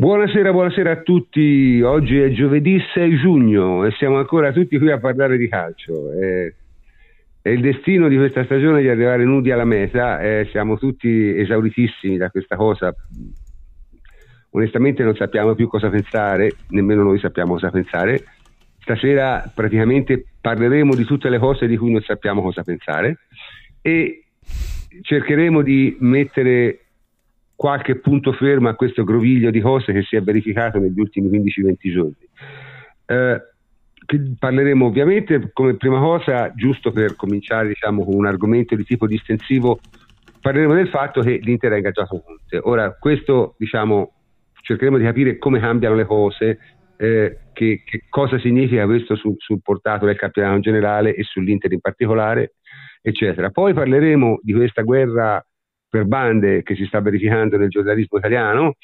Buonasera, buonasera a tutti. Oggi è giovedì 6 giugno e siamo ancora tutti qui a parlare di calcio. È, è il destino di questa stagione di arrivare nudi alla meta. Eh, siamo tutti esauritissimi da questa cosa. Onestamente non sappiamo più cosa pensare, nemmeno noi sappiamo cosa pensare. Stasera praticamente parleremo di tutte le cose di cui non sappiamo cosa pensare e cercheremo di mettere qualche punto fermo a questo groviglio di cose che si è verificato negli ultimi 15-20 giorni. Eh, parleremo ovviamente come prima cosa, giusto per cominciare diciamo, con un argomento di tipo distensivo, parleremo del fatto che l'Inter ha ingaggiato Conte. Ora, questo diciamo, cercheremo di capire come cambiano le cose, eh, che, che, cosa significa questo sul, sul portato del campionato in generale e sull'Inter in particolare, eccetera. Poi parleremo di questa guerra per bande che si sta verificando nel giornalismo italiano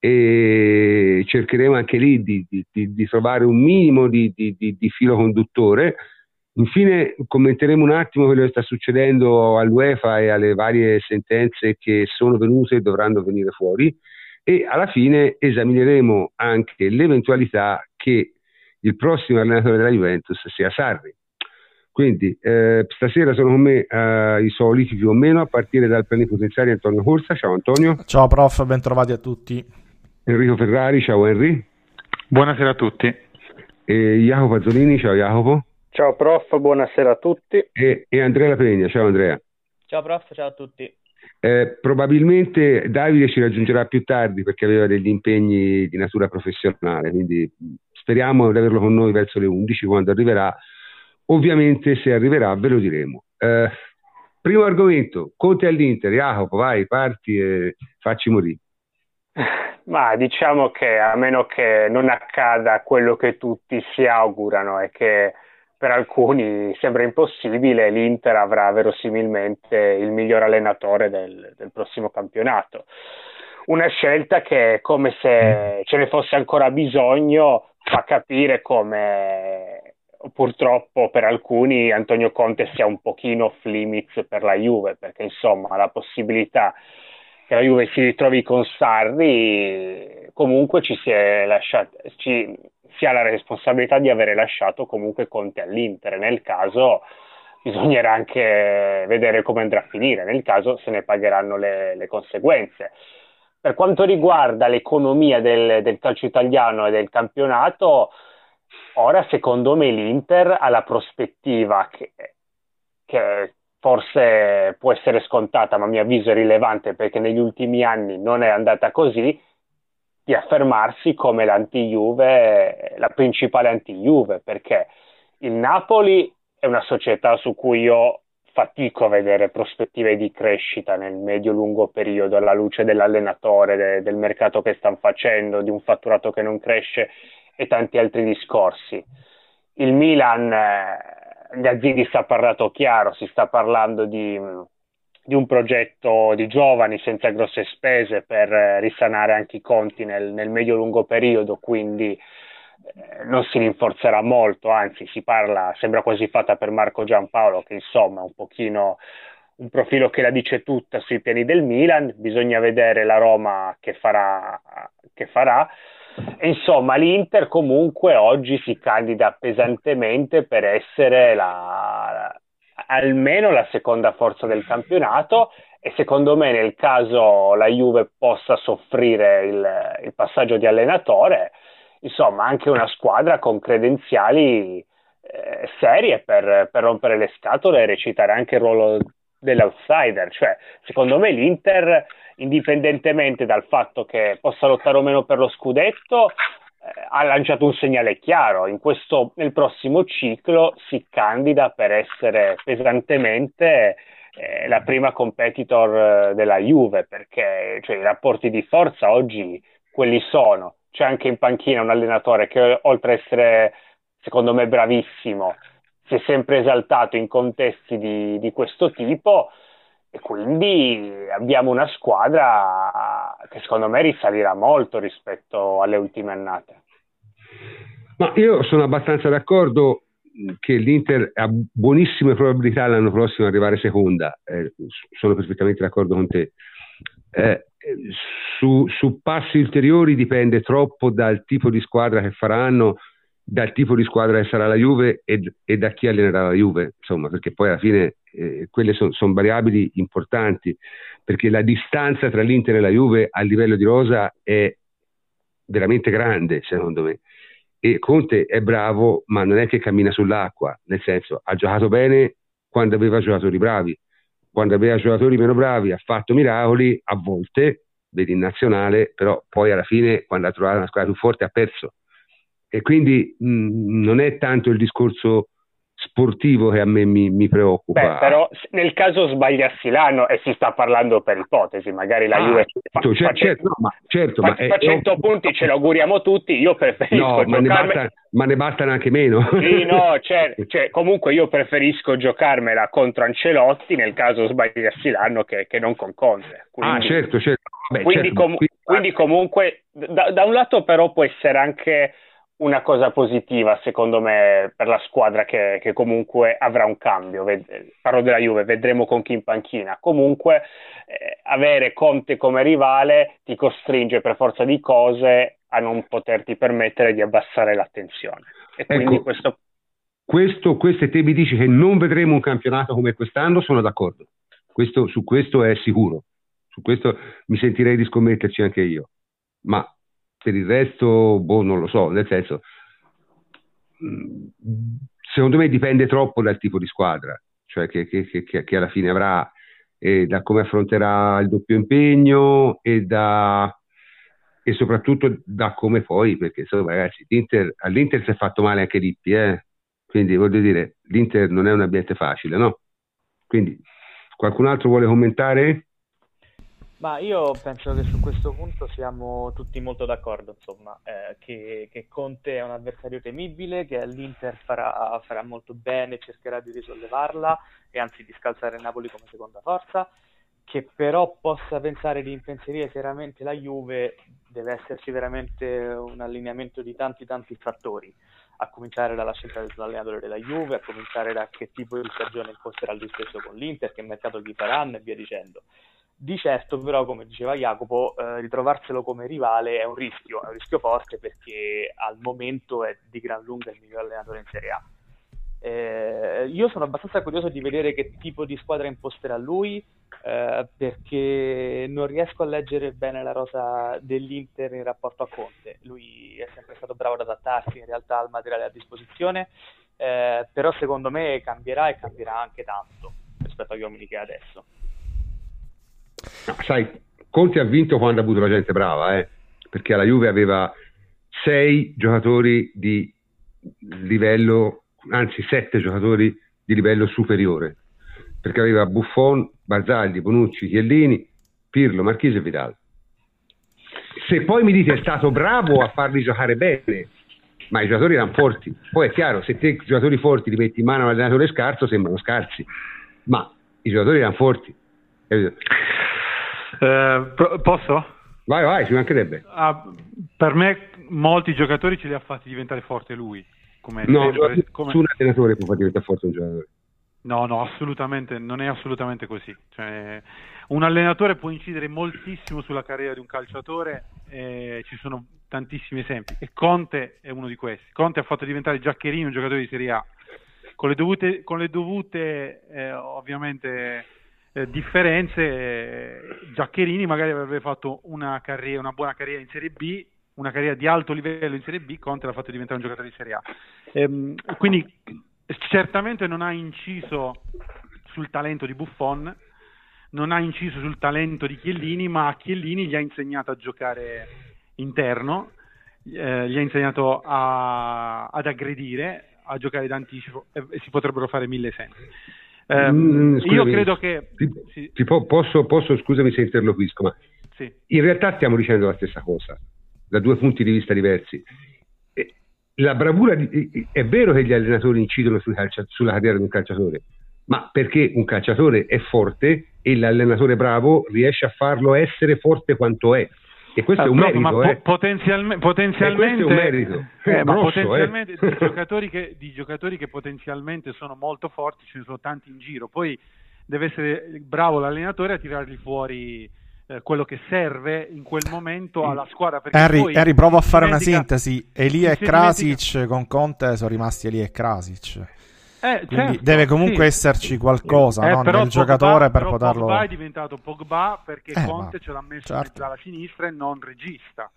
e cercheremo anche lì di, di, di trovare un minimo di, di, filo conduttore. Infine commenteremo un attimo quello che sta succedendo all'UEFA e alle varie sentenze che sono venute e dovranno venire fuori e alla fine esamineremo anche l'eventualità che il prossimo allenatore della Juventus sia Sarri. Quindi eh, stasera sono con me eh, i soliti più o meno, a partire dal plenipotenziario Antonio Corsa. Ciao Antonio. Ciao prof, bentrovati a tutti. Enrico Ferrari, ciao Henry. Buonasera a tutti. E Jacopo Azzolini, ciao Jacopo. Ciao prof, buonasera a tutti. E, e Andrea Lapegna, ciao Andrea. Ciao prof, ciao a tutti. Eh, probabilmente Davide ci raggiungerà più tardi perché aveva degli impegni di natura professionale, quindi speriamo di averlo con noi verso le 11 quando arriverà Ovviamente se arriverà ve lo diremo. Eh, primo argomento, Conte all'Inter, Jacopo, vai, parti e facci morire. Ma diciamo che a meno che non accada quello che tutti si augurano e che per alcuni sembra impossibile, l'Inter avrà verosimilmente il miglior allenatore del, del prossimo campionato. Una scelta che, come se ce ne fosse ancora bisogno, fa capire come purtroppo per alcuni Antonio Conte sia un pochino off limits per la Juve, perché insomma la possibilità che la Juve si ritrovi con Sarri comunque ci si, è lasciato, ci, si ha la responsabilità di avere lasciato comunque Conte all'Inter, nel caso bisognerà anche vedere come andrà a finire, nel caso se ne pagheranno le, le conseguenze. Per quanto riguarda l'economia del, del calcio italiano e del campionato, Ora, secondo me, l'Inter ha la prospettiva che, che forse può essere scontata, ma a mio avviso è rilevante perché negli ultimi anni non è andata così, di affermarsi come l'anti-Juve, la principale anti-Juve, perché il Napoli è una società su cui io fatico a vedere prospettive di crescita nel medio-lungo periodo alla luce dell'allenatore, de, del mercato che stanno facendo, di un fatturato che non cresce e tanti altri discorsi. Il Milan, eh, Gazzini sta parlato chiaro, si sta parlando di, di, un progetto di giovani senza grosse spese per eh, risanare anche i conti nel, nel medio-lungo periodo, quindi eh, non si rinforzerà molto, anzi si parla, sembra quasi fatta per Marco Giampaolo, che insomma un pochino un profilo che la dice tutta sui piani del Milan, bisogna vedere la Roma che farà. Che farà. Insomma, l'Inter comunque oggi si candida pesantemente per essere la, almeno la seconda forza del campionato e secondo me nel caso la Juve possa soffrire il, il passaggio di allenatore, insomma anche una squadra con credenziali eh, serie per, per rompere le scatole e recitare anche il ruolo dell'outsider, cioè secondo me l'Inter indipendentemente dal fatto che possa lottare o meno per lo scudetto, eh, ha lanciato un segnale chiaro. Questo, nel prossimo ciclo si candida per essere pesantemente eh, la prima competitor eh, della Juve, perché cioè, i rapporti di forza oggi quelli sono. C'è anche in panchina un allenatore che oltre ad essere, secondo me, bravissimo, si è sempre esaltato in contesti di, di questo tipo e quindi abbiamo una squadra che secondo me risalirà molto rispetto alle ultime annate. Ma io sono abbastanza d'accordo che l'Inter ha buonissime probabilità l'anno prossimo di arrivare seconda, eh, sono perfettamente d'accordo con te. Eh, su, su, passi ulteriori dipende troppo dal tipo di squadra che faranno, dal tipo di squadra che sarà la Juve e, e da chi allenerà la Juve, insomma, perché poi alla fine eh, quelle sono son variabili importanti, perché la distanza tra l'Inter e la Juve a livello di rosa è veramente grande, secondo me. E Conte è bravo, ma non è che cammina sull'acqua, nel senso ha giocato bene quando aveva giocatori bravi, quando aveva giocatori meno bravi ha fatto miracoli, a volte, vedi in nazionale, però poi alla fine quando ha trovato una squadra più forte ha perso. E quindi mh, non è tanto il discorso sportivo che a me mi, mi preoccupa. Beh, però nel caso sbagliassi l'anno e si sta parlando per ipotesi, magari la ah, Juve certo, fa, certo, no, ma, certo, fa, ma 100 è, punti ce lo auguriamo tutti, io preferisco no, giocarmi... ma, ne basta, ma ne bastano anche meno. Sì, no, cioè, cioè, comunque io preferisco giocarmela contro Ancelotti nel caso sbagliassi l'anno che, che non con Conte. Quindi, ah, certo, certo. Vabbè, quindi, certo. Com- quindi comunque da, da un lato però può essere anche una cosa positiva, secondo me, per la squadra che, che comunque avrà un cambio. Ved- parlo della Juve, vedremo con chi in panchina. Comunque, eh, avere Conte come rivale ti costringe per forza di cose a non poterti permettere di abbassare l'attenzione. E quindi ecco, questo... questo, questo te mi dici che non vedremo un campionato come quest'anno, sono d'accordo. Questo, su questo è sicuro. Su questo mi sentirei di scommetterci anche io. Ma per il resto, boh, non lo so, nel senso, secondo me dipende troppo dal tipo di squadra, cioè che, che, che, che alla fine avrà, e da come affronterà il doppio impegno e, da, e soprattutto da come poi, perché insomma ragazzi, l'Inter, all'Inter si è fatto male anche Lippi, eh? quindi voglio dire, l'Inter non è un ambiente facile, no? Quindi qualcun altro vuole commentare? Ma io penso che su questo punto siamo tutti molto d'accordo, insomma, eh, che, che, Conte è un avversario temibile, che l'Inter farà, farà, molto bene, cercherà di risollevarla e anzi di scalzare Napoli come seconda forza, che però possa pensare di impensierire seriamente la Juve deve esserci veramente un allineamento di tanti tanti fattori, a cominciare dalla scelta dell'allenatore della Juve, a cominciare da che tipo di stagione imposterà lui stesso con l'Inter, che mercato gli faranno e via dicendo. Di certo, però, come diceva Jacopo, eh, ritrovarselo come rivale è un rischio, è un rischio forte perché al momento è di gran lunga il miglior allenatore in Serie A. Eh, io sono abbastanza curioso di vedere che tipo di squadra imposterà lui, eh, perché non riesco a leggere bene la rosa dell'Inter in rapporto a Conte. Lui è sempre stato bravo ad adattarsi in realtà al materiale a disposizione, eh, però secondo me cambierà e cambierà anche tanto rispetto agli uomini che ha adesso. Sai, Conte ha vinto quando ha avuto la gente brava, eh? perché alla Juve aveva sei giocatori di livello, anzi sette giocatori di livello superiore, perché aveva Buffon, Barzagli, Bonucci, Chiellini, Pirlo, Marchese e Vidal. Se poi mi dite è stato bravo a farli giocare bene, ma i giocatori erano forti, poi è chiaro, se te i giocatori forti li metti in mano all'allenatore scarso sembrano scarsi, ma i giocatori erano forti. Eh, posso? Vai, vai, ci mancherebbe. Ah, per me molti giocatori ce li ha fatti diventare forte lui. Come no, sempre, come... nessun allenatore può far diventare forte un giocatore. No, no, assolutamente, non è assolutamente così. Cioè, un allenatore può incidere moltissimo sulla carriera di un calciatore, e ci sono tantissimi esempi, e Conte è uno di questi. Conte ha fatto diventare Giaccherini un giocatore di Serie A, con le dovute, con le dovute eh, ovviamente eh, differenze, eh, Giaccherini magari avrebbe fatto una, carriera, una buona carriera in Serie B, una carriera di alto livello in Serie B, Conte l'ha fatto diventare un giocatore di Serie A. Ehm, quindi certamente non ha inciso sul talento di Buffon, non ha inciso sul talento di Chiellini, ma a Chiellini gli ha insegnato a giocare interno, eh, gli ha insegnato a, ad aggredire, a giocare d'anticipo e, e si potrebbero fare mille esempi. Eh, mm, io credo che... Ti, sì. ti po- posso, posso, scusami se interloquisco, ma sì. in realtà stiamo dicendo la stessa cosa, da due punti di vista diversi. La bravura di, è vero che gli allenatori incidono calcia, sulla carriera di un calciatore, ma perché un calciatore è forte e l'allenatore bravo riesce a farlo essere forte quanto è. E questo è un merito. Ma eh. potenzialme, potenzialmente, un merito. Eh, ma potenzialmente eh. di, giocatori che, di giocatori che potenzialmente sono molto forti ce ne sono tanti in giro. Poi deve essere bravo l'allenatore a tirarli fuori eh, quello che serve in quel momento alla squadra. Harry, Harry provo a fare una sintesi. Elia e Krasic dimentica... con Conte sono rimasti Elia e Krasic. Eh, certo, deve comunque sì. esserci qualcosa eh, no? nel Pogba, giocatore per poterlo. Pogba è diventato Pogba perché eh, Conte ce l'ha messo certo. alla sinistra e non regista.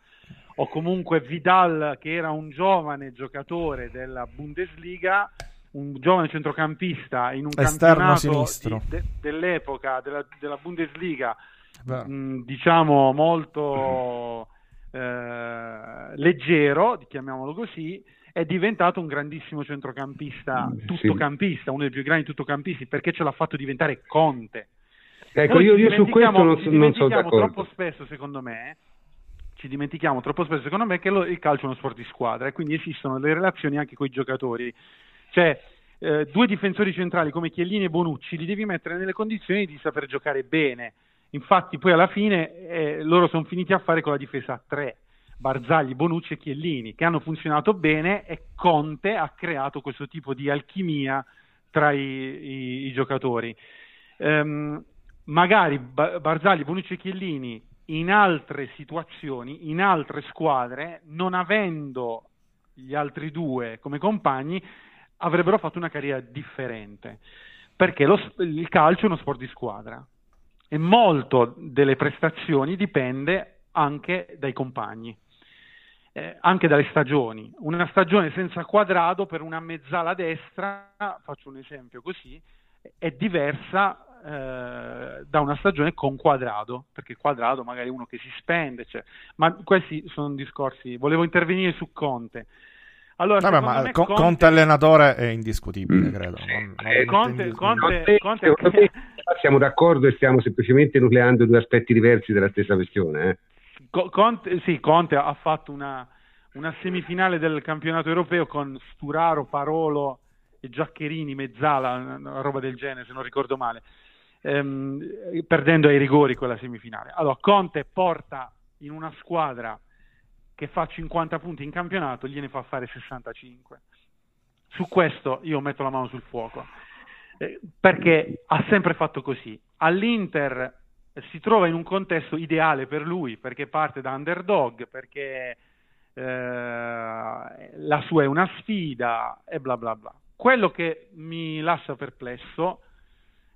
O comunque Vidal, che era un giovane giocatore della Bundesliga, un giovane centrocampista in un Esterno campionato de, dell'epoca della, della Bundesliga, mh, diciamo molto eh, leggero, chiamiamolo così, è diventato un grandissimo centrocampista, mm, tuttocampista, sì. uno dei più grandi tuttocampisti, perché ce l'ha fatto diventare Conte. Ecco, io, io su questo non, non sono d'accordo. troppo spesso, secondo me, ci dimentichiamo troppo spesso, secondo me, che lo, il calcio è uno sport di squadra e quindi esistono le relazioni anche con i giocatori. Cioè, eh, due difensori centrali come Chiellini e Bonucci li devi mettere nelle condizioni di saper giocare bene. Infatti, poi alla fine eh, loro sono finiti a fare con la difesa a tre. Barzagli, Bonucci e Chiellini, che hanno funzionato bene e Conte ha creato questo tipo di alchimia tra i, i, i giocatori. Um, magari Barzagli, Bonucci e Chiellini in altre situazioni, in altre squadre, non avendo gli altri due come compagni, avrebbero fatto una carriera differente, perché lo, il calcio è uno sport di squadra e molto delle prestazioni dipende anche dai compagni, eh, anche dalle stagioni. Una stagione senza quadrado per una mezzala destra, faccio un esempio così, è diversa eh, da una stagione con quadrado, perché quadrado magari uno che si spende, cioè, ma questi sono discorsi. Volevo intervenire su Conte. Allora, Vabbè, ma Conte... Conte... allenatore è indiscutibile, mm. credo. Non, non eh, Conte, Conte, Conte, Conte... siamo d'accordo e stiamo semplicemente nucleando due aspetti diversi della stessa questione. Eh? Conte, sì, Conte ha fatto una, una, semifinale del campionato europeo con Sturaro, Parolo e Giaccherini, Mezzala, una roba del genere, se non ricordo male, ehm, perdendo ai rigori quella semifinale. Allora, Conte porta in una squadra che fa 50 punti in campionato gliene fa fare 65. Su questo io metto la mano sul fuoco, eh, perché ha sempre fatto così. All'Inter si trova in un contesto ideale per lui, perché parte da underdog, perché eh, la sua è una sfida e bla bla bla. Quello che mi lascia perplesso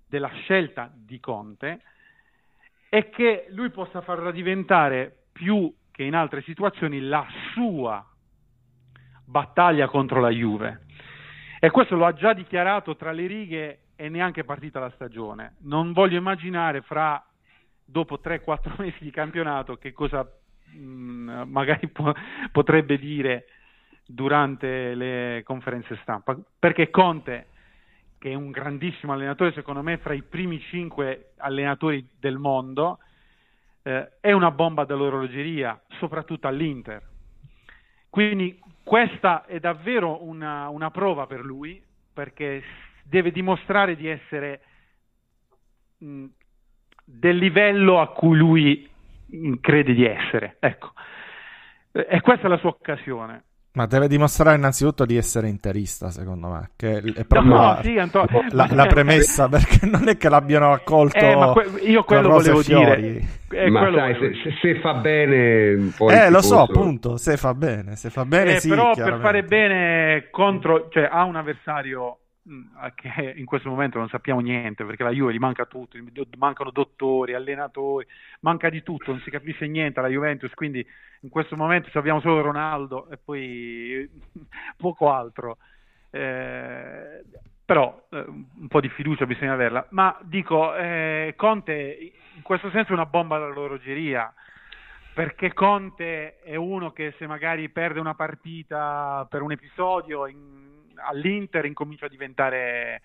della scelta di Conte è che lui possa farla diventare più che in altre situazioni la sua battaglia contro la Juve. E questo lo ha già dichiarato tra le righe e neanche partita la stagione. Non voglio immaginare fra dopo 3-4 mesi di campionato che cosa mh, mm, magari po- potrebbe dire durante le conferenze stampa. Perché Conte, che è un grandissimo allenatore, secondo me fra i primi 5 allenatori del mondo, eh, è una bomba dell'orologeria, soprattutto all'Inter. Quindi questa è davvero una, una prova per lui, perché deve dimostrare di essere mh, del livello a cui lui crede di essere. Ecco. E questa è la sua occasione. Ma deve dimostrare innanzitutto di essere interista, secondo me, che è proprio no, la, sì, Anto... la, la, premessa, perché non è che l'abbiano accolto eh, que- io quello volevo dire. Eh, ma sai, se, se, se, fa bene... Poi eh, lo so, appunto, se fa bene, se fa bene eh, sì, Però per fare bene contro... cioè ha un avversario che in questo momento non sappiamo niente perché la Juve gli manca tutto, mancano dottori, allenatori, manca di tutto, non si capisce niente alla Juventus, quindi in questo momento abbiamo solo Ronaldo e poi poco altro. Eh, però eh, un po' di fiducia bisogna averla. Ma dico, eh, Conte in questo senso è una bomba dall'orologeria perché Conte è uno che se magari perde una partita per un episodio in all'Inter incomincia a diventare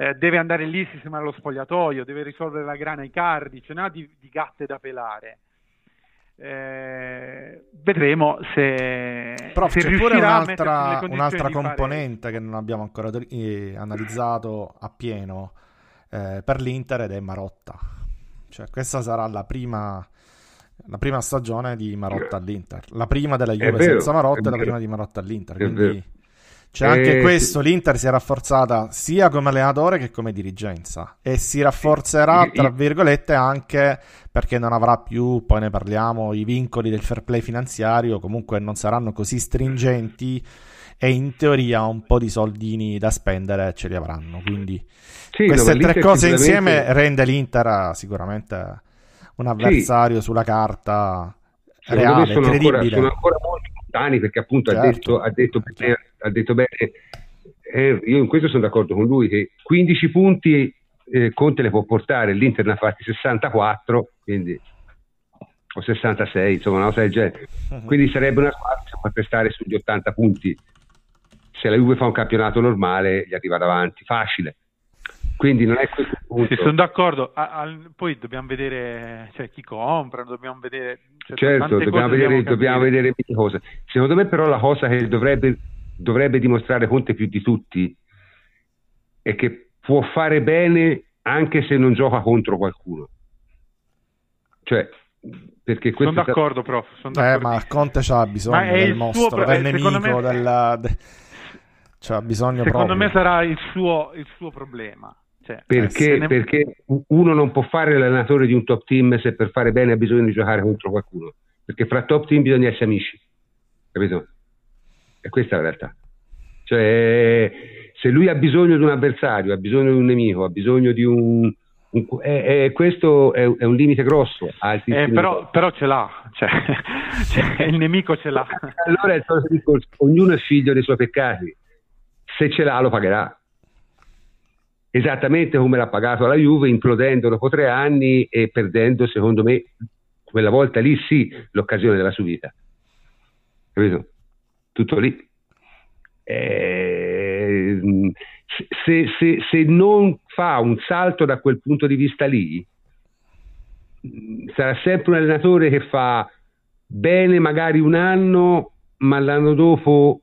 eh, deve andare lì, sistemare lo spogliatoio, deve risolvere la grana ai cardi, ce n'ha di, di gatte da pelare. Eh, vedremo se, Però se c'è pure un'altra, un'altra componente fare... che non abbiamo ancora eh, analizzato appieno eh, per l'Inter ed è Marotta. Cioè, questa sarà la prima, la prima stagione di Marotta all'Inter. La prima della Juve senza Marotta e la prima di Marotta all'Inter. Quindi C'è anche eh, questo, l'Inter si è rafforzata sia come allenatore che come dirigenza e si rafforzerà, tra virgolette, anche perché non avrà più, poi ne parliamo, i vincoli del fair play finanziario, comunque non saranno così stringenti e in teoria un po' di soldini da spendere ce li avranno. Quindi sì, queste tre cose insieme rende l'Inter sicuramente un avversario sì. sulla carta reale, sono credibile. Ancora, sono ancora molto lontani perché appunto certo. ha, detto, ha, detto bene, ha detto bene eh, io in questo sono d'accordo con lui che 15 punti eh, Conte le può portare, l'Inter ne ha fatti 64 quindi o 66 insomma una cosa del genere uh-huh. quindi sarebbe una squadra che potrebbe stare sugli 80 punti se la Juve fa un campionato normale gli arriva davanti facile quindi non è questo il punto. Sì, sono d'accordo. A, a, poi dobbiamo vedere cioè, chi compra, dobbiamo vedere. Cioè, certo, dobbiamo vedere, dobbiamo vedere mille cose. Secondo me, però, la cosa che dovrebbe, dovrebbe dimostrare Conte più di tutti è che può fare bene anche se non gioca contro qualcuno. Cioè, perché sono d'accordo, prof. Sono d'accordo. Eh, ma Conte c'ha bisogno del mostro, pro... del nemico, me... della... De... C'ha bisogno Secondo proprio. me sarà il suo, il suo problema. Cioè, perché, ne... perché, uno non può fare l'allenatore di un top team se per fare bene ha bisogno di giocare contro qualcuno. Perché fra top team bisogna essere amici. Capito? E questa è la realtà. Cioè, se lui ha bisogno di un avversario, ha bisogno di un nemico, ha bisogno di un. un è, è, questo è, è, un limite grosso. Eh, però, però, ce l'ha, cioè, cioè, il nemico ce l'ha. Allora è discorso: ognuno è figlio dei suoi peccati. Se ce l'ha, lo pagherà esattamente come l'ha pagato la Juve, implodendo dopo tre anni e perdendo, secondo me, quella volta lì sì, l'occasione della sua vita. Capito? Tutto lì. Eh, se, se, se, non fa un salto da quel punto di vista lì, sarà sempre un allenatore che fa bene magari un anno, ma l'anno dopo,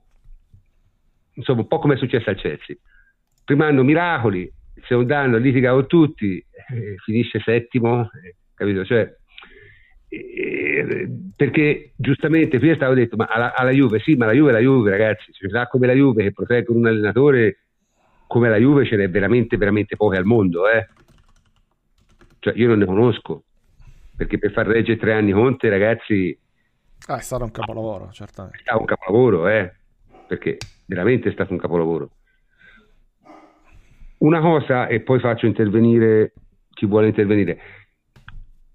insomma, un po' come è successo al Chelsea. Prima anno miracoli, se un danno litiga con tutti, eh, finisce settimo, eh, capito? Cioè, perché giustamente prima stavo detto, ma alla, alla, Juve, sì, ma la Juve è la Juve, ragazzi, ci sarà come la Juve che proteggono un allenatore come la Juve ce n'è veramente, veramente poche al mondo, eh? Cioè, io non ne conosco, perché per far reggere tre anni Conte, ragazzi... Ah, è stato un capolavoro, certamente. È stato un capolavoro, eh? Perché veramente è stato un capolavoro. Una cosa, e poi faccio intervenire chi vuole intervenire.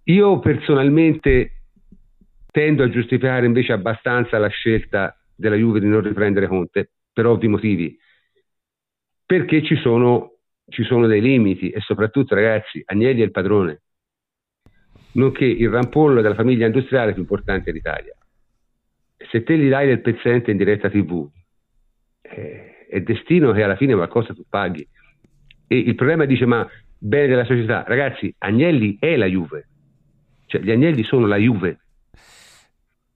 Io personalmente tendo a giustificare invece abbastanza la scelta della Juve di non riprendere Conte, per ovvi motivi, perché ci sono, ci sono dei limiti e soprattutto, ragazzi, Agnelli è il padrone, nonché il rampollo della famiglia industriale più importante d'Italia. Se te gli dai del pezzente in diretta TV, eh, è destino che alla fine qualcosa tu paghi. E il problema dice, ma bene della società, ragazzi, Agnelli è la Juve, cioè gli Agnelli sono la Juve.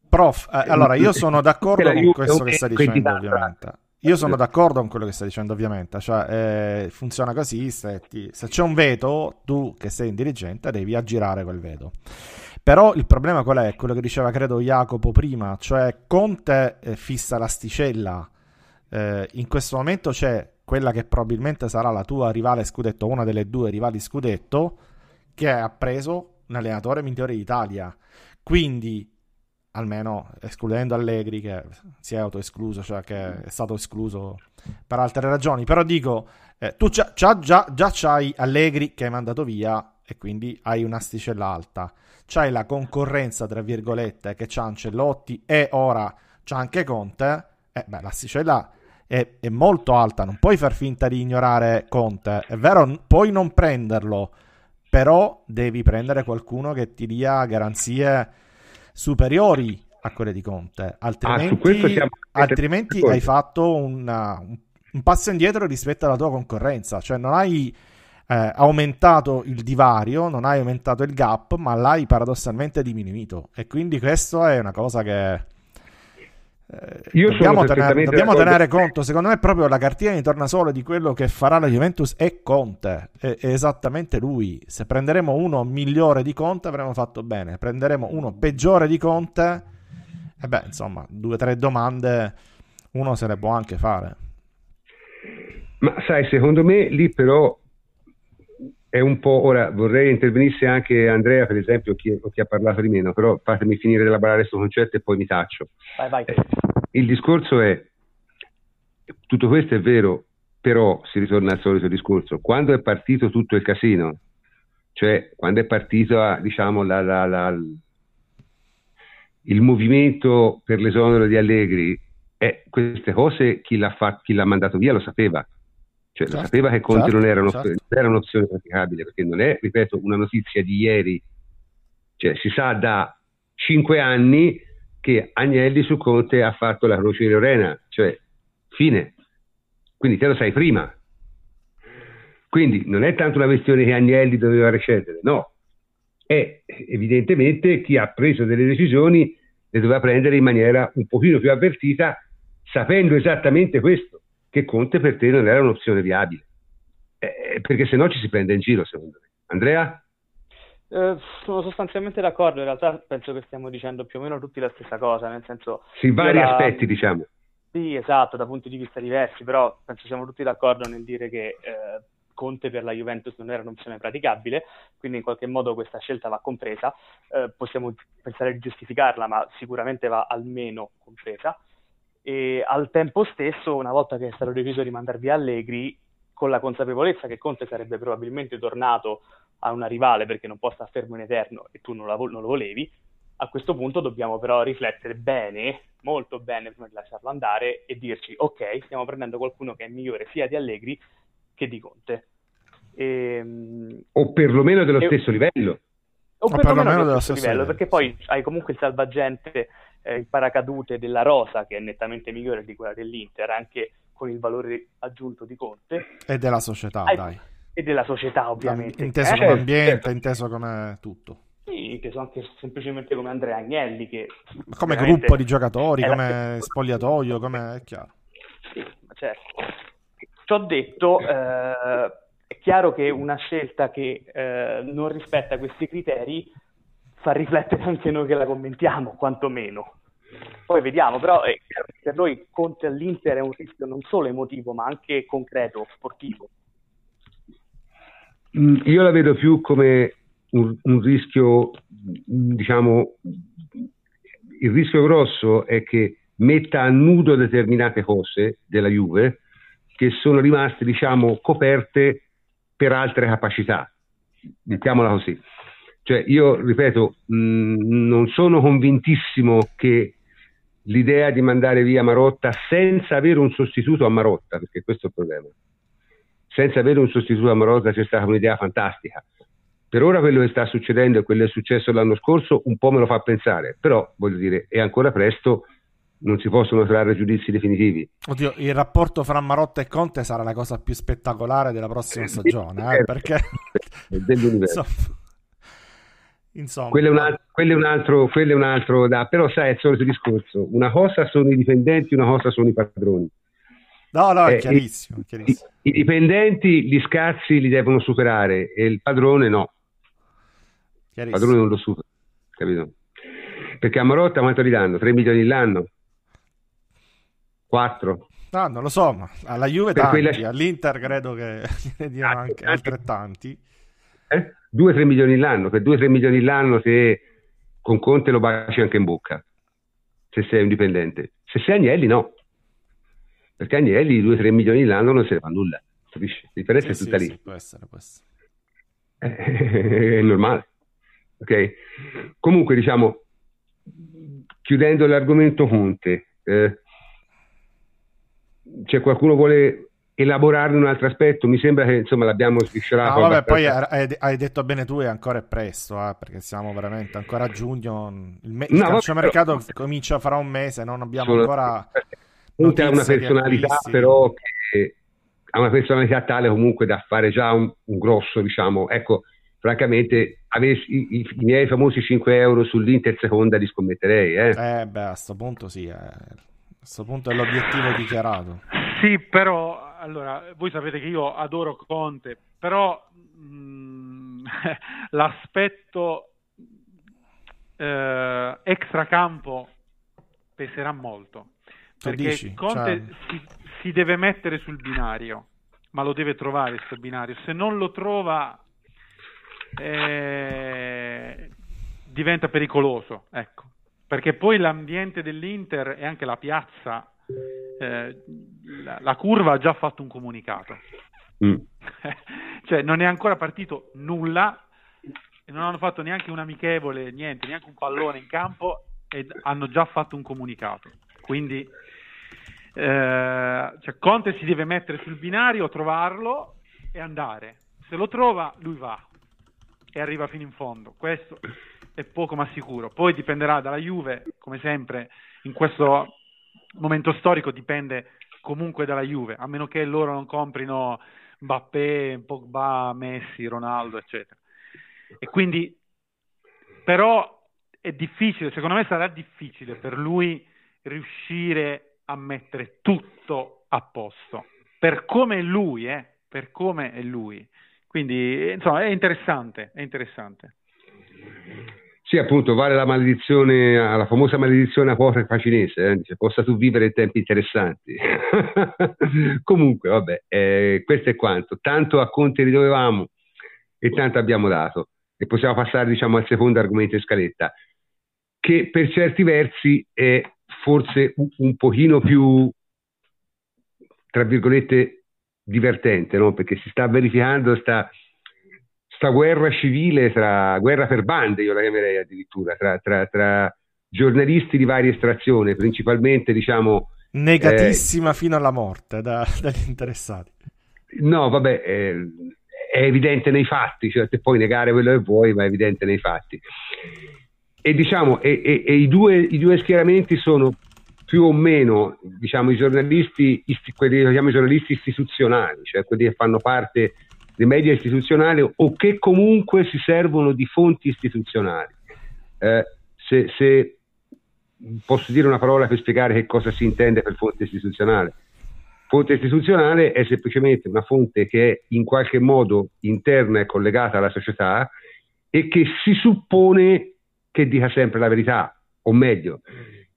Prof, eh, allora io sono d'accordo con questo che sta dicendo, ovviamente. Io sono d'accordo con quello che sta dicendo, ovviamente. Cioè, eh, funziona così: se, ti, se, c'è un veto, tu che sei in dirigente devi aggirare quel veto. Però il problema qual è? Quello che diceva, credo, Jacopo prima, cioè Conte eh, fissa l'asticella. Eh, in questo momento c'è quella che probabilmente sarà la tua rivale scudetto, una delle due rivali scudetto, che ha preso un allenatore migliore d'Italia. Quindi, almeno escludendo Allegri, che si è autoescluso, cioè che è stato escluso per altre ragioni. Però dico, eh, tu già, già, già, già c'hai Allegri che hai mandato via e quindi hai un'asticella alta. C'hai la concorrenza, tra virgolette, che c'ha Ancellotti e ora c'ha anche Conte. Eh, beh, l'asticella è, è, molto alta, non puoi far finta di ignorare Conte, è vero, puoi non prenderlo, però devi prendere qualcuno che ti dia garanzie superiori a quelle di Conte, altrimenti, ah, altrimenti hai fatto una, un passo indietro rispetto alla tua concorrenza, cioè non hai eh, aumentato il divario, non hai aumentato il gap, ma l'hai paradossalmente diminuito. E quindi questo è una cosa che Io dobbiamo, tenere, dobbiamo tenere, conto, secondo me, proprio la cartina di tornasole di quello che farà la Juventus è Conte, è, è, esattamente lui. Se prenderemo uno migliore di Conte avremo fatto bene, prenderemo uno peggiore di Conte, e beh, insomma, due o tre domande uno se le può anche fare. Ma sai, secondo me lì però è un po'. Ora vorrei intervenisse anche Andrea, per esempio, chi, chi ha parlato di meno, però fatemi finire di elaborare questo concetto e poi mi taccio. Vai, vai. Eh, il discorso è: tutto questo è vero, però si ritorna al solito discorso. Quando è partito tutto il casino, cioè quando è partito diciamo, la, la, la, il movimento per l'esonero di Allegri, eh, queste cose chi l'ha, fatto, chi l'ha mandato via lo sapeva cioè, certo, sapeva che Conte certo, non, era certo. non, era un'opzione praticabile, perché non è, ripeto, una notizia di ieri. Cioè, si sa da cinque anni che Agnelli su Conte ha fatto la croce di Lorena, cioè, fine. Quindi te lo sai prima. Quindi non è tanto una questione che Agnelli doveva recedere, no. È evidentemente chi ha preso delle decisioni le doveva prendere in maniera un pochino più avvertita, sapendo esattamente questo che Conte per te non era un'opzione viabile. Eh, perché se no ci si prende in giro, secondo me. Andrea? Eh, sono sostanzialmente d'accordo, in realtà penso che stiamo dicendo più o meno tutti la stessa cosa, nel senso... Sì, vari la... aspetti, diciamo. Sì, esatto, da punti di vista diversi, però penso siamo tutti d'accordo nel dire che eh, Conte per la Juventus non era un'opzione praticabile, quindi in qualche modo questa scelta va compresa, eh, possiamo pensare di giustificarla, ma sicuramente va almeno compresa e al tempo stesso, una volta che è stato deciso di mandar via Allegri, con la consapevolezza che Conte sarebbe probabilmente tornato a una rivale perché non può stare fermo in eterno e tu non, la, non lo volevi, a questo punto dobbiamo però riflettere bene, molto bene prima di lasciarlo andare e dirci ok, stiamo prendendo qualcuno che è migliore sia di Allegri che di Conte. E, ehm, o perlomeno dello e, stesso livello. O, o perlomeno, perlomeno dello stesso livello, livello, perché poi hai comunque il salvagente eh, il paracadute della Rosa, che è nettamente migliore di quella dell'Inter, anche con il valore aggiunto di Conte. E della società, Hai... dai. E della società, ovviamente. Inteso eh, come ambiente, inteso come tutto. Sì, inteso anche semplicemente come Andrea Agnelli, che... Come gruppo di giocatori, come spogliatoio, come... è chiaro. Sì, certo. Ciò detto... Eh, è chiaro che una scelta che eh, non rispetta questi criteri fa riflettere anche noi che la commentiamo, quantomeno. Poi vediamo, però eh, per noi Conte all'Inter è un rischio non solo emotivo, ma anche concreto, sportivo. Mm, io la vedo più come un, un rischio, diciamo, il rischio grosso è che metta a nudo determinate cose della Juve che sono rimaste, diciamo, coperte per altre capacità. Mettiamola così. Cioè, io ripeto, mh, mm, non sono convintissimo che l'idea di mandare via Marotta senza avere un sostituto a Marotta, perché questo è il problema. Senza avere un sostituto a Marotta c'è stata un'idea fantastica. Per ora quello che sta succedendo e quello che è successo l'anno scorso un po' me lo fa pensare, però voglio dire, è ancora presto, non si possono trarre giudizi definitivi. Oddio, il rapporto fra Marotta e Conte sarà la cosa più spettacolare della prossima stagione, eh, perché... dell'universo. Insomma. Quello è, un altro, quello, è un altro, quello è un altro da, però sai, è il solito discorso. Una cosa sono i dipendenti, una cosa sono i padroni. No, no, è eh, chiarissimo. chiarissimo. I, I, dipendenti, gli scazzi li devono superare e il padrone no. Il padrone non lo supera, capito? Perché a Marotta quanto gli danno? 3 milioni l'anno? 4? No, non lo so, ma alla Juve tanti, quella... all'Inter credo che ne diano anche altrettanti. Eh? 2-3 milioni l'anno, per 2-3 milioni l'anno se con Conte lo baci anche in bocca, se sei un dipendente. Se sei Agnelli no, perché Agnelli 2-3 milioni l'anno non se ne fa nulla, capisci? La differenza sì, è tutta sì, lì. Sì, può essere, può essere. Eh, è normale. Ok? Comunque diciamo, chiudendo l'argomento Conte, eh, c'è qualcuno vuole elaborarne un altro aspetto. Mi sembra che insomma l'abbiamo sviscerato. No, vabbè, poi hai, hai, detto bene tu, è ancora presto, eh, perché siamo veramente ancora a giugno. Il, me- il no, calciomercato però... comincia fra un mese, non abbiamo ancora. Conte ha una personalità, però che ha una personalità tale comunque da fare già un, un grosso, diciamo. Ecco, francamente, avessi i, i, i, miei famosi 5 euro sull'Inter seconda li scommetterei. Eh, eh beh, a questo punto sì. Eh. A questo punto è l'obiettivo dichiarato. Sì, però allora, voi sapete che io adoro Conte, però mh, mm, l'aspetto eh, extracampo peserà molto. Perché dici, Conte cioè... si, si, deve mettere sul binario ma lo deve trovare questo binario. Se non lo trova, eh, diventa pericoloso, ecco. Perché poi l'ambiente dell'Inter e anche la piazza, eh, la, la, curva ha già fatto un comunicato. Mm. cioè non è ancora partito nulla e non hanno fatto neanche un amichevole, niente, neanche un pallone in campo e hanno già fatto un comunicato. Quindi eh, cioè Conte si deve mettere sul binario, trovarlo e andare. Se lo trova, lui va e arriva fino in fondo. Questo è poco ma sicuro. Poi dipenderà dalla Juve, come sempre in questo momento storico dipende comunque dalla Juve, a meno che loro non comprino Mbappé, Pogba, Messi, Ronaldo, eccetera. E quindi, però, è difficile, secondo me sarà difficile per lui riuscire a mettere tutto a posto, per come è lui, eh, per come è lui. Quindi, insomma, è interessante, è interessante. Sì, appunto, vale la maledizione, la famosa maledizione apocrifa cinese, eh? Dice, possa tu vivere tempi interessanti. Comunque, vabbè, eh, questo è quanto. Tanto a Conte ridovevamo e tanto abbiamo dato. E possiamo passare, diciamo, al secondo argomento in scaletta, che per certi versi è forse un, pochino più, tra virgolette, divertente, no? Perché si sta verificando, sta sta guerra civile, tra, guerra per bande, io la chiamerei addirittura, tra, tra, tra giornalisti di varia estrazione, principalmente diciamo... Negatissima eh, fino alla morte da, dagli interessati. No, vabbè, eh, è evidente nei fatti, cioè te puoi negare quello che vuoi, ma è evidente nei fatti. E diciamo, e, e, e i, due, i, due, schieramenti sono più o meno, diciamo, i giornalisti, quelli che chiamiamo giornalisti istituzionali, cioè quelli che fanno parte dei media istituzionali o che comunque si servono di fonti istituzionali. Eh, se, se, posso dire una parola per spiegare che cosa si intende per fonte istituzionale. Fonte istituzionale è semplicemente una fonte che è in qualche modo interna e collegata alla società e che si suppone che dica sempre la verità, o meglio,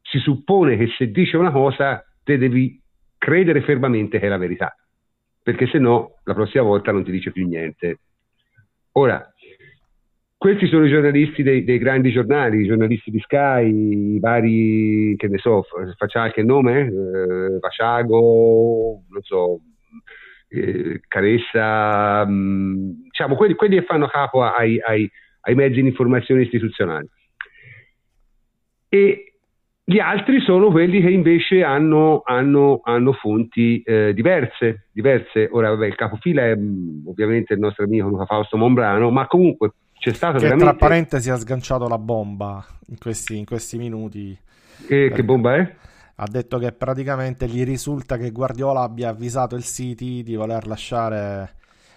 si suppone che se dice una cosa te devi credere fermamente che è la verità perché se no la prossima volta non ti dice più niente. Ora, questi sono i giornalisti dei, dei grandi giornali, i giornalisti di Sky, i vari, che ne so, facciamo anche il nome, eh, Vasciago, non so, eh, Caressa, mh, mm, diciamo quelli, quelli, che fanno capo ai, ai, ai mezzi di informazione istituzionali. E gli altri sono quelli che invece hanno, hanno, hanno fonti eh, diverse, diverse. Ora, vabbè, il capofila è mm, ovviamente il nostro amico Luca Fausto Mombrano, ma comunque c'è stato che veramente... tra parentesi ha sganciato la bomba in questi, in questi minuti. E che bomba è? Ha detto che praticamente gli risulta che Guardiola abbia avvisato il City di voler lasciare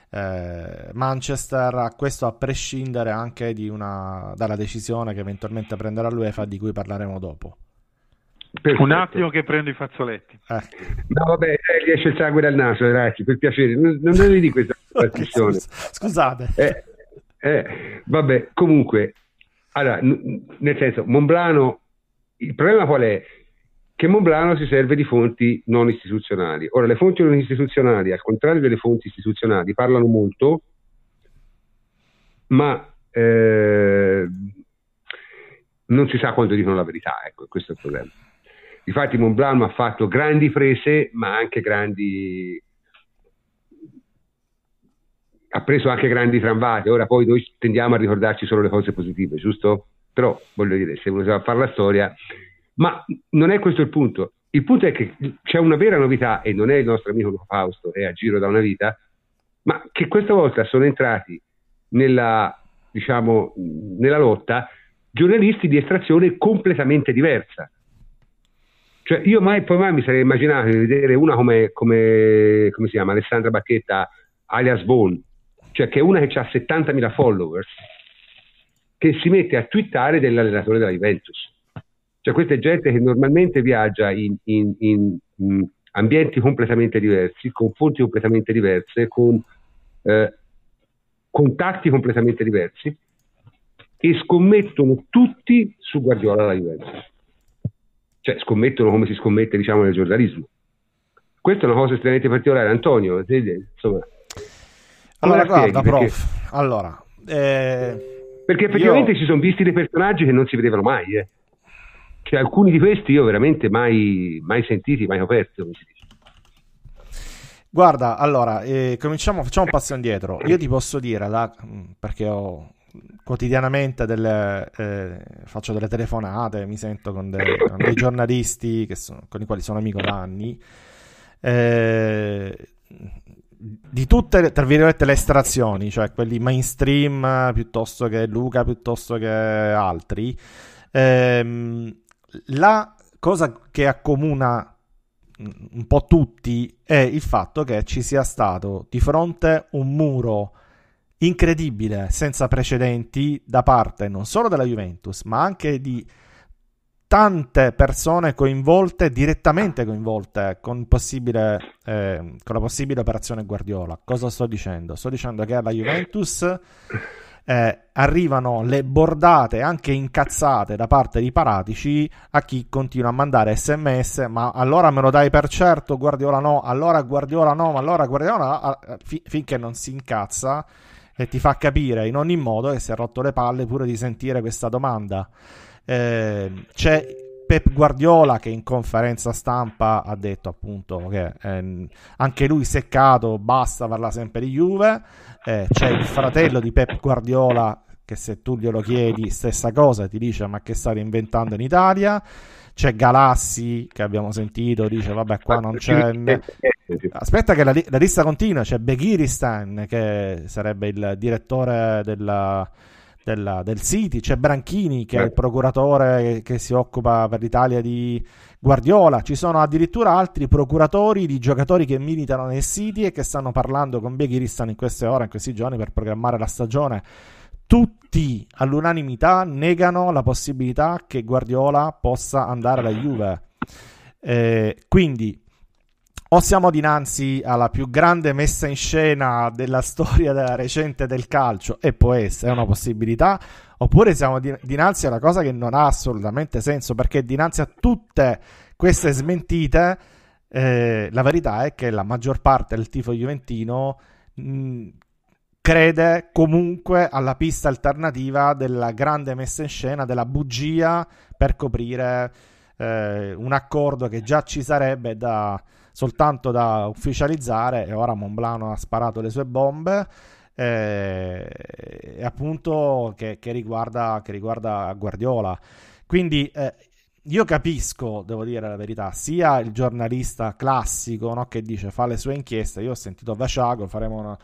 eh, Manchester, questo a prescindere anche una, dalla decisione che eventualmente prenderà l'UEFA di cui parleremo dopo. Perfetto. Un attimo che prendo i fazzoletti. Eh. No, vabbè, eh, gli esce il sangue dal naso, ragazzi, per piacere. Non, non devi di questa trasmissione. Scusate. Eh, eh, vabbè, comunque, allora, n- nel senso, Monblano, il problema qual è? Che Monblano si serve di fonti non istituzionali. Ora, le fonti non istituzionali, al contrario delle fonti istituzionali, parlano molto, ma eh, non si sa quando dicono la verità, ecco, questo è il problema. Infatti Montblanc ha fatto grandi prese, ma anche grandi... ha preso anche grandi tramvate. Ora poi noi tendiamo a ricordarci solo le cose positive, giusto? Però voglio dire, se uno sa fare la storia... Ma non è questo il punto. Il punto è che c'è una vera novità, e non è il nostro amico Fausto, è a giro da una vita, ma che questa volta sono entrati nella, diciamo, nella lotta giornalisti di estrazione completamente diversa. Cioè, io mai poi mai mi sarei immaginato di vedere una come, come, come si chiama, Alessandra Bacchetta, alias Vaughn, cioè che è una che ha 70.000 followers, che si mette a twittare dell'allenatore della Juventus. Cioè, questa è gente che normalmente viaggia in, in, in, in ambienti completamente diversi, con fonti completamente diverse, con eh, contatti completamente diversi, e scommettono tutti su Guardiola alla Juventus cioè scommettono come si scommette diciamo nel giornalismo. questa è una cosa estremamente particolare, Antonio. Insomma, allora, guarda, prof. Perché... Allora, eh, perché effettivamente io... ci sono visti dei personaggi che non si vedevano mai. Eh. Cioè, alcuni di questi io veramente mai, mai sentiti, mai aperti, come si dice. Guarda, allora, eh, cominciamo, facciamo un passo indietro. Io ti posso dire, la, perché ho quotidianamente delle, eh, faccio delle telefonate, mi sento con, dei, con dei giornalisti sono, con i quali sono amico da anni. Eh, di tutte, tra virgolette, le estrazioni, cioè quelli mainstream piuttosto che Luca, piuttosto che altri, ehm, la cosa che accomuna un po' tutti è il fatto che ci sia stato di fronte un muro incredibile, senza precedenti, da parte non solo della Juventus, ma anche di tante persone coinvolte, direttamente coinvolte con, possibile, eh, con la possibile operazione Guardiola. Cosa sto dicendo? Sto dicendo che alla Juventus eh, arrivano le bordate anche incazzate da parte di Paratici a chi continua a mandare sms ma allora me lo dai per certo Guardiola no allora Guardiola no ma allora Guardiola no fi- finché non si incazza e ti fa capire in ogni modo che si è rotto le palle pure di sentire questa domanda. Eh, c'è Pep Guardiola che in conferenza stampa ha detto appunto che eh, anche lui seccato basta parla sempre di Juve. Eh, c'è il fratello di Pep Guardiola che se tu glielo chiedi stessa cosa ti dice ma che state inventando in Italia? C'è Galassi che abbiamo sentito dice vabbè qua non c'è aspetta che la, la lista continua c'è Beghiristan che sarebbe il direttore della, della, del City c'è Branchini che è il procuratore che, che si occupa per l'Italia di Guardiola, ci sono addirittura altri procuratori di giocatori che militano nel City e che stanno parlando con Beghiristan in queste ore, in questi giorni per programmare la stagione. Tutti all'unanimità negano la possibilità che Guardiola possa andare alla Juve. Eh, quindi o siamo dinanzi alla più grande messa in scena della storia della recente del calcio, e può essere, una possibilità, oppure siamo di- dinanzi a una cosa che non ha assolutamente senso, perché dinanzi a tutte queste smentite, eh, la verità è che la maggior parte del tifo juventino mh, crede comunque alla pista alternativa della grande messa in scena, della bugia per coprire eh, un accordo che già ci sarebbe da soltanto da ufficializzare e ora Monblano ha sparato le sue bombe eh, e appunto che, che, riguarda, che riguarda Guardiola quindi eh, io capisco, devo dire la verità, sia il giornalista classico no, che dice fa le sue inchieste. Io ho sentito Vasciago, faremo una,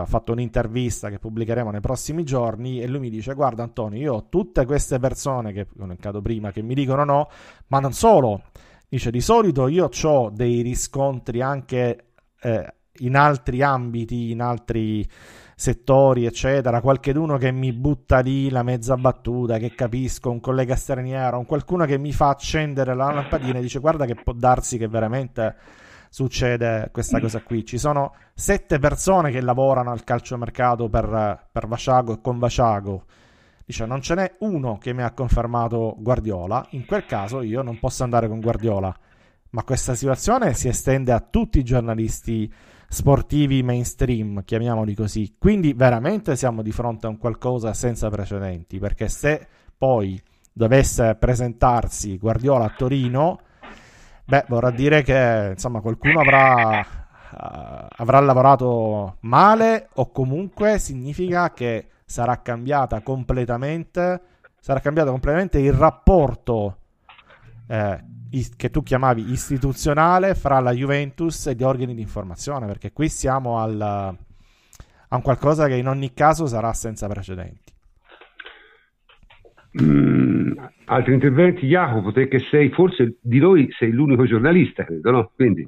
uh, fatto un'intervista che pubblicheremo nei prossimi giorni e lui mi dice guarda Antonio, io ho tutte queste persone che ho elencato prima che mi dicono no, ma non solo, Dice di solito io ho dei riscontri anche eh, in altri ambiti, in altri settori, eccetera. Qualcheduno che mi butta lì la mezza battuta, che capisco, un collega straniero, un qualcuno che mi fa accendere la lampadina e dice guarda che può darsi che veramente succede questa cosa qui. Ci sono sette persone che lavorano al calciomercato per, per Vasciago e con Vasciago Dice non ce n'è uno che mi ha confermato Guardiola, in quel caso io non posso andare con Guardiola. Ma questa situazione si estende a tutti i giornalisti sportivi mainstream, chiamiamoli così. Quindi veramente siamo di fronte a un qualcosa senza precedenti, perché se poi dovesse presentarsi Guardiola a Torino, beh, vorrà dire che insomma qualcuno avrà, uh, avrà lavorato male o comunque significa che sarà cambiata completamente, sarà cambiato completamente il rapporto eh, che tu chiamavi istituzionale fra la Juventus e gli organi di informazione, perché qui siamo al, a un qualcosa che in ogni caso sarà senza precedenti. Mm, altri interventi, Jacopo, te che sei forse di noi sei l'unico giornalista, credo, no? Quindi...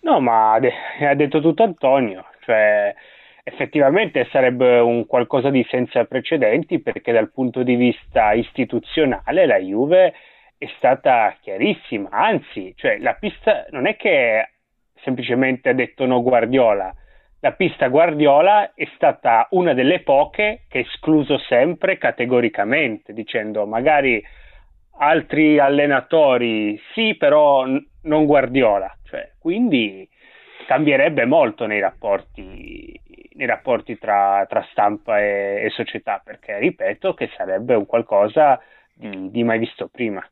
No, ma ha detto tutto Antonio, cioè effettivamente sarebbe un qualcosa di senza precedenti perché dal punto di vista istituzionale la Juve è stata chiarissima, anzi, cioè la pista non è che semplicemente ha detto no Guardiola, la pista Guardiola è stata una delle poche che ha escluso sempre categoricamente, dicendo magari altri allenatori sì, però n- non Guardiola. Cioè, quindi cambierebbe molto nei rapporti, nei rapporti tra, tra, stampa e, e, società, perché ripeto che sarebbe un qualcosa di, di mai visto prima.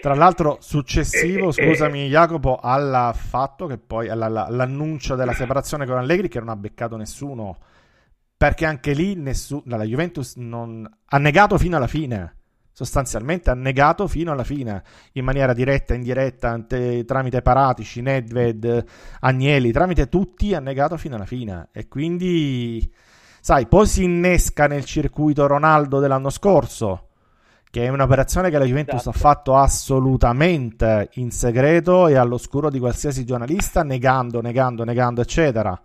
Tra l'altro, successivo, eh, scusami, eh, Jacopo, al fatto che poi all'annuncio della separazione con Allegri, che non ha beccato nessuno, perché anche lì nessuno, la Juventus non, ha negato fino alla fine sostanzialmente ha negato fino alla fine, in maniera diretta, indiretta, ante, tramite Paratici, Nedved, Agnelli, tramite tutti ha negato fino alla fine. E quindi, sai, poi si innesca nel circuito Ronaldo dell'anno scorso, che è un'operazione che la Juventus esatto. ha fatto assolutamente in segreto e all'oscuro di qualsiasi giornalista, negando, negando, negando, eccetera.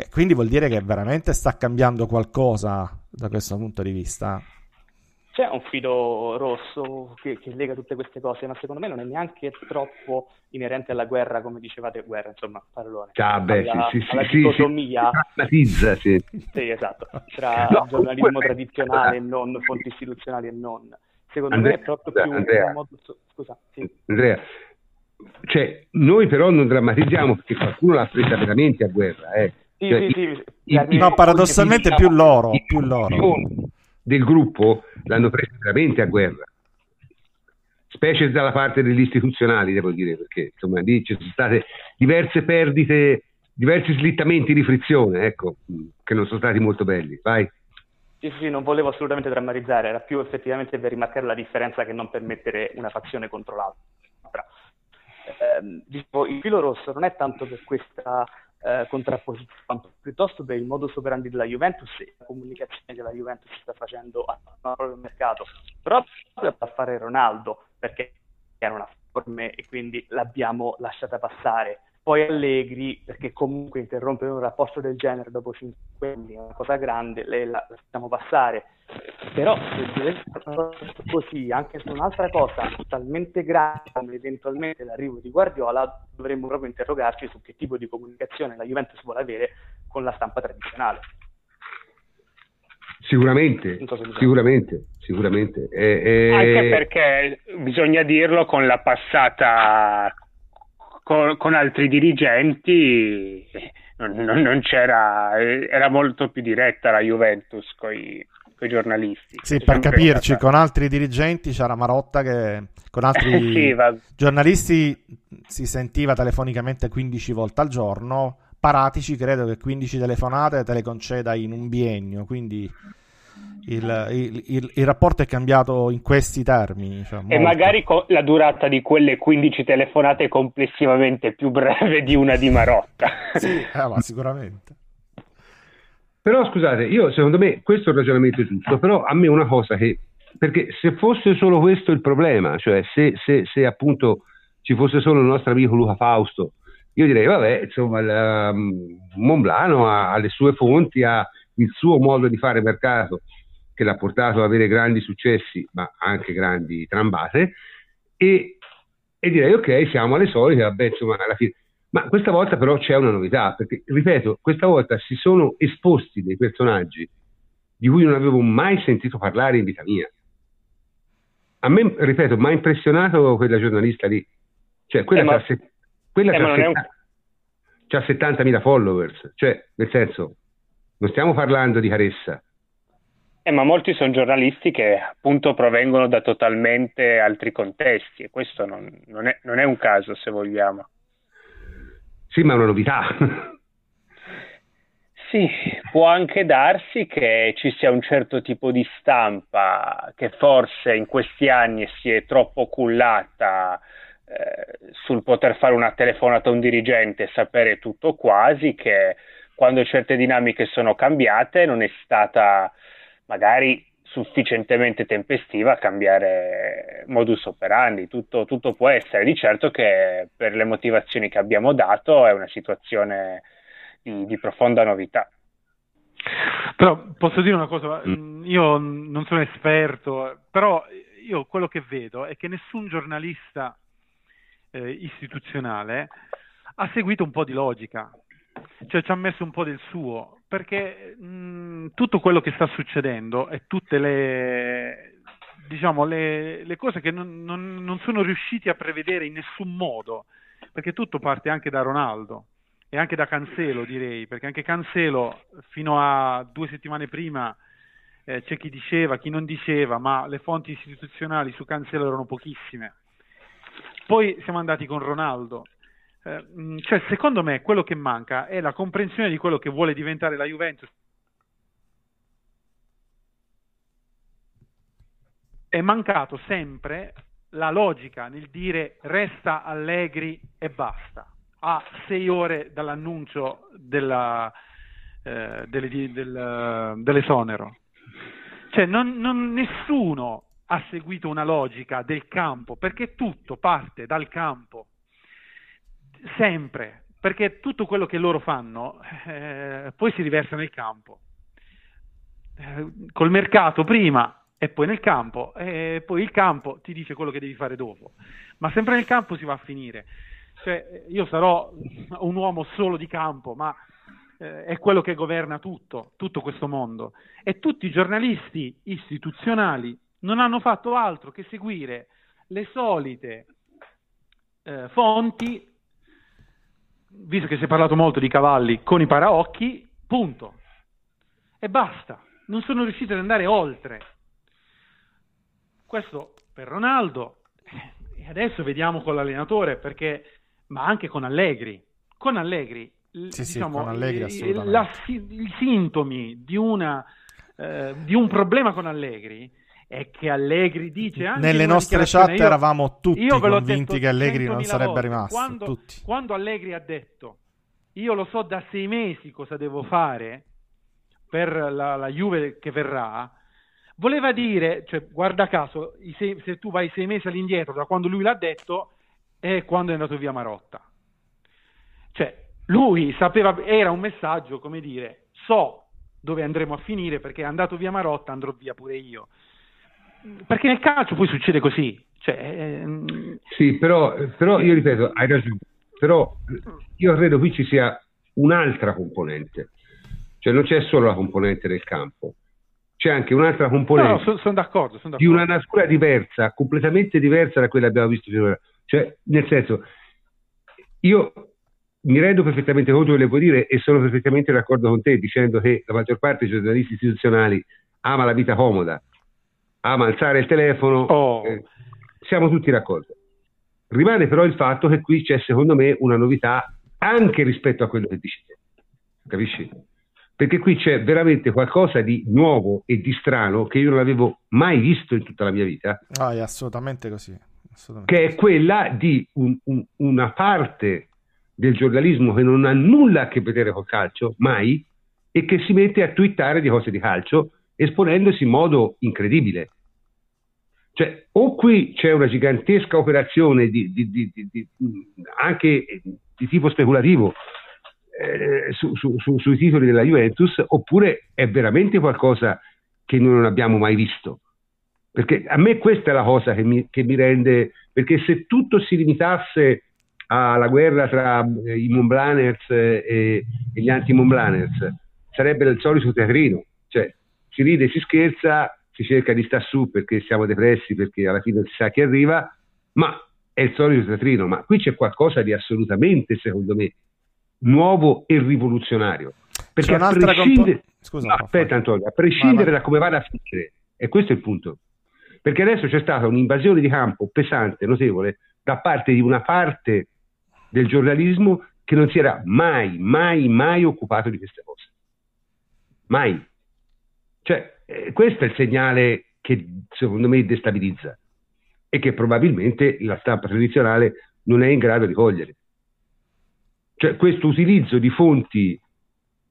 E quindi vuol dire che veramente sta cambiando qualcosa da questo punto di vista c'è un filo rosso che, che, lega tutte queste cose, ma secondo me non è neanche troppo inerente alla guerra, come dicevate, guerra, insomma, parolone. Ah, beh, alla, sì, sì, alla sì, dicotomia. Sì, sì. sì, esatto, tra no, giornalismo comunque, tradizionale e non, fonti istituzionali e non. Secondo Andrea, me è proprio più Andrea, un modo... Scusa, sì. Andrea, cioè, noi però non drammatizziamo perché qualcuno l'ha presa veramente a guerra, eh. Sì, cioè, sì, sì. I, i, no, paradossalmente più loro, più loro del gruppo l'hanno preso veramente a guerra, specie dalla parte degli istituzionali, devo dire, perché insomma lì ci sono state diverse perdite, diversi slittamenti di frizione, ecco, che non sono stati molto belli. Vai. Sì, sì, non volevo assolutamente drammatizzare, era più effettivamente per rimarcare la differenza che non per mettere una fazione contro l'altra. Eh, dicevo, il filo rosso non è tanto per questa eh, contrapposizione, piuttosto per il modus operandi della Juventus e la comunicazione che la Juventus sta facendo al proprio mercato, proprio a fare Ronaldo, perché era una forma e quindi l'abbiamo lasciata passare poi Allegri, perché comunque interrompere un rapporto del genere dopo 5 anni è una cosa grande, le la lasciamo passare. Però se così, anche su un'altra cosa talmente grande come eventualmente l'arrivo di Guardiola, dovremmo proprio interrogarci su che tipo di comunicazione la Juventus vuole avere con la stampa tradizionale. Sicuramente, so sicuramente, sicuramente. Eh, eh... Anche perché bisogna dirlo con la passata con, con altri dirigenti non, non, non, c'era, era molto più diretta la Juventus con i giornalisti. Sì, per capirci, con altri dirigenti c'era Marotta che con altri sì, giornalisti si sentiva telefonicamente 15 volte al giorno. Paratici credo che 15 telefonate te le conceda in un biennio, quindi il, il, il, il, rapporto è cambiato in questi termini. Cioè e magari co- la durata di quelle 15 telefonate è complessivamente più breve di una di Marotta. sì, eh, ma sicuramente. Però scusate, io secondo me questo è un ragionamento giusto, però a me una cosa che, perché se fosse solo questo il problema, cioè se, se, se appunto ci fosse solo il nostro amico Luca Fausto, io direi vabbè, insomma, il, um, Monblano ha, ha le sue fonti, ha il suo modo di fare mercato che l'ha portato ad avere grandi successi, ma anche grandi trambate, e, e direi ok, siamo alle solite, vabbè, insomma, alla fine. Ma questa volta però c'è una novità, perché, ripeto, questa volta si sono esposti dei personaggi di cui non avevo mai sentito parlare in vita mia. A me, ripeto, mi ha impressionato quella giornalista lì. Cioè, quella, eh, ma... se... quella eh, un... 70.000 followers. Cioè, nel senso, non stiamo parlando di Caressa, eh, ma molti sono giornalisti che appunto provengono da totalmente altri contesti e questo non, non, è, non è un caso se vogliamo. Sì, ma è una novità. Sì, può anche darsi che ci sia un certo tipo di stampa che forse in questi anni si è troppo cullata eh, sul poter fare una telefonata a un dirigente e sapere tutto quasi, che quando certe dinamiche sono cambiate non è stata magari sufficientemente tempestiva a cambiare modus operandi, tutto, tutto, può essere, di certo che per le motivazioni che abbiamo dato è una situazione di, di profonda novità. Però posso dire una cosa, mm. io non sono esperto, però io quello che vedo è che nessun giornalista eh, istituzionale ha seguito un po' di logica, cioè ci ha messo un po' del suo, perché mh, tutto quello che sta succedendo e tutte le, diciamo, le, le cose che non, non, non, sono riusciti a prevedere in nessun modo, perché tutto parte anche da Ronaldo e anche da Cancelo direi, perché anche Cancelo fino a due settimane prima eh, c'è chi diceva, chi non diceva, ma le fonti istituzionali su Cancelo erano pochissime. Poi siamo andati con Ronaldo. Eh, cioè, secondo me quello che manca è la comprensione di quello che vuole diventare la Juventus. È mancato sempre la logica nel dire resta Allegri e basta a sei ore dall'annuncio della, eh, delle, del, dell'esonero. Cioè, non, non, nessuno ha seguito una logica del campo, perché tutto parte dal campo, sempre, perché tutto quello che loro fanno eh, poi si riversa nel campo. Eh, col mercato prima e poi nel campo, e poi il campo ti dice quello che devi fare dopo, ma sempre nel campo si va a finire cioè, io sarò un uomo solo di campo, ma eh, è quello che governa tutto, tutto questo mondo. E tutti i giornalisti istituzionali non hanno fatto altro che seguire le solite eh, fonti, visto che si è parlato molto di cavalli, con i paraocchi, punto. E basta, non sono riusciti ad andare oltre. Questo per Ronaldo, e adesso vediamo con l'allenatore, perché ma anche con Allegri. Con Allegri, sì, diciamo, sì, con Allegri la, i sintomi di, una, eh, di un problema con Allegri è che Allegri dice anche nelle nostre chat io, eravamo tutti convinti che Allegri non sarebbe volte. rimasto quando, quando, Allegri ha detto io lo so da sei mesi cosa devo fare per la, la Juve che verrà voleva dire, cioè, guarda caso sei, se tu vai sei mesi all'indietro da quando lui l'ha detto è quando è andato via Marotta. Cioè, lui sapeva, era un messaggio, come dire, so dove andremo a finire perché è andato via Marotta, andrò via pure io. Perché nel calcio poi succede così. Cioè, ehm... Sì, però, però io ripeto, hai ragione, però io credo qui ci sia un'altra componente, cioè non c'è solo la componente del campo, c'è anche un'altra componente no, no, sono, sono d'accordo, sono d'accordo. di una natura diversa, completamente diversa da quella che abbiamo visto finora. Cioè, nel senso, io mi rendo perfettamente conto che le puoi dire e sono perfettamente d'accordo con te dicendo che la maggior parte dei giornalisti istituzionali ama la vita comoda, ama alzare il telefono, oh. eh, siamo tutti d'accordo. Rimane però il fatto che qui c'è secondo me una novità anche rispetto a quello che dici te, capisci? Perché qui c'è veramente qualcosa di nuovo e di strano che io non avevo mai visto in tutta la mia vita. Ah, è assolutamente così che è quella di un, un, una parte del giornalismo che non ha nulla a che vedere col calcio, mai, e che si mette a twittare di cose di calcio, esponendosi in modo incredibile. Cioè, o qui c'è una gigantesca operazione di, di, di, anche di tipo speculativo eh, su, su, su, sui titoli della Juventus, oppure è veramente qualcosa che noi non abbiamo mai visto. Perché a me questa è la cosa che mi, che mi rende, perché se tutto si limitasse alla guerra tra eh, i Montblaners e, e gli anti-Montblaners, sarebbe il solito teatrino, cioè si ride, si scherza, si cerca di stare su perché siamo depressi, perché alla fine si sa chi arriva, ma è il solito teatrino, ma qui c'è qualcosa di assolutamente, secondo me, nuovo e rivoluzionario. Perché a prescindere, compo- Scusa, aspetta Antonio, a prescindere da come vada a finire, e questo è il punto, perché adesso c'è stata un'invasione di campo pesante, notevole, da parte di una parte del giornalismo che non si era mai, mai, mai occupato di queste cose. Mai. Cioè, eh, questo è il segnale che secondo me destabilizza e che probabilmente la stampa tradizionale non è in grado di cogliere. Cioè, questo utilizzo di fonti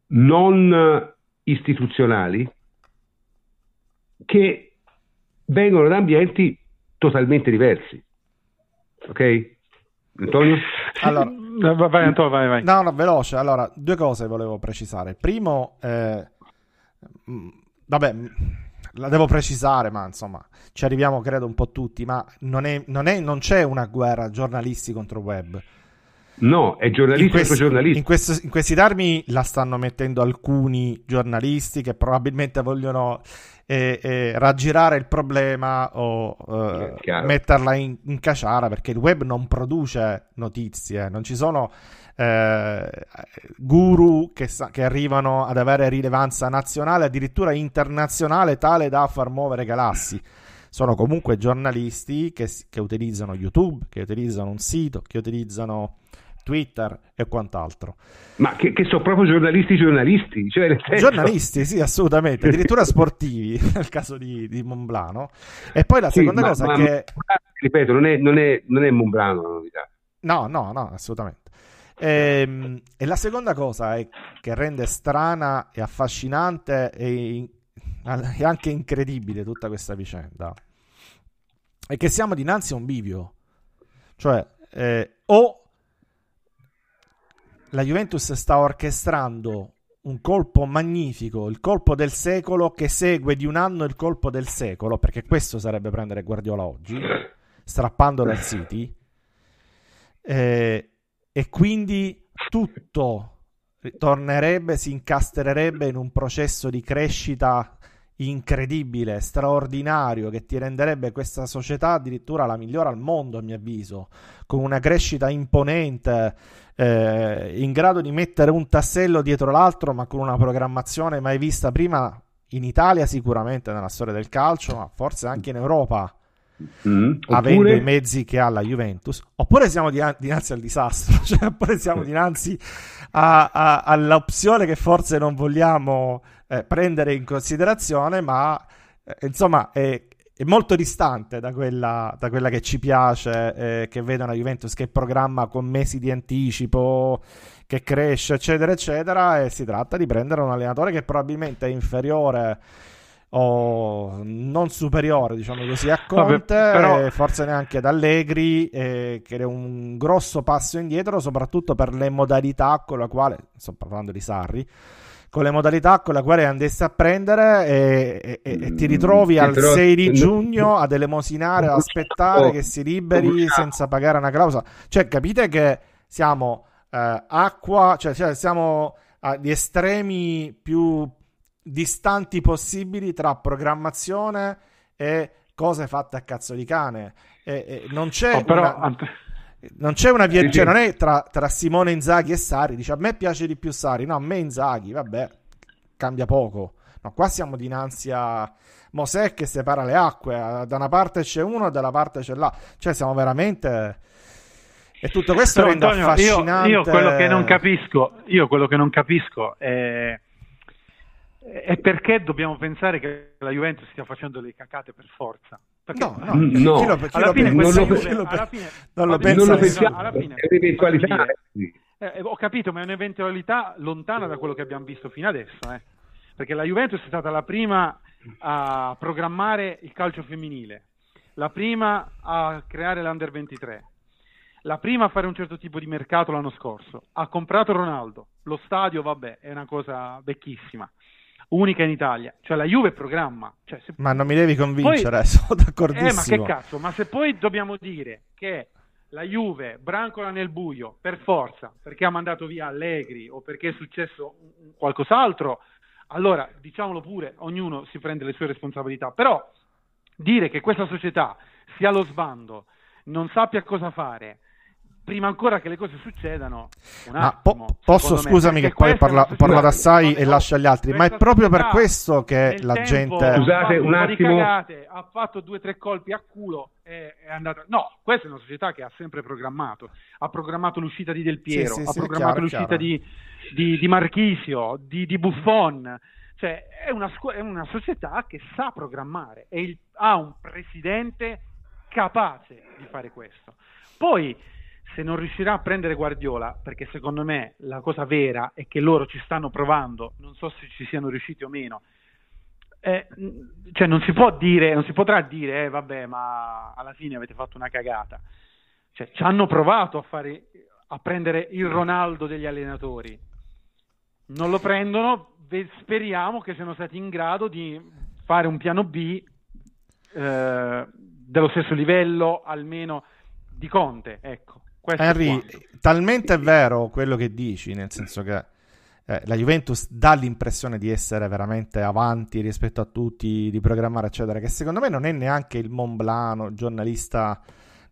non istituzionali che vengono da ambienti totalmente diversi. Ok? Antonio? Allora, vai, Antonio, vai, vai. No, no, veloce. Allora, due cose volevo precisare. primo, eh, vabbè, mm, la devo precisare, ma insomma, ci arriviamo credo un po' tutti, ma non, è, non, è, non c'è una guerra giornalisti contro web. No, è giornalista contro giornalista. In, questo, in questi termini la stanno mettendo alcuni giornalisti che probabilmente vogliono e, e raggirare il problema o uh, metterla in, in caciara perché il web non produce notizie, non ci sono eh, guru che, che, arrivano ad avere rilevanza nazionale, addirittura internazionale, tale da far muovere galassi. Sono comunque giornalisti che, che utilizzano YouTube, che utilizzano un sito, che utilizzano Twitter e quant'altro. Ma che, che sono proprio giornalisti giornalisti? Cioè giornalisti, sì, assolutamente, addirittura sportivi, nel caso di, di Monblano. E poi la seconda sì, cosa ma, che... ripeto, non è, non è, non è Monblano la novità. No, no, no, assolutamente. E, ehm, e, la seconda cosa è che rende strana e affascinante e, e anche incredibile tutta questa vicenda è che siamo dinanzi a un bivio. Cioè, eh, o la Juventus sta orchestrando un colpo magnifico, il colpo del secolo che segue di un anno il colpo del secolo, perché questo sarebbe prendere Guardiola oggi, strappandolo al City, eh, e quindi tutto tornerebbe, si incastrerebbe in un processo di crescita incredibile, straordinario, che ti renderebbe questa società addirittura la migliore al mondo, a mio avviso, con una crescita imponente, eh, in grado di mettere un tassello dietro l'altro, ma con una programmazione mai vista prima in Italia, sicuramente nella storia del calcio, ma forse anche in Europa. Mm, avendo oppure... i mezzi che ha la Juventus, oppure siamo dinanzi al disastro, cioè oppure siamo dinanzi a, a, all'opzione che forse non vogliamo eh, prendere in considerazione, ma eh, insomma è, è, molto distante da quella, da quella che ci piace, eh, che vede una Juventus che programma con mesi di anticipo, che cresce, eccetera, eccetera, e si tratta di prendere un allenatore che probabilmente è inferiore o non superiore, diciamo così, a Conte, Vabbè, però... forse neanche ad Allegri, eh, che è un grosso passo indietro, soprattutto per le modalità con la quale, sto parlando di Sarri, con le modalità con le quali andesti a prendere e, e, e ti ritrovi mm, al però... 6 di giugno ad elemosinare, ad aspettare che si liberi senza pagare una clausola. Cioè, capite che siamo eh, acqua, cioè, cioè siamo agli estremi più distanti possibili tra programmazione e cose fatte a cazzo di cane. E, e non c'è oh, però... una... Non c'è una via, cioè non è tra, tra, Simone Inzaghi e Sari. Dice a me piace di più Sari, no, a me Inzaghi, vabbè, cambia poco. No, qua siamo dinanzi a Mosè che separa le acque. Da una parte c'è uno, dalla parte c'è là. Cioè, siamo veramente. E tutto questo Però, rende Antonio, affascinante. Io, io, quello che non capisco, io quello che non capisco è e perché dobbiamo pensare che la Juventus stia facendo le cacate per forza? Perché no, no, no. Chi lo, chi alla fine non lo, alla fine, non lo pensa non pensiamo, alla fine, è un'eventualità. Eh, ho capito, ma è un'eventualità lontana da quello che abbiamo visto fino adesso, eh. perché la Juventus è stata la prima a programmare il calcio femminile, la prima a creare l'Under 23, la prima a fare un certo tipo di mercato l'anno scorso, ha comprato Ronaldo, lo stadio vabbè è una cosa vecchissima, unica in Italia, cioè la Juve programma. Cioè, se... Ma non mi devi convincere, poi... sono d'accordissimo. Eh, ma che cazzo, ma se poi dobbiamo dire che la Juve brancola nel buio per forza, perché ha mandato via Allegri o perché è successo qualcos'altro, allora diciamolo pure, ognuno si prende le sue responsabilità, però dire che questa società sia allo sbando, non sappia cosa fare, prima ancora che le cose succedano. Ma po- posso, scusami, che poi parla, parla da assai e lascia gli altri, ma è proprio per questo che la tempo, gente. Scusate un attimo. Cagate, ha fatto due o tre colpi a culo e è andata. No, questa è una società che ha sempre programmato. Ha programmato l'uscita di Del Piero, sì, sì, ha sì, programmato chiaro, l'uscita chiaro. Di, di, di, Marchisio, di, di Buffon. Cioè, è una, è una, società che sa programmare e il, ha un presidente capace di fare questo. Poi se non riuscirà a prendere Guardiola, perché secondo me la cosa vera è che loro ci stanno provando, non so se ci siano riusciti o meno, eh, cioè non si può dire, non si potrà dire, eh, vabbè, ma alla fine avete fatto una cagata. Cioè, ci hanno provato a, fare, a prendere il Ronaldo degli allenatori, non lo prendono, speriamo che siano stati in grado di fare un piano B eh, dello stesso livello, almeno di Conte, ecco. Questo Henry, talmente è vero quello che dici, nel senso che eh, la Juventus dà l'impressione di essere veramente avanti rispetto a tutti, di programmare, eccetera, che secondo me non è neanche il Monblano, giornalista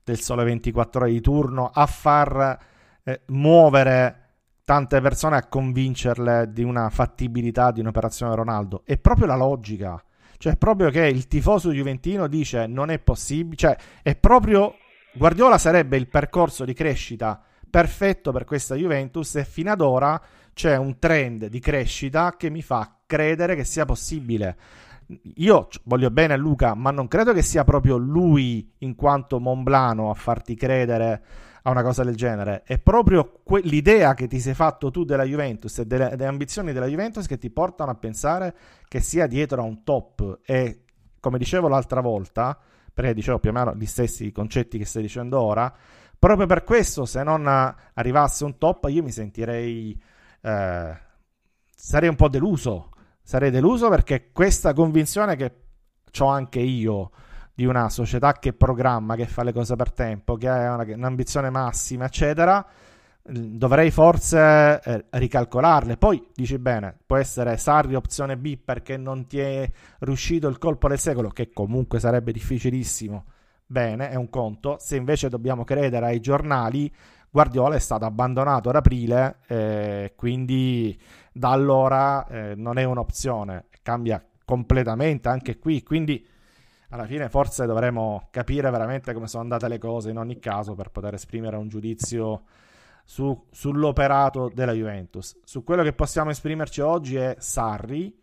del Sole 24 ore di turno, a far eh, muovere tante persone a convincerle di una fattibilità di un'operazione Ronaldo. È proprio la logica. Cioè, proprio che il tifoso juventino dice non è possibile. Cioè, è proprio. Guardiola sarebbe il percorso di crescita perfetto per questa Juventus e fino ad ora c'è un trend di crescita che mi fa credere che sia possibile. Io voglio bene a Luca, ma non credo che sia proprio lui in quanto Monblano a farti credere a una cosa del genere. È proprio que- l'idea che ti sei fatto tu della Juventus e delle, delle, ambizioni della Juventus che ti portano a pensare che sia dietro a un top. E come dicevo l'altra volta, perché dicevo più o meno gli stessi concetti che stai dicendo ora, proprio per questo, se non arrivasse un top, io mi sentirei. Eh, sarei un po' deluso. Sarei deluso perché questa convinzione che ho anche io di una società che programma, che fa le cose per tempo, che ha una, un'ambizione massima, eccetera, dovrei forse eh, ricalcolarle. Poi dici bene, può essere Sarri opzione B perché non ti è riuscito il colpo del secolo, che comunque sarebbe difficilissimo. Bene, è un conto. Se invece dobbiamo credere ai giornali, Guardiola è stato abbandonato ad aprile, eh, quindi da allora eh, non è un'opzione. Cambia completamente anche qui. Quindi alla fine forse dovremo capire veramente come sono andate le cose in ogni caso per poter esprimere un giudizio su, sull'operato della Juventus. Su quello che possiamo esprimerci oggi è Sarri,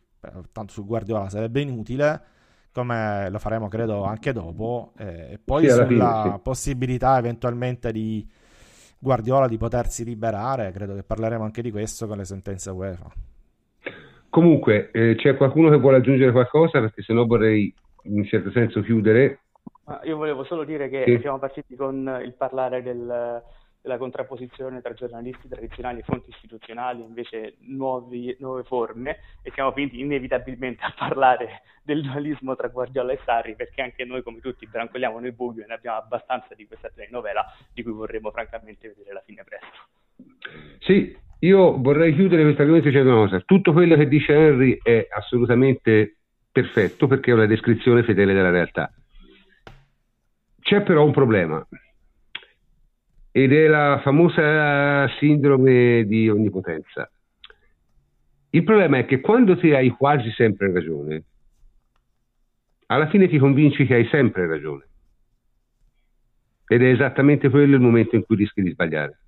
tanto su Guardiola sarebbe inutile, come lo faremo credo anche dopo, eh, e poi sì, sulla fine, sì. possibilità eventualmente di Guardiola di potersi liberare, credo che parleremo anche di questo con le sentenze UEFA. Comunque, eh, c'è qualcuno che vuole aggiungere qualcosa? Perché se no vorrei in un certo senso chiudere. io volevo solo dire che sì. siamo partiti con il parlare del, della contrapposizione tra giornalisti tradizionali e fonti istituzionali, invece nuovi, nuove forme, e siamo finiti inevitabilmente a parlare del dualismo tra Guardiola e Sarri, perché anche noi, come tutti, brancoliamo nel buio e ne abbiamo abbastanza di questa telenovela, di cui vorremmo francamente vedere la fine presto. Sì, io vorrei chiudere questo argomento dicendo una cosa. Tutto quello che dice Henry è assolutamente perfetto perché è una descrizione fedele della realtà. C'è però un problema ed è la famosa sindrome di onnipotenza. Il problema è che quando ti hai quasi sempre ragione, alla fine ti convinci che hai sempre ragione. Ed è esattamente quello il momento in cui rischi di sbagliare.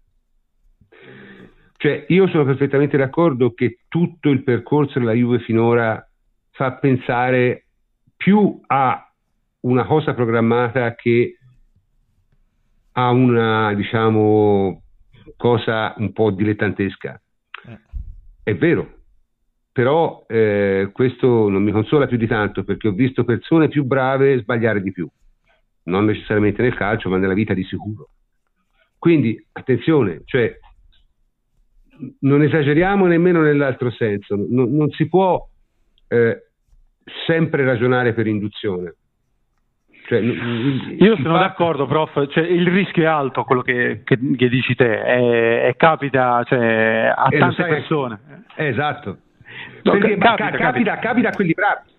Cioè, io sono perfettamente d'accordo che tutto il percorso della Juve finora fa pensare più a una cosa programmata che a una, diciamo, cosa un po' dilettantesca. Eh. È vero, però eh, questo non mi consola più di tanto perché ho visto persone più brave sbagliare di più, non necessariamente nel calcio, ma nella vita di sicuro. Quindi attenzione, cioè, non esageriamo nemmeno nell'altro senso, non, non si può eh, sempre ragionare per induzione. Cioè, Io sono fatto... d'accordo, prof. Cioè, il rischio è alto, quello che, che, che dici te, e, e capita cioè, a eh, tante sai, persone. esatto. No, Perché, capita, capita, capita, capita, a quelli bravi.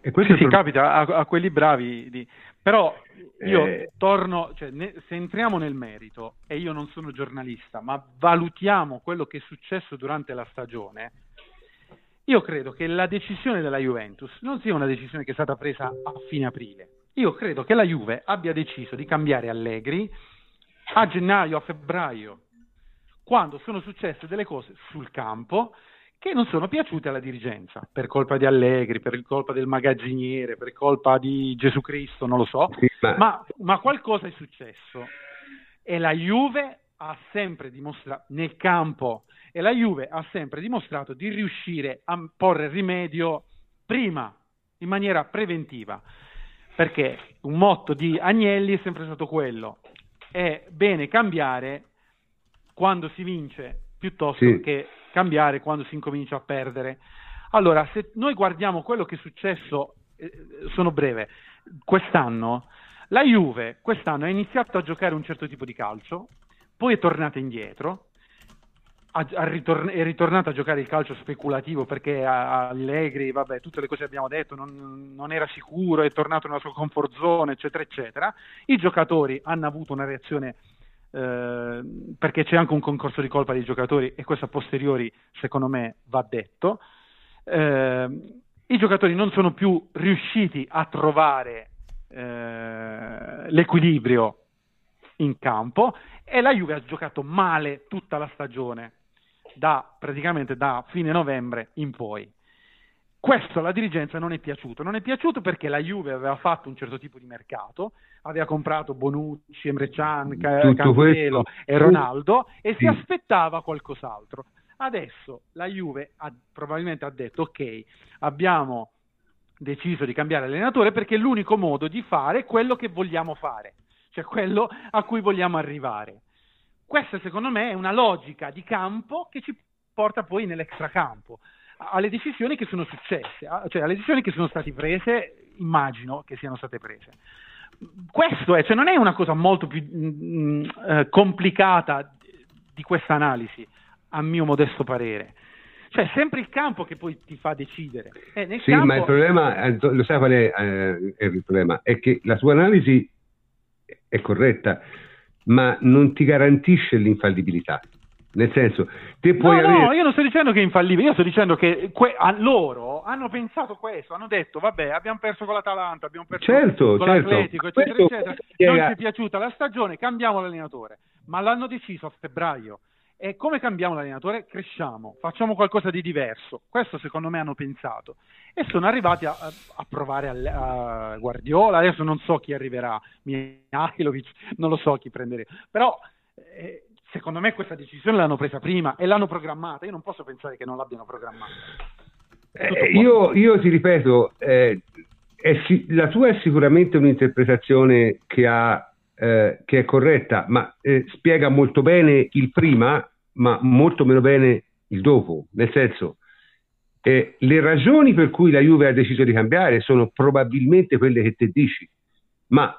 E sì, sì, capita a, a, quelli bravi. Di... Però io eh... torno, cioè, ne, se entriamo nel merito, e io non sono giornalista, ma valutiamo quello che è successo durante la stagione, io credo che la decisione della Juventus non sia una decisione che è stata presa a fine aprile. Io credo che la Juve abbia deciso di cambiare Allegri a gennaio, a febbraio, quando sono successe delle cose sul campo che non sono piaciute alla dirigenza, per colpa di Allegri, per colpa del magazziniere, per colpa di Gesù Cristo, non lo so, sì, ma... Ma, ma qualcosa è successo. E la Juve ha sempre dimostrato nel campo e la Juve ha sempre dimostrato di riuscire a porre rimedio prima, in maniera preventiva, perché un motto di Agnelli è sempre stato quello, è bene cambiare quando si vince piuttosto sì. che cambiare quando si incomincia a perdere. Allora, se noi guardiamo quello che è successo, eh, sono breve, quest'anno, la Juve quest'anno ha iniziato a giocare un certo tipo di calcio, poi è tornata indietro, è ritornato a giocare il calcio speculativo perché Allegri, vabbè, tutte le cose che abbiamo detto, non, non, era sicuro, è tornato nella sua comfort zone, eccetera, eccetera. I giocatori hanno avuto una reazione eh, perché c'è anche un concorso di colpa dei giocatori e questo a posteriori, secondo me, va detto. Eh, I giocatori non sono più riusciti a trovare eh, l'equilibrio in campo e la Juve ha giocato male tutta la stagione da praticamente da fine novembre in poi. Questo alla dirigenza non è piaciuto, non è piaciuto perché la Juve aveva fatto un certo tipo di mercato, aveva comprato Bonucci, Emre Can, Cancelo e Ronaldo e sì. si aspettava qualcos'altro. Adesso la Juve ha, probabilmente ha detto ok, abbiamo deciso di cambiare allenatore perché è l'unico modo di fare quello che vogliamo fare, cioè quello a cui vogliamo arrivare. Questa secondo me è una logica di campo che ci porta poi nell'extracampo, alle decisioni che sono successe, cioè alle decisioni che sono state prese, immagino che siano state prese. Questo è, cioè non è una cosa molto più mh, mm, mm, eh, complicata di questa analisi, a mio modesto parere. Cioè, è sempre il campo che poi ti fa decidere. Eh, sì, campo... ma il problema, eh, lo sai qual è, eh, è il problema? È che la sua analisi è corretta, ma non ti garantisce l'infallibilità. Nel senso, te puoi no, avere... no, io non sto dicendo che è infallibile, io sto dicendo che que- a loro hanno pensato questo, hanno detto, vabbè, abbiamo perso con l'Atalanta, abbiamo perso certo, con certo. l'Atletico, eccetera, questo eccetera. Non ci è piaciuta la stagione, cambiamo l'allenatore. Ma l'hanno deciso a febbraio. E come cambiamo l'allenatore? Cresciamo, facciamo qualcosa di diverso. Questo secondo me hanno pensato. E sono arrivati a, a provare a, a, Guardiola. Adesso non so chi arriverà, Mihailovic, non lo so chi prenderà. Però eh, secondo me questa decisione l'hanno presa prima e l'hanno programmata. Io non posso pensare che non l'abbiano programmata. Eh, io, io, ti ripeto, eh, è, la tua è sicuramente un'interpretazione che ha eh, che è corretta, ma eh, spiega molto bene il prima, ma molto meno bene il dopo. Nel senso, eh, le ragioni per cui la Juve ha deciso di cambiare sono probabilmente quelle che te dici, ma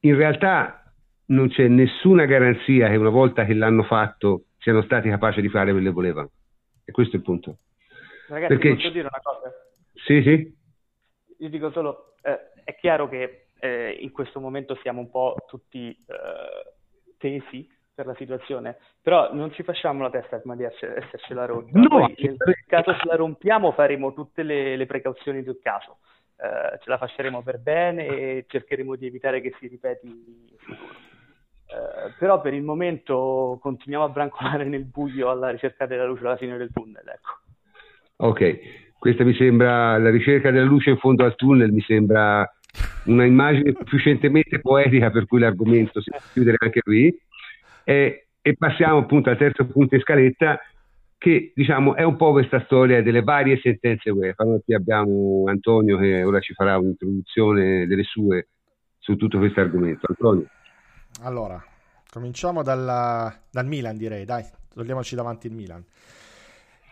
in realtà non c'è nessuna garanzia che una volta che l'hanno fatto siano stati capaci di fare quello che volevano. E questo è il punto. Ragazzi, Perché... posso dire una cosa? Sì, sì. Io dico solo, eh, è chiaro che eh, in questo momento siamo un po' tutti eh, tesi per la situazione, però non ci facciamo la testa prima di essercela rotta. No, Poi, nel caso ce la rompiamo faremo tutte le, le precauzioni del caso, eh, ce la facceremo per bene e cercheremo di evitare che si ripeti in futuro. Eh, però per il momento continuiamo a brancolare nel buio alla ricerca della luce alla fine del tunnel. Ecco. Ok, questa mi sembra la ricerca della luce in fondo al tunnel, mi sembra una immagine sufficientemente poetica per cui l'argomento si può chiudere anche qui. E, e, passiamo appunto al terzo punto in scaletta che diciamo è un po' questa storia delle varie sentenze UEFA. Noi qui abbiamo Antonio che ora ci farà un'introduzione delle sue su tutto questo argomento. Antonio. Allora cominciamo dalla, dal Milan direi. Dai togliamoci davanti il Milan.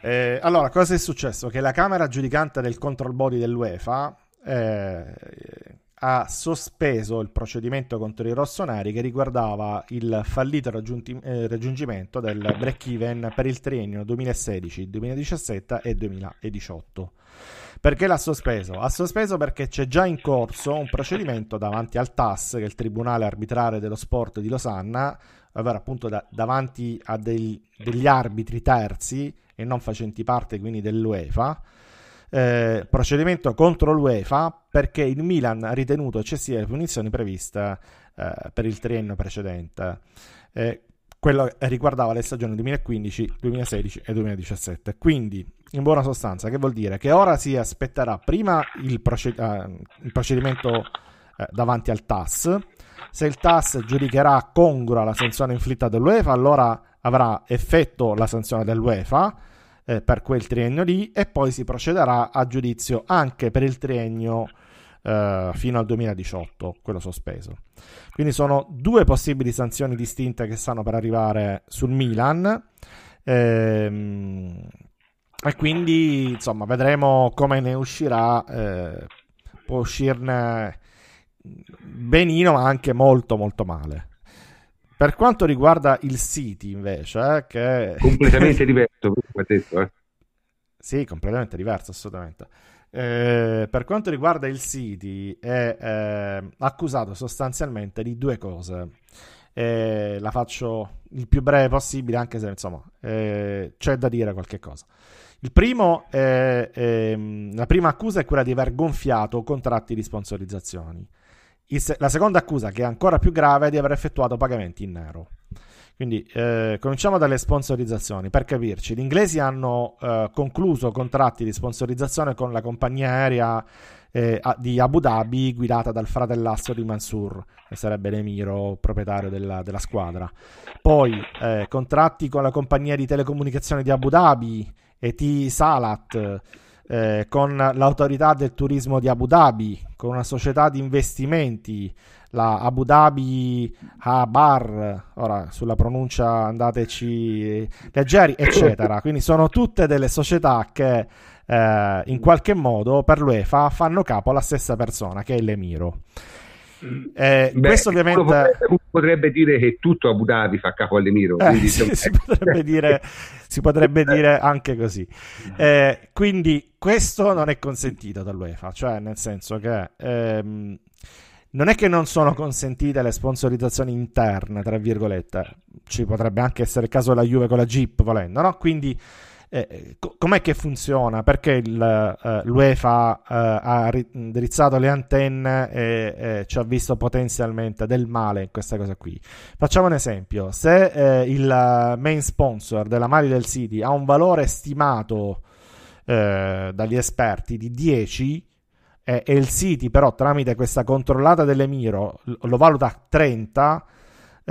Eh, allora cosa è successo? che la camera giudicante del control body dell'UEFA eh, ha sospeso il procedimento contro i rossoneri che riguardava il fallito raggiunti, eh, raggiungimento del break-even per il triennio 2016, 2017 e 2018. Perché l'ha sospeso? Ha sospeso perché c'è già in corso un procedimento davanti al TAS, che è il Tribunale Arbitrale dello Sport di Losanna, ovvero appunto da, davanti a dei, degli arbitri terzi e non facenti parte quindi dell'UEFA, eh, procedimento contro l'UEFA perché il Milan ha ritenuto eccessive le punizioni previste eh, per il triennio precedente. Eh, quello riguardava le stagioni 2015, 2016 e 2017. Quindi, in buona sostanza, che vuol dire? Che ora si aspetterà prima il, proced- eh, il procedimento eh, davanti al TAS. Se il TAS giudicherà congrua la sanzione inflitta dall'UEFA, allora avrà effetto la sanzione dell'UEFA eh, per quel triennio lì e poi si procederà a giudizio anche per il triennio eh, fino al 2018, quello sospeso. Quindi sono due possibili sanzioni distinte che stanno per arrivare sul Milan. Ehm, e quindi insomma vedremo come ne uscirà. Eh, può uscirne benino, ma anche molto molto male. Per quanto riguarda il City, invece, eh, che... Completamente diverso, come detto, eh. Sì, completamente diverso, assolutamente. Eh, per quanto riguarda il City, è eh, accusato sostanzialmente di due cose. Eh, la faccio il più breve possibile, anche se insomma eh, c'è da dire qualche cosa. Il primo è, la prima accusa è quella di aver gonfiato contratti di sponsorizzazioni. Se- la seconda accusa, che è ancora più grave, è di aver effettuato pagamenti in nero. Quindi eh, cominciamo dalle sponsorizzazioni. Per capirci, gli inglesi hanno eh, concluso contratti di sponsorizzazione con la compagnia aerea eh, di Abu Dhabi guidata dal fratellastro di Mansur, che sarebbe l'emiro proprietario della, della squadra. Poi eh, contratti con la compagnia di telecomunicazioni di Abu Dhabi, ET Salat, eh, con l'autorità del turismo di Abu Dhabi, con una società di investimenti la Abu Dhabi Habar, ora sulla pronuncia andateci leggeri, eccetera. Quindi sono tutte delle società che eh, in qualche modo per l'UEFA fanno capo alla stessa persona, che è l'Emiro. Eh, Beh, questo ovviamente potrebbe, potrebbe, dire che tutto Abu Dhabi fa capo all'Emiro. Eh, sì, si, potrebbe dire, si, potrebbe dire, anche così. Eh, quindi questo non è consentito dall'UEFA, cioè nel senso che ehm, non è che non sono consentite le sponsorizzazioni interne, tra virgolette, ci potrebbe anche essere il caso della Juve con la Jeep volendo, no? Quindi eh, co- com'è che funziona? Perché il, uh, l'UEFA uh, ha indirizzato le antenne e, ci ha visto potenzialmente del male in questa cosa qui? Facciamo un esempio, se eh, il main sponsor della Mali del City ha un valore stimato eh, dagli esperti di 10, eh, e il City però tramite questa controllata dell'Emiro lo valuta a 30,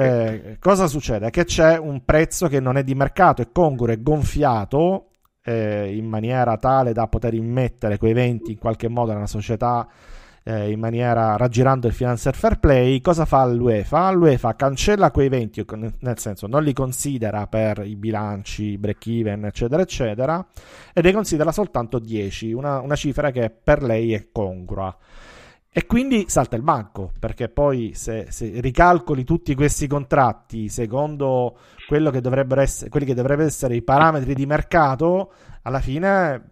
eh, cosa succede? Che c'è un prezzo che non è di mercato, è congruo, è gonfiato eh, in maniera tale da poter immettere quei 20 in qualche modo nella società eh, in maniera raggirando il financial fair play, cosa fa l'UEFA? L'UEFA cancella quei 20, nel senso non li considera per i bilanci, break even, eccetera, eccetera, e ne considera soltanto 10, una, una cifra che per lei è congrua. E quindi salta il banco, perché poi se, se, ricalcoli tutti questi contratti secondo che essere, quelli che dovrebbero essere i parametri di mercato, alla fine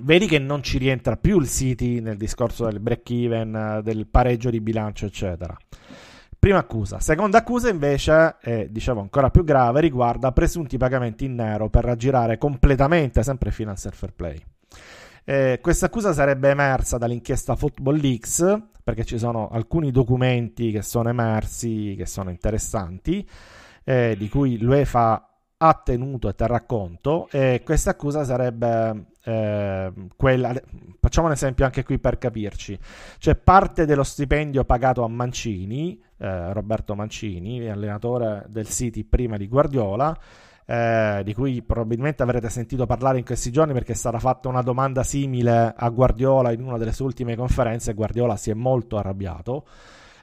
vedi che non ci rientra più il City nel discorso del break even, del pareggio di bilancio, eccetera. Prima accusa. Seconda accusa invece, è diciamo ancora più grave, riguarda presunti pagamenti in nero per raggirare completamente sempre Financial Fair Play. Eh, questa accusa sarebbe emersa dall'inchiesta Football Leaks, perché ci sono alcuni documenti che sono emersi, che sono interessanti, eh, di cui l'UEFA ha tenuto e terrà conto, e questa accusa sarebbe eh, quella, facciamo un esempio anche qui per capirci, cioè parte dello stipendio pagato a Mancini, eh, Roberto Mancini, allenatore del City prima di Guardiola, eh, di cui probabilmente avrete sentito parlare in questi giorni perché è stata fatta una domanda simile a Guardiola in una delle sue ultime conferenze e Guardiola si è molto arrabbiato.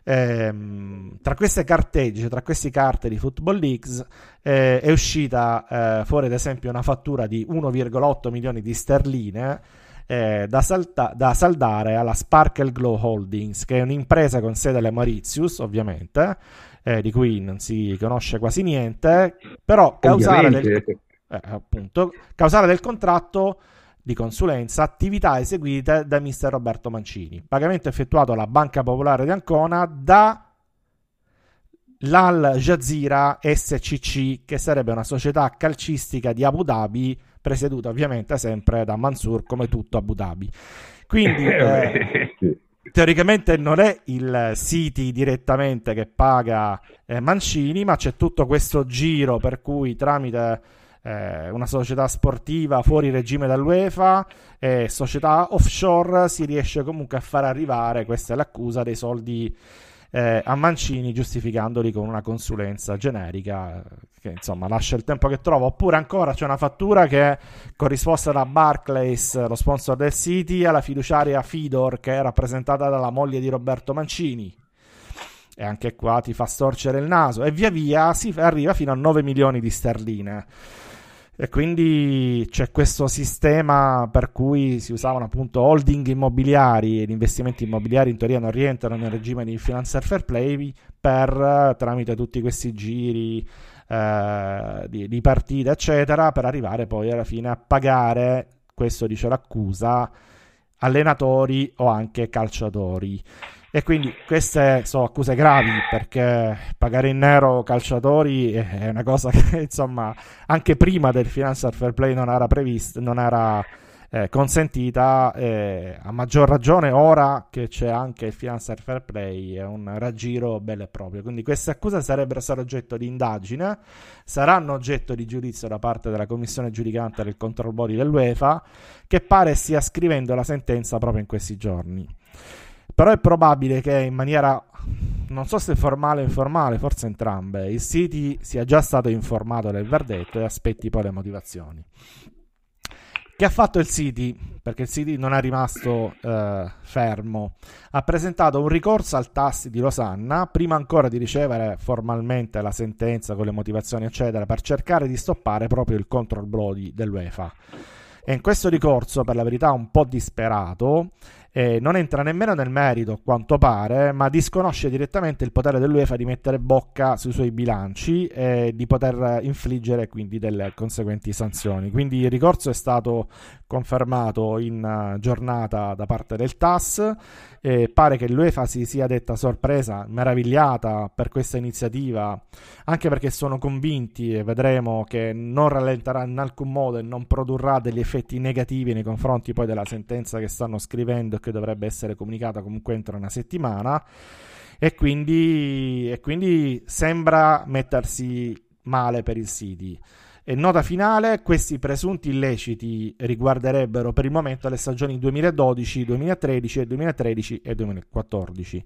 Ehm, tra queste carteggi, tra queste carte di Football Leagues, eh, è uscita eh, fuori ad esempio una fattura di 1,8 milioni di sterline eh, da, salta- da, saldare alla Sparkle Glow Holdings, che è un'impresa con sede alle Mauritius, ovviamente, eh, di cui non si conosce quasi niente, però causale del, eh, appunto, causale del contratto di consulenza, attività eseguite da mister Roberto Mancini. Pagamento effettuato alla Banca Popolare di Ancona da l'Al Jazeera SCC, che sarebbe una società calcistica di Abu Dhabi, presieduta ovviamente sempre da Mansur, come tutto Abu Dhabi. Quindi eh, teoricamente non è il City direttamente che paga eh, Mancini, ma c'è tutto questo giro per cui tramite eh, una società sportiva fuori regime dall'UEFA e società offshore si riesce comunque a far arrivare, questa è l'accusa, dei soldi eh, a Mancini giustificandoli con una consulenza generica che insomma lascia il tempo che trova. Oppure ancora c'è una fattura che è corrisposta da Barclays lo sponsor del City alla fiduciaria Fidor che è rappresentata dalla moglie di Roberto Mancini. E anche qua ti fa storcere il naso. E via via si arriva fino a 9 milioni di sterline E quindi c'è questo sistema per cui si usavano appunto holding immobiliari ed investimenti immobiliari in teoria non rientrano nel regime di finanzial fair play per tramite tutti questi giri eh, di, di partite eccetera per arrivare poi alla fine a pagare questo dice l'accusa allenatori o anche calciatori e quindi queste sono accuse gravi perché pagare in nero calciatori è una cosa che insomma anche prima del financial fair play non era prevista, non era eh, consentita, eh, a maggior ragione ora che c'è anche il financial fair play, è un raggiro bello e proprio. Quindi queste accuse sarebbero state oggetto di indagine, saranno oggetto di giudizio da parte della commissione giudicante del control body dell'UEFA, che pare stia scrivendo la sentenza proprio in questi giorni. Però è probabile che in maniera, non so se formale o informale, forse entrambe, il City sia già stato informato del verdetto e aspetti poi le motivazioni. Che ha fatto il City? Perché il City non è rimasto eh, fermo. Ha presentato un ricorso al TAS di Losanna, prima ancora di ricevere formalmente la sentenza con le motivazioni, eccetera, per cercare di stoppare proprio il control bloody dell'UEFA. E in questo ricorso, per la verità un po' disperato, eh, non entra nemmeno nel merito, a quanto pare, ma disconosce direttamente il potere dell'UEFA di mettere bocca sui suoi bilanci e di poter infliggere quindi delle conseguenti sanzioni. Quindi il ricorso è stato confermato in uh, giornata da parte del TAS e pare che l'UEFA si sia detta sorpresa, meravigliata per questa iniziativa, anche perché sono convinti e vedremo che non rallenterà in alcun modo e non produrrà degli effetti negativi nei confronti poi della sentenza che stanno scrivendo e che dovrebbe essere comunicata comunque entro una settimana. E quindi, e quindi sembra mettersi male per il City. E nota finale, questi presunti illeciti riguarderebbero per il momento le stagioni 2012, 2013, 2013 e 2014.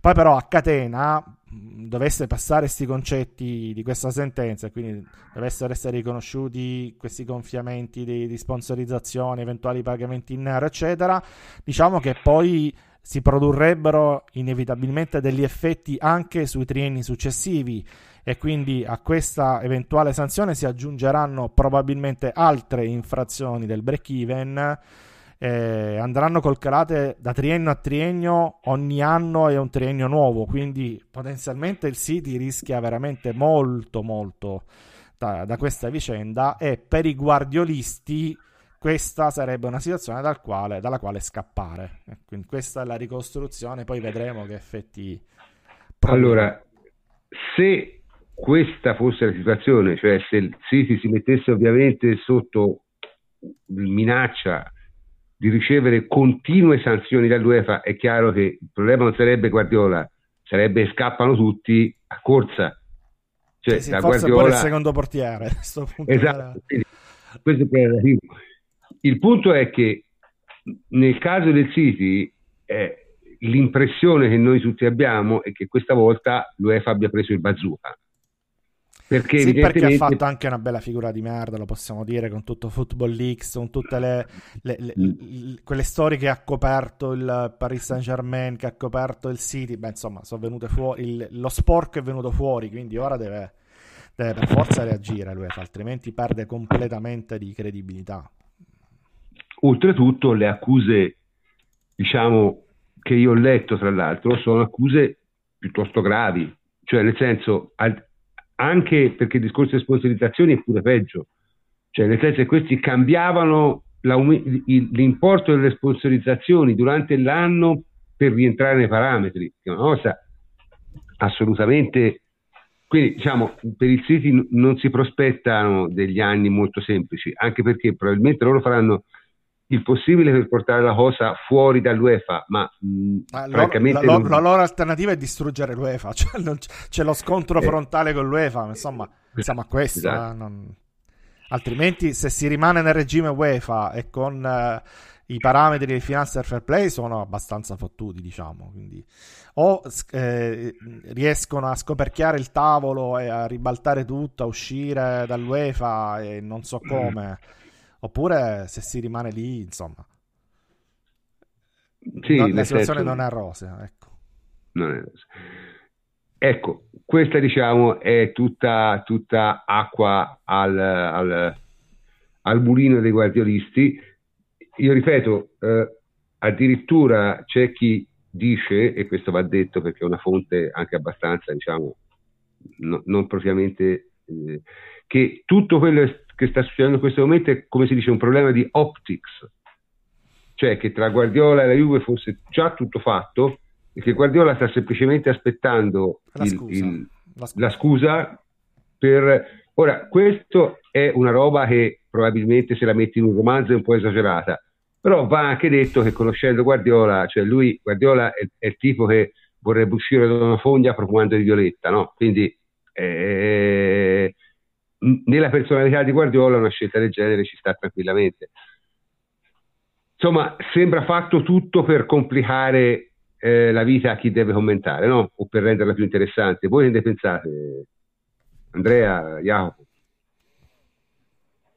Poi però a catena dovesse passare questi concetti di questa sentenza quindi dovessero essere riconosciuti questi gonfiamenti di, di sponsorizzazione, eventuali pagamenti in nero, eccetera, diciamo che poi si produrrebbero inevitabilmente degli effetti anche sui trienni successivi e quindi a questa eventuale sanzione si aggiungeranno probabilmente altre infrazioni del break even eh, andranno calcolate da triennio a triennio ogni anno è un triennio nuovo quindi potenzialmente il City rischia veramente molto molto da, da questa vicenda e per i guardiolisti questa sarebbe una situazione dal quale, dalla quale scappare quindi questa è la ricostruzione poi vedremo che effetti allora se questa fosse la situazione, cioè se il City si mettesse ovviamente sotto minaccia di ricevere continue sanzioni dall'UEFA, è chiaro che il problema non sarebbe Guardiola, sarebbe scappano tutti a corsa. Cioè, sì, sì, Guardiola... il secondo portiere. esatto, era... questo è il, il punto è che nel caso del City eh, l'impressione che noi tutti abbiamo è che questa volta l'UEFA abbia preso il bazooka perché, sì, perché ha fatto anche una bella figura di merda, lo possiamo dire, con tutto Football Leaks, con tutte le, le, le, mm. quelle storie che ha coperto il Paris Saint Germain, che ha coperto il City. Beh, insomma, sono venute fuori. Il, lo sporco è venuto fuori, quindi ora deve, deve per forza reagire lui, altrimenti perde completamente di credibilità. Oltretutto, le accuse, diciamo, che io ho letto, tra l'altro, sono accuse piuttosto gravi. Cioè, nel senso, anche perché il discorso di sponsorizzazioni è pure peggio, cioè nel senso che questi cambiavano l'importo delle sponsorizzazioni durante l'anno per rientrare nei parametri, che è una cosa assolutamente... Quindi diciamo, per il City non si prospettano degli anni molto semplici, anche perché probabilmente loro faranno il possibile per portare la cosa fuori dall'UEFA, ma mh, ah, francamente... La, non... la, loro alternativa è distruggere l'UEFA, cioè non, c'è lo scontro eh. frontale con l'UEFA, insomma, siamo a questo. Esatto. Eh, non... Altrimenti se si rimane nel regime UEFA e con eh, i parametri del Financial Fair Play sono abbastanza fottuti, diciamo, quindi o eh, riescono a scoperchiare il tavolo e a ribaltare tutto, a uscire dall'UEFA e non so come... Oppure se si rimane lì, insomma. Sì, no, la situazione non è rosea, ecco. Non è rosea. Ecco, questa diciamo è tutta, tutta acqua al, al, al mulino dei guardiolisti. Io ripeto, eh, addirittura c'è chi dice, e questo va detto perché è una fonte anche abbastanza, diciamo, no, non propriamente, eh, che tutto quello che sta succedendo in questo momento è, come si dice, un problema di optics, cioè che tra Guardiola e la Juve fosse già tutto fatto e che Guardiola sta semplicemente aspettando la, il, scusa. Il, la, scusa. la scusa per... Ora, questo è una roba che probabilmente se la metti in un romanzo è un po' esagerata, però va anche detto che conoscendo Guardiola, cioè lui, Guardiola è, è il tipo che vorrebbe uscire da una foglia profumando di violetta, no? Quindi eh, nella personalità di Guardiola una scelta del genere ci sta tranquillamente. Insomma, sembra fatto tutto per complicare eh, la vita a chi deve commentare, no? O per renderla più interessante. Voi ne pensate? Andrea, Jacopo?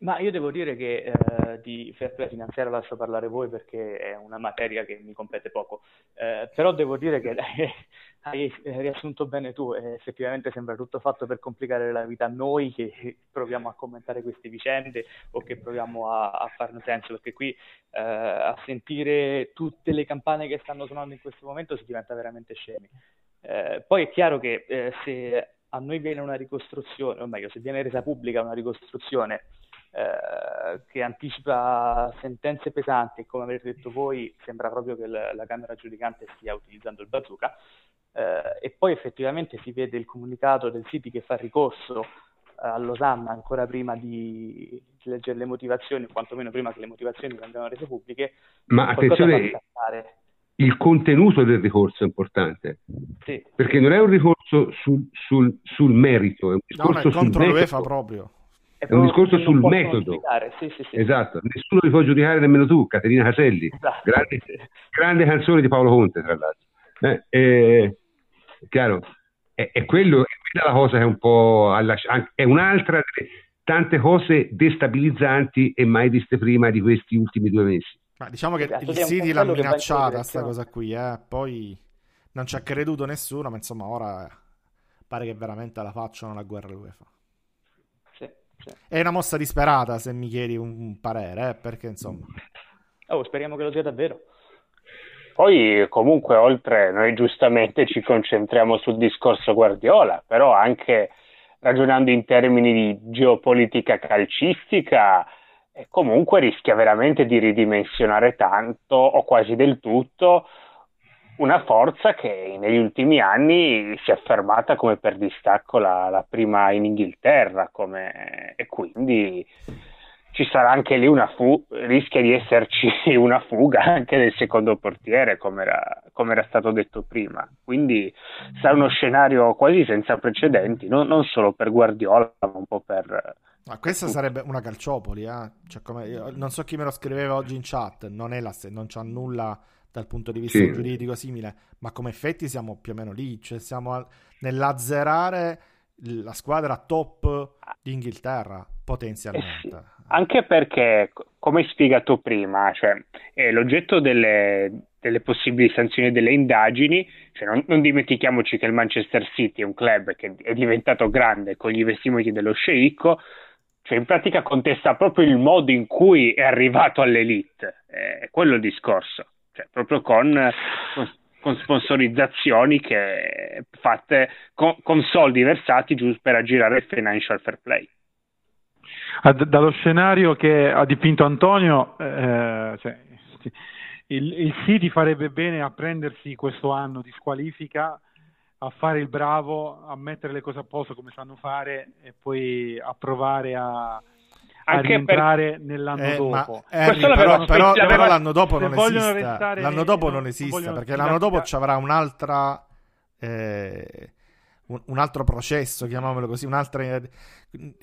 Ma io devo dire che eh, di fair play finanziario lascio parlare voi perché è una materia che mi compete poco, eh, però devo dire che hai riassunto bene tu, eh, effettivamente sembra tutto fatto per complicare la vita a noi che proviamo a commentare queste vicende o che proviamo a, a farne senso, perché qui eh, a sentire tutte le campane che stanno suonando in questo momento si diventa veramente scemi. Eh, poi è chiaro che eh, se a noi viene una ricostruzione, o meglio, se viene resa pubblica una ricostruzione eh, che anticipa sentenze pesanti come avete detto voi sembra proprio che la, la Camera giudicante stia utilizzando il bazooka eh, e poi effettivamente si vede il comunicato del City che fa ricorso eh, a Losanna ancora prima di leggere le motivazioni, o quantomeno prima che le motivazioni vengano rese pubbliche. Ma attenzione, il contenuto del ricorso è importante, sì, perché non è un ricorso sul, sul, sul merito, è un discorso no, è contro sul l'UEFA proprio. È, è un discorso sul metodo. Sì, sì, sì. Esatto, nessuno li può giudicare nemmeno tu, Caterina Caselli. Esatto. Grande, grande, canzone di Paolo Conte, tra l'altro. Eh, eh, chiaro, è, è, quello, è quella la cosa che è un po' alla, è un'altra delle tante cose destabilizzanti e mai viste prima di questi ultimi due mesi. Ma diciamo che esatto, il City l'ha minacciata questa cosa qui, eh? poi non ci ha creduto nessuno, ma insomma ora pare che veramente la facciano la guerra UEFA. Sì. È una mossa disperata se mi chiedi un parere, eh, perché insomma... Oh, speriamo che lo sia davvero. Poi comunque oltre noi giustamente ci concentriamo sul discorso Guardiola, però anche ragionando in termini di geopolitica calcistica, eh, comunque rischia veramente di ridimensionare tanto o quasi del tutto una forza che negli ultimi anni si è affermata come per distacco la, la prima in Inghilterra come, e quindi ci sarà anche lì una fuga, rischia di esserci una fuga anche del secondo portiere come era, come era stato detto prima quindi sarà uno scenario quasi senza precedenti non, non solo per Guardiola ma un po' per ma questa sarebbe una calciopoli eh? cioè, come, non so chi me lo scriveva oggi in chat non, è la, non c'ha nulla dal punto di vista sì. giuridico simile, ma come effetti siamo più o meno lì, cioè siamo nell'azzerare la squadra top d'Inghilterra potenzialmente. Eh sì. Anche perché, come hai spiegato prima, cioè, eh, l'oggetto delle, delle, possibili sanzioni delle indagini, cioè non, non, dimentichiamoci che il Manchester City è un club che è diventato grande con gli investimenti dello sceicco, cioè in pratica contesta proprio il modo in cui è arrivato all'elite, è quello il discorso cioè proprio con, con sponsorizzazioni che, fatte con, con, soldi versati giusto per aggirare il financial fair play. Dallo scenario che ha dipinto Antonio, eh, cioè, il, il City farebbe bene a prendersi questo anno di squalifica, a fare il bravo, a mettere le cose a posto come sanno fare e poi a provare a, a rientrare per... nell'anno eh, dopo. Harry, però, però, però, l'anno dopo non esiste. Restare... L'anno dopo non esiste perché l'anno dopo ci avrà un'altra. Eh, un, un, altro processo, chiamiamolo così, un'altra,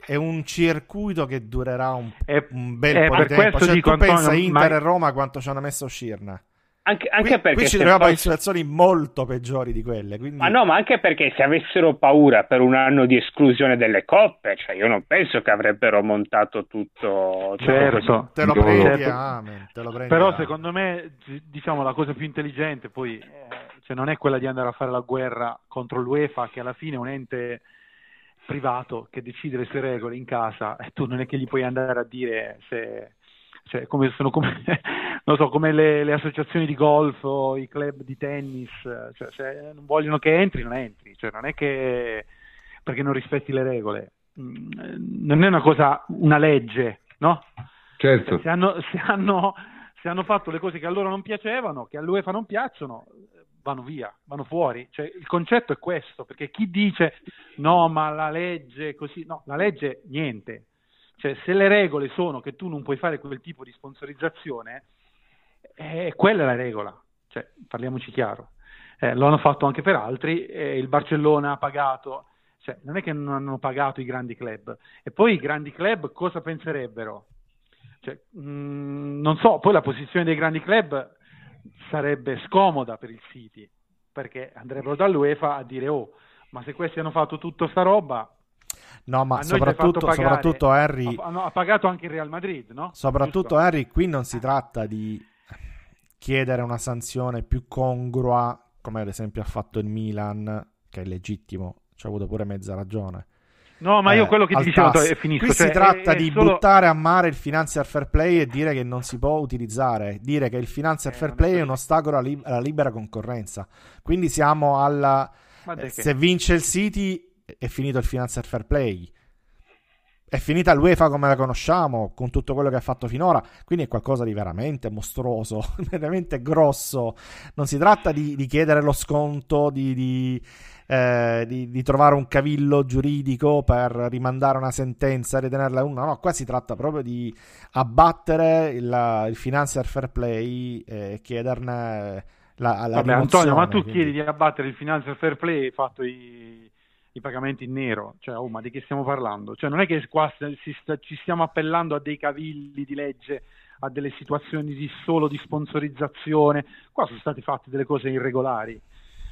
è un circuito che durerà un, un bel po' di tempo. Cioè, tu pensa Antonio, Inter ma... e Roma quanto ci hanno messo a uscirne? Anche, anche qui, perché qui ci troviamo in situazioni molto peggiori di quelle. Quindi... Ma no, ma anche perché se avessero paura per un anno di esclusione delle coppe, cioè io non penso che avrebbero montato tutto. Certo, te lo prendi, amen, te lo prendi Però amen. secondo me, diciamo, la cosa più intelligente poi cioè non è quella di andare a fare la guerra contro l'UEFA, che alla fine è un ente privato che decide le sue regole in casa e tu non è che gli puoi andare a dire se, cioè, come sono come, non so, come le, le, associazioni di golf o i club di tennis, cioè, se non vogliono che entri, non entri, cioè, non è che perché non rispetti le regole, mm, non è una cosa, una legge, no? Certo. Se hanno, se hanno, se hanno fatto le cose che a loro non piacevano, che all'UEFA non piacciono, vanno via, vanno fuori. Cioè, il concetto è questo, perché chi dice no, ma la legge così, no, la legge niente. Cioè, se le regole sono che tu non puoi fare quel tipo di sponsorizzazione, eh, quella è la regola. Cioè, parliamoci chiaro. Eh, lo hanno fatto anche per altri, eh, il Barcellona ha pagato, cioè, non è che non hanno pagato i grandi club. E poi i grandi club cosa penserebbero? Cioè, mh, mm, non so, poi la posizione dei grandi club sarebbe scomoda per il City, perché andrebbero dall'UEFA a dire oh, ma se questi hanno fatto tutta sta roba... No, ma soprattutto, soprattutto Harry... Ha, ha, pagato anche il Real Madrid, no? Soprattutto Giusto? Harry, qui non si tratta di chiedere una sanzione più congrua, come ad esempio ha fatto il Milan, che è legittimo, ci ha avuto pure mezza ragione No, ma io eh, quello che ti dicevo è finito. Qui cioè, si tratta è, di è solo... buttare a mare il financial fair play e dire che non si può utilizzare, dire che il financial eh, fair play è un ostacolo alla, alla, libera concorrenza. Quindi siamo alla... Eh, se vince il City è finito il financial fair play. È finita l'UEFA come la conosciamo, con tutto quello che ha fatto finora, quindi è qualcosa di veramente mostruoso, veramente grosso. Non si tratta di, di chiedere lo sconto, di, di eh, di, trovare un cavillo giuridico per rimandare una sentenza e ritenerla una. No, qua si tratta proprio di abbattere il, il financial fair play e chiederne la, la Vabbè, Antonio, ma tu quindi... chiedi di abbattere il financial fair play fatto i, i pagamenti in nero, cioè, oh, ma di che stiamo parlando? Cioè, non è che qua sta, ci stiamo appellando a dei cavilli di legge a delle situazioni di solo di sponsorizzazione, qua sono state fatte delle cose irregolari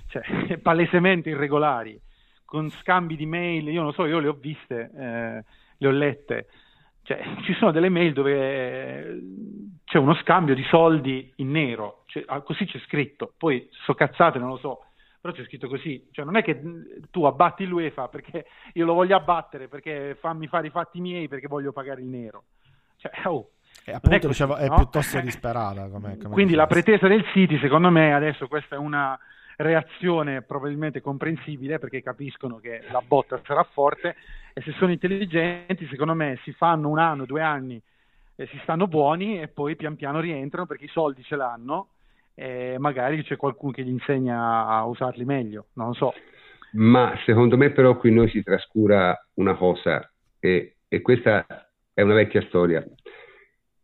cioè, palesemente irregolari, con scambi di mail, io non so, io le ho viste, eh, le ho lette, cioè, ci sono delle mail dove eh, c'è uno scambio di soldi in nero, cioè, ah, così c'è scritto, poi so cazzate, non lo so, però c'è scritto così, cioè non è che tu abbatti l'UEFA perché io lo voglio abbattere, perché fammi fare i fatti miei perché voglio pagare il nero. Cioè, oh, e appunto, è, così, è piuttosto disperata. Come, come Quindi la pretesa del City, secondo me, adesso questa è una reazione probabilmente comprensibile perché capiscono che la botta sarà forte e se sono intelligenti secondo me si fanno un anno, due anni e si stanno buoni e poi pian piano rientrano perché i soldi ce l'hanno e magari c'è qualcuno che gli insegna a usarli meglio, non lo so. Ma secondo me però qui noi si trascura una cosa e, e questa è una vecchia storia.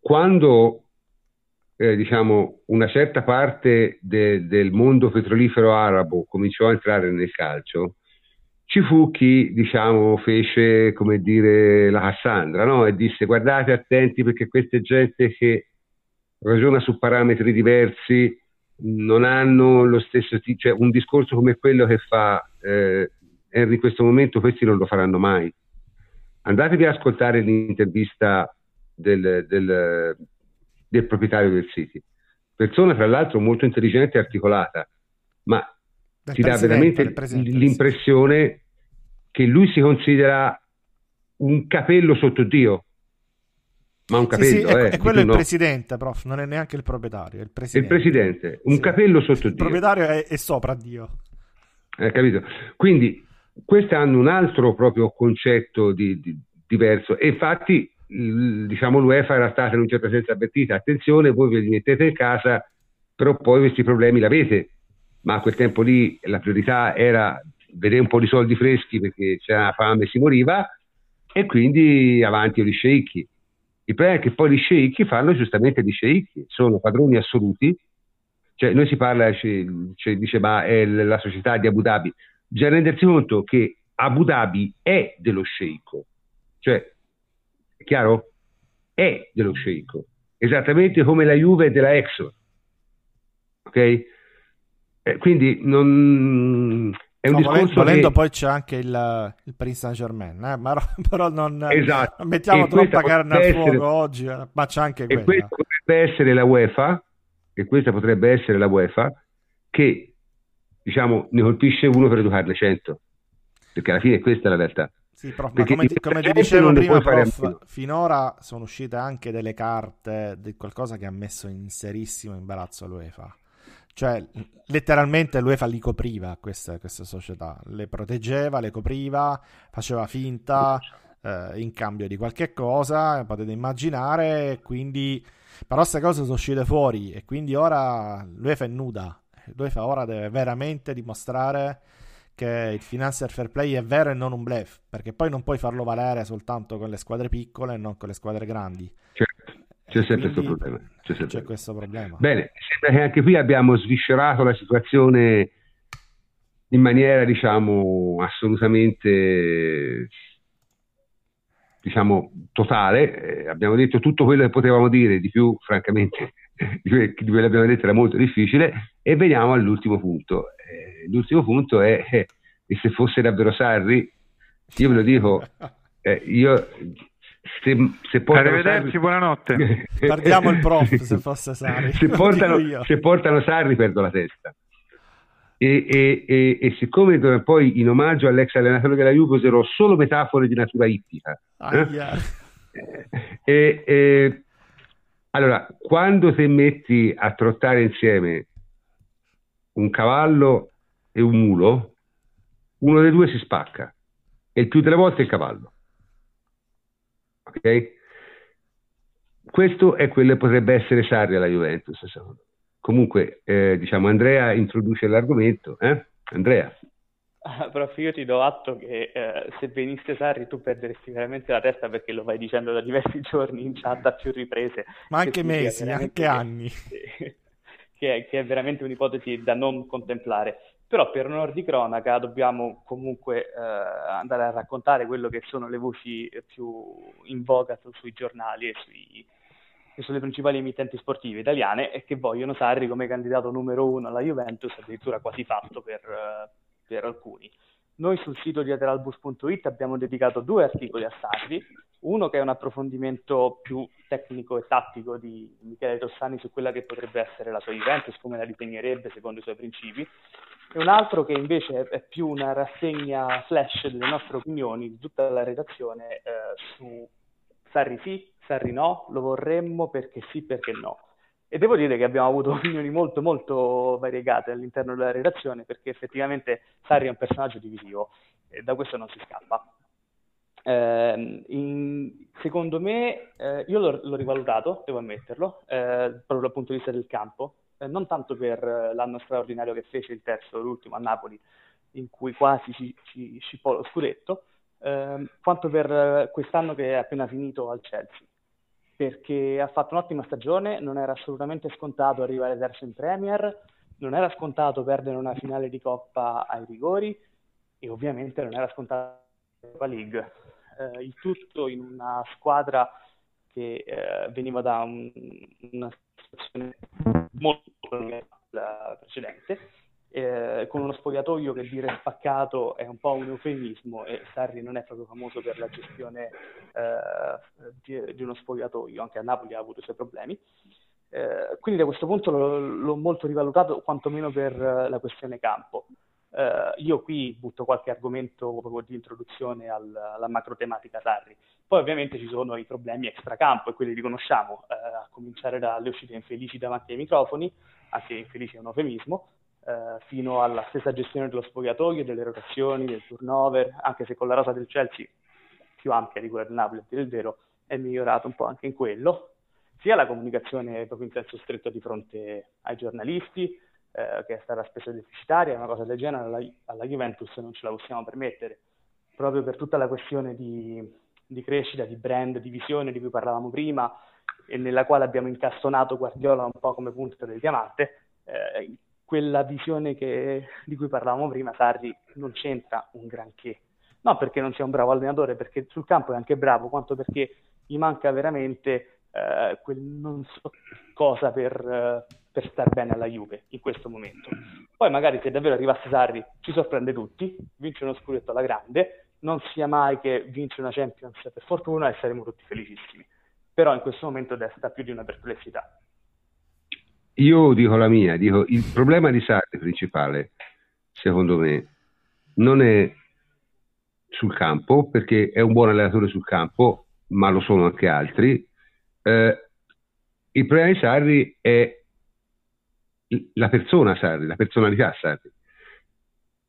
Quando eh, diciamo, una certa parte de, del mondo petrolifero arabo cominciò a entrare nel calcio, ci fu chi diciamo, fece come dire la Cassandra no? e disse guardate attenti perché queste gente che ragiona su parametri diversi non hanno lo stesso tipo, cioè un discorso come quello che fa eh, Henry in questo momento questi non lo faranno mai. Andatevi ad ascoltare l'intervista del, del, del proprietario del City. Persona, tra l'altro, molto intelligente e articolata, ma del ti dà veramente l'impressione che lui si considera un capello sotto Dio. Ma un capello, sì, sì, è, eh, quello è il no. presidente, prof, non è neanche il proprietario, è il presidente. Il presidente, un sì. capello sotto il Dio. Il proprietario è, è sopra Dio. Eh, capito? Quindi questi hanno un altro proprio concetto di, di, diverso e infatti diciamo l'UEFA era stata in un certo senso avvertita, attenzione, voi ve li mettete in casa, però poi questi problemi l'avete, ma a quel tempo lì la priorità era vedere un po' di soldi freschi perché c'era fame e si moriva e quindi avanti gli sceicchi. Il problema è che poi gli sceicchi fanno giustamente gli sceicchi, sono padroni assoluti, cioè noi si parla, cioè, dice ma è la società di Abu Dhabi, bisogna rendersi conto che Abu Dhabi è dello sceicco, cioè chiaro? È dello sceicco, esattamente come la Juve è della Exxon. Ok? Eh, quindi non, è un no, discorso volendo, che... poi c'è anche il, il Paris Saint Germain eh? ma, però non, esatto. non mettiamo e troppa carne al fuoco essere... oggi eh? ma c'è anche e quella questa potrebbe essere la UEFA e questa potrebbe essere la UEFA che diciamo ne colpisce uno per educarne cento perché alla fine questa è la realtà Sì, prof, ma come, ti, come ti dicevo prima, prof, finora sono uscite anche delle carte di qualcosa che ha messo in serissimo imbarazzo l'UEFA. Cioè, letteralmente l'UEFA li copriva queste, queste società, le proteggeva, le copriva, faceva finta eh, in cambio di qualche cosa, potete immaginare, quindi... Però queste cose sono uscite fuori e quindi ora l'UEFA è nuda. L'UEFA ora deve veramente dimostrare che il financial fair play è vero e non un bluff, perché poi non puoi farlo valere soltanto con le squadre piccole e non con le squadre grandi. Certo, c'è sempre questo problema. C'è, sempre. c'è questo problema. Bene, sembra che anche qui abbiamo sviscerato la situazione in maniera, diciamo, assolutamente diciamo, totale. Eh, abbiamo detto tutto quello che potevamo dire, di più, francamente, di quello che abbiamo detto era molto difficile. E veniamo all'ultimo punto. Eh, l'ultimo punto è, eh, se fosse davvero Sarri, io ve lo dico, eh, io se, se Arrivederci, Sarri... buonanotte. Guardiamo il prof se fosse Sarri. se, portano, se portano Sarri perdo la testa. E, e, e, e, siccome poi in omaggio all'ex allenatore della Juve userò solo metafore di natura ippica eh? allora quando ti metti a trottare insieme un cavallo e un mulo, uno dei due si spacca e il più delle volte il cavallo. Ok? Questo è quello che potrebbe essere Sarri alla Juventus. Comunque, eh, diciamo, Andrea introduce l'argomento. Eh? Andrea. Ah, prof, io ti do atto che eh, se venisse Sarri tu perderesti veramente la testa perché lo vai dicendo da diversi giorni in chat a più riprese. Ma anche mesi, anche anni. che è, che è veramente un'ipotesi da non contemplare. Però per onor di cronaca dobbiamo comunque eh, andare a raccontare quello che sono le voci più in voga su, sui giornali e, sui, e, sulle principali emittenti sportive italiane e che vogliono Sarri come candidato numero uno alla Juventus, addirittura quasi fatto per, per alcuni. Noi sul sito di lateralbus.it abbiamo dedicato due articoli a Sarri, uno che è un approfondimento più tecnico e tattico di Michele Tossani su quella che potrebbe essere la sua Juventus, come la disegnerebbe secondo i suoi principi, e un altro che invece è più una rassegna flash delle nostre opinioni di tutta la redazione eh, su Sarri sì, Sarri no, lo vorremmo perché sì, perché no. E devo dire che abbiamo avuto opinioni molto molto variegate all'interno della redazione perché effettivamente Sarri è un personaggio divisivo e da questo non si scappa. Eh, in, secondo me, eh, io l'ho, l'ho, rivalutato, devo ammetterlo, eh, proprio dal punto di vista del campo, eh, non tanto per l'anno straordinario che fece il terzo, l'ultimo a Napoli, in cui quasi ci, ci scippò lo scudetto, ehm, quanto per quest'anno che è appena finito al Chelsea, perché ha fatto un'ottima stagione, non era assolutamente scontato arrivare terzo in Premier, non era scontato perdere una finale di Coppa ai rigori e ovviamente non era scontato la League. Eh, il tutto in una squadra che eh, veniva da un, una situazione molto la precedente, eh, con uno spogliatoio che dire spaccato è un po' un eufemismo e Sarri non è proprio famoso per la gestione eh, di, di, uno spogliatoio, anche a Napoli ha avuto i suoi problemi. Eh, quindi da questo punto l'ho, l'ho molto rivalutato, quantomeno per la questione campo. Uh, io qui butto qualche argomento proprio di introduzione al, alla macro tematica Sarri. Poi ovviamente ci sono i problemi extracampo e quelli li conosciamo, uh, a cominciare dalle uscite infelici davanti ai microfoni, anche infelici è un eufemismo, uh, fino alla stessa gestione dello spogliatoio, delle rotazioni, del turnover, anche se con la rosa del Chelsea più ampia di quella del Napoli, del vero, è migliorato un po' anche in quello, sia la comunicazione proprio in senso stretto di fronte ai giornalisti, eh, che è stata spesso deficitaria, una cosa del genere alla, alla, Juventus non ce la possiamo permettere, proprio per tutta la questione di, di, crescita, di brand, di visione di cui parlavamo prima e nella quale abbiamo incastonato Guardiola un po' come punto del diamante, eh, quella visione che, di cui parlavamo prima, Sarri non c'entra un granché. Non perché non sia un bravo allenatore, perché sul campo è anche bravo, quanto perché gli manca veramente eh, quel non so cosa per, eh, per star bene alla Juve in questo momento. Poi magari se davvero arrivasse Sarri ci sorprende tutti, vince uno scudetto alla grande, non sia mai che vince una Champions per fortuna e saremo tutti felicissimi. Però in questo momento desta più di una perplessità. Io dico la mia, dico il problema di Sarri principale, secondo me, non è sul campo, perché è un buon allenatore sul campo, ma lo sono anche altri. Eh, il problema di Sarri è la persona Sarri, la personalità Sarri.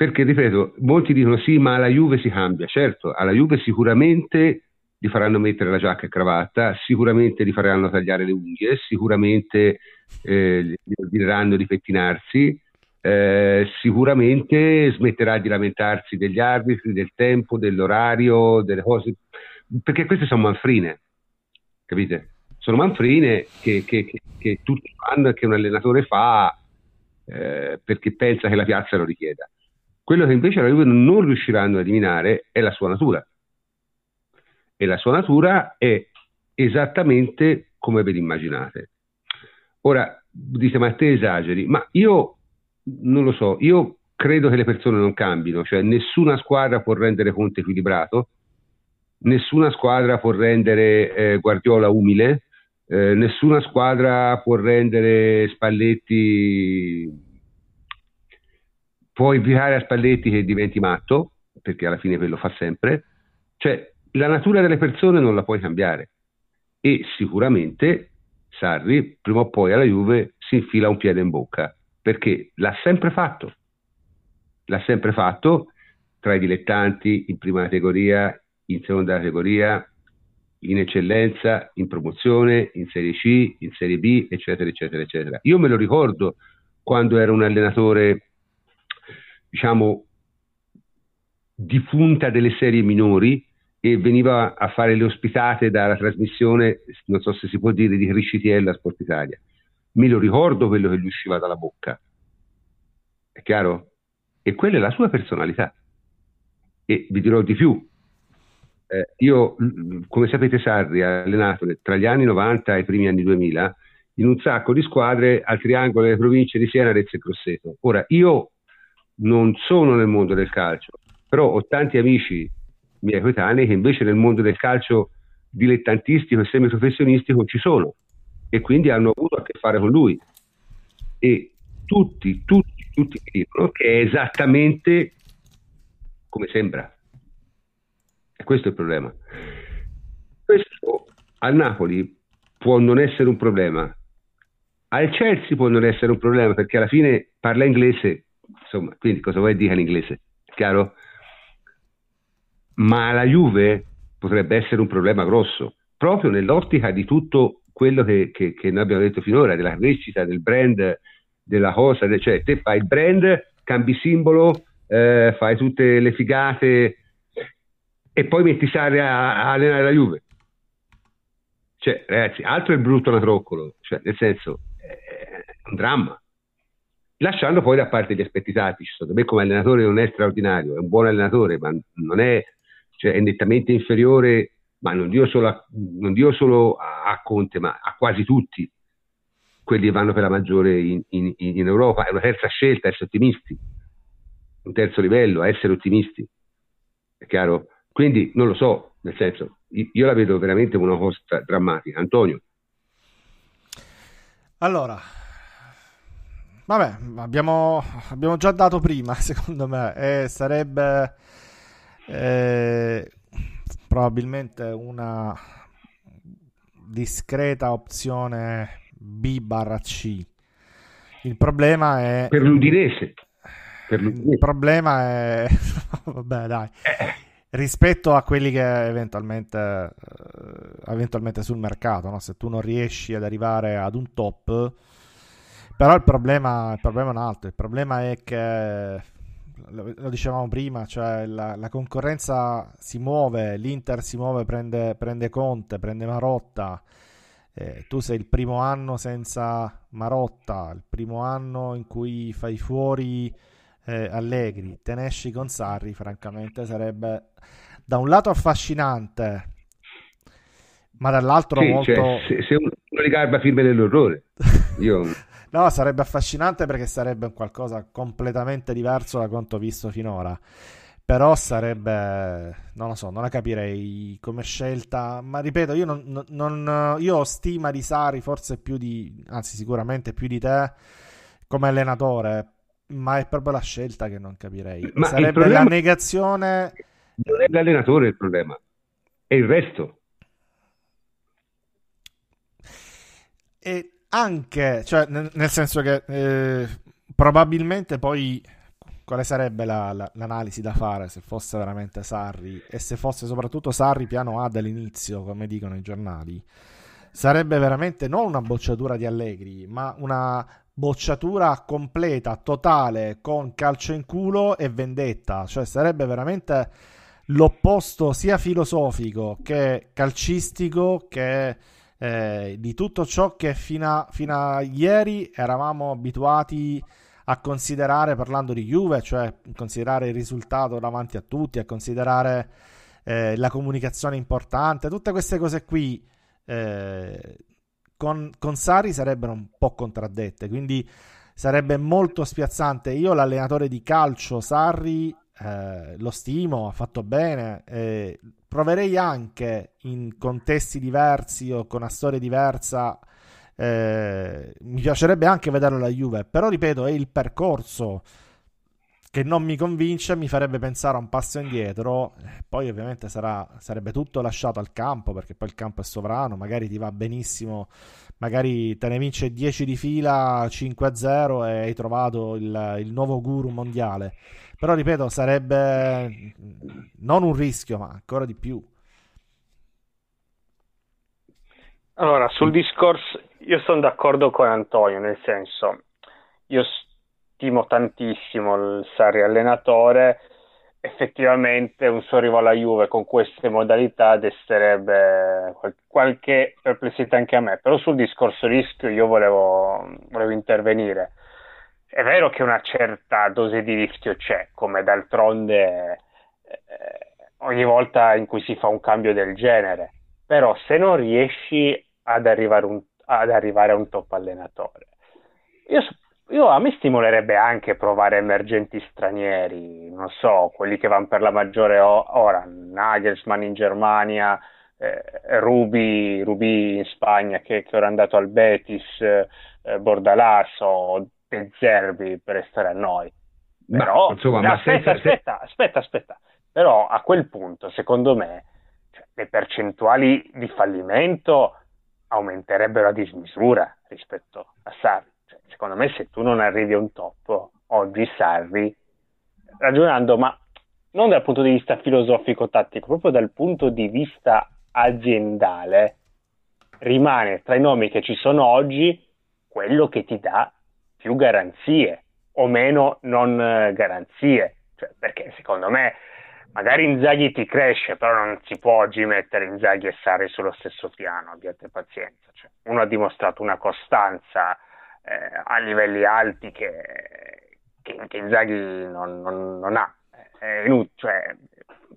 Perché, ripeto, molti dicono sì, ma alla Juve si cambia. Certo, alla Juve sicuramente gli faranno mettere la giacca e cravatta, sicuramente gli faranno tagliare le unghie, sicuramente eh, gli ordineranno di pettinarsi, eh, sicuramente smetterà di lamentarsi degli arbitri, del tempo, dell'orario, delle cose, perché queste sono manfrine, capite? Sono manfrine che, che, che, che tutti fanno, che un allenatore fa eh, perché pensa che la piazza lo richieda. Quello che invece la Juve non riusciranno a eliminare è la sua natura. E la sua natura è esattamente come ve l'immaginate. Ora, dite, ma te esageri, ma io non lo so, io credo che le persone non cambino, cioè nessuna squadra può rendere Conte equilibrato, nessuna squadra può rendere eh, Guardiola umile, eh, nessuna squadra può rendere Spalletti può invitare a Spalletti che diventi matto, perché alla fine quello fa sempre, cioè la natura delle persone non la puoi cambiare e sicuramente Sarri prima o poi alla Juve si infila un piede in bocca perché l'ha sempre fatto, l'ha sempre fatto tra i dilettanti in prima categoria, in seconda categoria, in eccellenza, in promozione, in Serie C, in Serie B, eccetera, eccetera, eccetera. Io me lo ricordo quando era un allenatore, diciamo, di punta delle serie minori e veniva a fare le ospitate dalla trasmissione, non so se si può dire, di Criscitiella Sport Italia me lo ricordo quello che gli usciva dalla bocca. È chiaro? E quella è la sua personalità. E vi dirò di più. Eh, io, come sapete, Sarri ha allenato tra gli anni 90 e i primi anni 2000 in un sacco di squadre al triangolo delle province di Siena, Arezzo e Grosseto. Ora, io non sono nel mondo del calcio, però ho tanti amici miei coetanei che invece nel mondo del calcio dilettantistico e semiprofessionistico ci sono e quindi hanno avuto a che fare con lui. E tutti, tutti, tutti dicono che è esattamente come sembra. E questo è il problema. Questo al Napoli può non essere un problema, al Chelsea può non essere un problema perché alla fine parla inglese, insomma, quindi cosa vuoi dire in inglese? Chiaro? Ma alla Juve potrebbe essere un problema grosso, proprio nell'ottica di tutto quello che, che, che, noi abbiamo detto finora, della crescita del brand, della cosa, cioè te fai il brand, cambi simbolo, eh, fai tutte le figate e poi metti Sarri a, a allenare la Juve. Cioè, ragazzi, altro è il brutto natroccolo, cioè, nel senso, è un dramma. Lasciando poi da parte gli aspetti tattici, secondo me come allenatore non è straordinario, è un buon allenatore, ma non è, cioè, è nettamente inferiore ma non dico solo, a, non dico solo a, a, Conte, ma a quasi tutti quelli che vanno per la maggiore in, in, in Europa. È una terza scelta, essere ottimisti, un terzo livello, essere ottimisti. È chiaro? Quindi non lo so, nel senso, io la vedo veramente una cosa drammatica. Antonio. Allora, vabbè, abbiamo, abbiamo già dato prima, secondo me, e sarebbe eh, probabilmente una discreta opzione B barra C. Il problema è... Per l'Udinese. Per l'Udinese. Il problema è... Vabbè dai. Eh. Rispetto a quelli che eventualmente, uh, eventualmente sul mercato, no? se tu non riesci ad arrivare ad un top, però il problema, il problema è un altro, il problema è che lo, lo dicevamo prima, cioè la, la, concorrenza si muove, l'Inter si muove, prende, prende Conte, prende Marotta. Eh, tu sei il primo anno senza Marotta, il primo anno in cui fai fuori eh, Allegri, te ne esci con Sarri, francamente sarebbe da un lato affascinante, ma dall'altro sì, molto... Cioè, se, se uno di Garba firme dell'orrore, io... No, sarebbe affascinante perché sarebbe un qualcosa completamente diverso da quanto visto finora. Però sarebbe, non lo so, non la capirei come scelta. Ma ripeto, io, non, non, io ho stima di Sari, forse più di, anzi, sicuramente più di te come allenatore. Ma è proprio la scelta che non capirei. Ma sarebbe problema... la negazione non è l'allenatore il problema, è il resto. E anche, cioè, nel, nel senso che eh, probabilmente poi quale sarebbe la, la, l'analisi da fare se fosse veramente Sarri e se fosse soprattutto Sarri piano A dall'inizio, come dicono i giornali? Sarebbe veramente non una bocciatura di Allegri, ma una bocciatura completa, totale, con calcio in culo e vendetta. Cioè sarebbe veramente l'opposto sia filosofico che calcistico che eh, di tutto ciò che fino a, fino a ieri eravamo abituati a considerare parlando di Juve, cioè considerare il risultato davanti a tutti, a considerare eh, la comunicazione importante, tutte queste cose qui eh, con, con Sari sarebbero un po' contraddette, quindi sarebbe molto spiazzante. Io l'allenatore di calcio Sarri eh, lo stimo, ha fatto bene, eh, proverei anche in contesti diversi o con una storia diversa. Eh, mi piacerebbe anche vederlo alla Juve, però ripeto, è il percorso che non mi convince, mi farebbe pensare a un passo indietro. Poi, ovviamente, sarà, sarebbe tutto lasciato al campo perché poi il campo è sovrano. Magari ti va benissimo, magari te ne vince 10 di fila 5-0 e hai trovato il, il nuovo guru mondiale. Però, ripeto, sarebbe non un rischio, ma ancora di più. Allora, sul discorso, io sono d'accordo con Antonio, nel senso, io stimo tantissimo il Sarri allenatore, effettivamente un suo arrivo alla Juve con queste modalità desterebbe qualche perplessità anche a me, però sul discorso rischio io volevo, volevo intervenire è vero che una certa dose di rischio c'è, come d'altronde eh, ogni volta in cui si fa un cambio del genere, però se non riesci ad arrivare, un, ad arrivare a un top allenatore, io, io, a me stimolerebbe anche provare emergenti stranieri, non so, quelli che vanno per la maggiore ora, Nagelsmann in Germania, eh, Rubi, Rubi in Spagna che, che ora è andato al Betis, eh, Bordalaso, Zerbi per restare a noi. Però, ma, insomma, ma aspetta, senza... aspetta, aspetta, aspetta. Però a quel punto, secondo me, cioè, le percentuali di fallimento aumenterebbero a dismisura rispetto a Sarri. Cioè, secondo me, se tu non arrivi a un top, oggi Sarri, ragionando, ma non dal punto di vista filosofico-tattico, proprio dal punto di vista aziendale, rimane tra i nomi che ci sono oggi quello che ti dà più garanzie o meno non eh, garanzie. Cioè, perché secondo me magari Inzaghi ti cresce, però non si può oggi mettere Inzaghi e Sarri sullo stesso piano, abbiate pazienza. Cioè, uno ha dimostrato una costanza eh, a livelli alti che, che, che Inzaghi non, non, non ha. Inutile, cioè,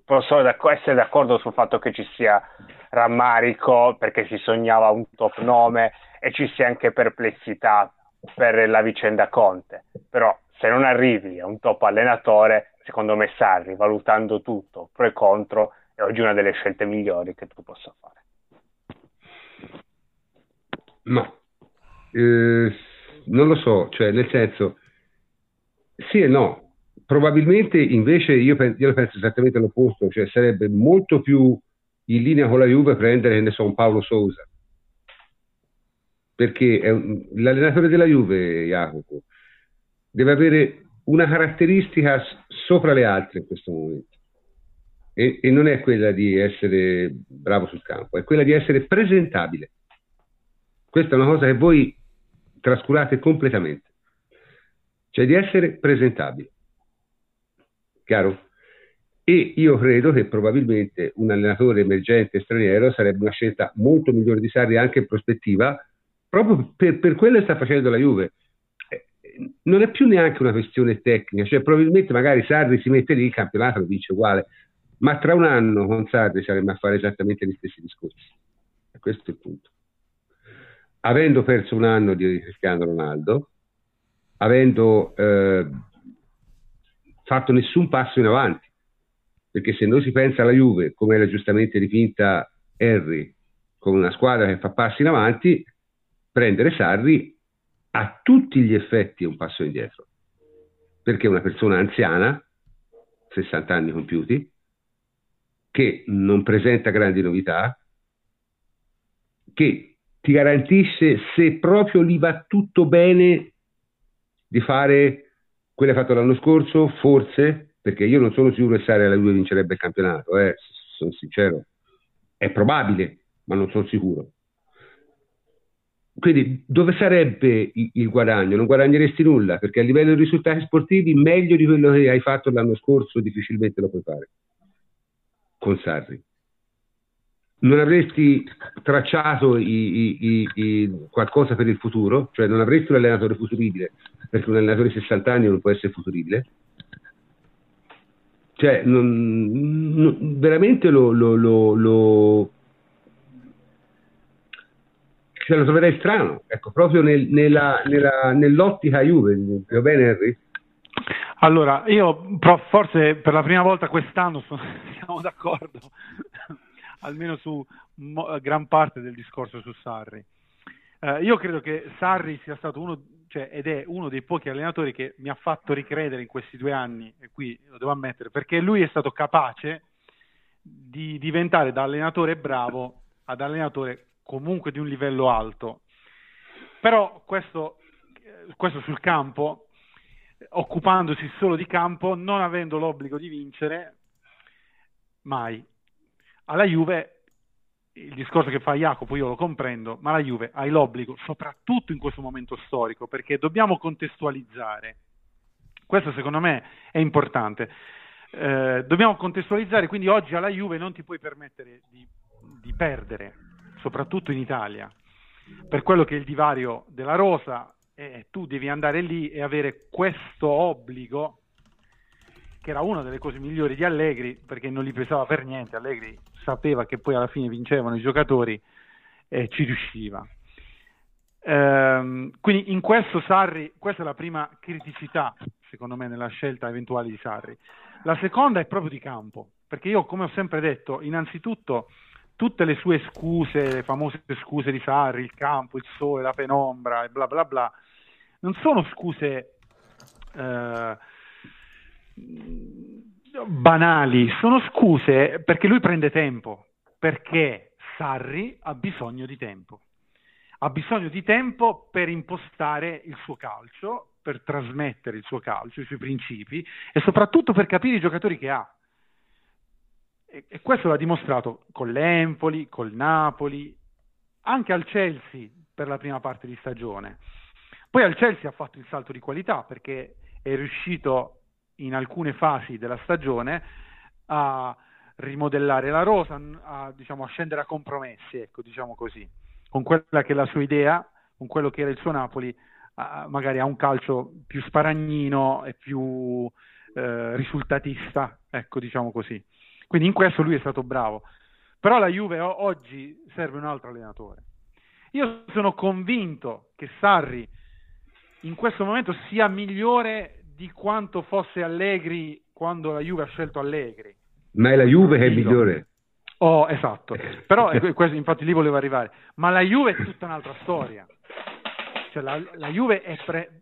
posso essere d'accordo sul fatto che ci sia rammarico perché si sognava un top nome e ci sia anche perplessità per la vicenda Conte, però se non arrivi a un top allenatore, secondo me Sarri, valutando tutto, pro e contro, è oggi una delle scelte migliori che tu possa fare. Ma eh, non lo so, cioè nel senso, sì e no. Probabilmente invece io, io penso esattamente l'opposto, cioè sarebbe molto più in linea con la Juve prendere, ne so, un Paolo Sousa perché un, l'allenatore della Juve, Jacopo, deve avere una caratteristica sopra le altre in questo momento. E, e, non è quella di essere bravo sul campo, è quella di essere presentabile. Questa è una cosa che voi trascurate completamente, cioè di essere presentabile. Chiaro? E io credo che probabilmente un allenatore emergente straniero sarebbe una scelta molto migliore di Sarri anche in prospettiva, proprio per, per quello che sta facendo la Juve. Eh, non è più neanche una questione tecnica, cioè probabilmente magari Sarri si mette lì, il campionato lo vince uguale, ma tra un anno con Sarri saremmo a fare esattamente gli stessi discorsi. E questo è il punto. Avendo perso un anno di Cristiano Ronaldo, avendo eh, fatto nessun passo in avanti, perché se non si pensa alla Juve, come era giustamente dipinta Henry, come una squadra che fa passi in avanti, prendere Sarri a tutti gli effetti è un passo indietro, perché è una persona anziana, 60 anni compiuti, che non presenta grandi novità, che ti garantisce, se proprio gli va tutto bene, di fare quello che ha fatto l'anno scorso, forse, perché io non sono sicuro che Sarri alla Juve vincerebbe il campionato, eh, sono sincero. È probabile, ma non sono sicuro. Quindi dove sarebbe il guadagno? Non guadagneresti nulla, perché a livello di risultati sportivi meglio di quello che hai fatto l'anno scorso difficilmente lo puoi fare con Sarri. Non avresti tracciato i, i, i, qualcosa per il futuro, cioè non avresti un allenatore futuribile, perché un allenatore di 60 anni non può essere futuribile. Cioè, non, non, veramente lo, lo, lo, lo ce lo troverei strano, ecco, proprio nel, nella, nella, nell'ottica Juve, va bene Henry? Allora, io forse per la prima volta quest'anno sono, siamo d'accordo, almeno su mo, gran parte del discorso su Sarri. Eh, io credo che Sarri sia stato uno, cioè, ed è uno dei pochi allenatori che mi ha fatto ricredere in questi due anni, e qui lo devo ammettere, perché lui è stato capace di diventare da allenatore bravo ad allenatore comunque di un livello alto. Però questo, questo sul campo, occupandosi solo di campo, non avendo l'obbligo di vincere, mai. Alla Juve, il discorso che fa Jacopo io lo comprendo, ma la Juve ha l'obbligo, soprattutto in questo momento storico, perché dobbiamo contestualizzare. Questo secondo me è importante. Eh, dobbiamo contestualizzare, quindi oggi alla Juve non ti puoi permettere di, di perdere, soprattutto in Italia, per quello che è il divario della rosa, eh, tu devi andare lì e avere questo obbligo, che era una delle cose migliori di Allegri, perché non gli pesava per niente, Allegri sapeva che poi alla fine vincevano i giocatori e ci riusciva. Ehm, quindi in questo Sarri, questa è la prima criticità, secondo me, nella scelta eventuale di Sarri. La seconda è proprio di campo, perché io, come ho sempre detto, innanzitutto tutte le sue scuse, le famose scuse di Sarri, il campo, il sole, la penombra e bla bla bla, non sono scuse eh, banali, sono scuse perché lui prende tempo, perché Sarri ha bisogno di tempo. Ha bisogno di tempo per impostare il suo calcio, per trasmettere il suo calcio, i suoi principi e soprattutto per capire i giocatori che ha e, questo l'ha dimostrato con l'Empoli, col Napoli, anche al Chelsea per la prima parte di stagione. Poi al Chelsea ha fatto il salto di qualità perché è riuscito in alcune fasi della stagione a rimodellare la rosa, a, diciamo, a scendere a compromessi, ecco, diciamo così, con quella che è la sua idea, con quello che era il suo Napoli, a, magari a un calcio più sparagnino e più eh, risultatista, ecco, diciamo così. Quindi in questo lui è stato bravo. Però la Juve oggi serve un altro allenatore. Io sono convinto che Sarri in questo momento sia migliore di quanto fosse Allegri quando la Juve ha scelto Allegri. Ma è la Juve che è migliore. Oh, esatto. Però questo, infatti lì volevo arrivare. Ma la Juve è tutta un'altra storia. Cioè la, la Juve è pre-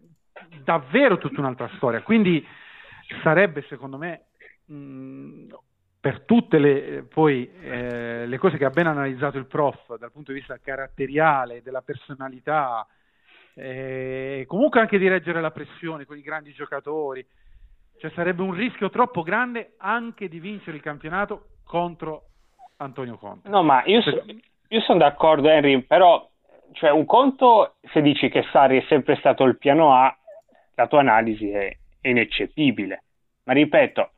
davvero tutta un'altra storia. Quindi sarebbe secondo me mh, per tutte le, poi, eh, le cose che ha ben analizzato il prof dal punto di vista caratteriale, della personalità, eh, comunque anche di reggere la pressione con i grandi giocatori, cioè sarebbe un rischio troppo grande anche di vincere il campionato contro Antonio Conte. No, ma io, so, io sono d'accordo Henry, però cioè, un conto se dici che Sarri è sempre stato il piano A, la tua analisi è, è ineccepibile, ma ripeto,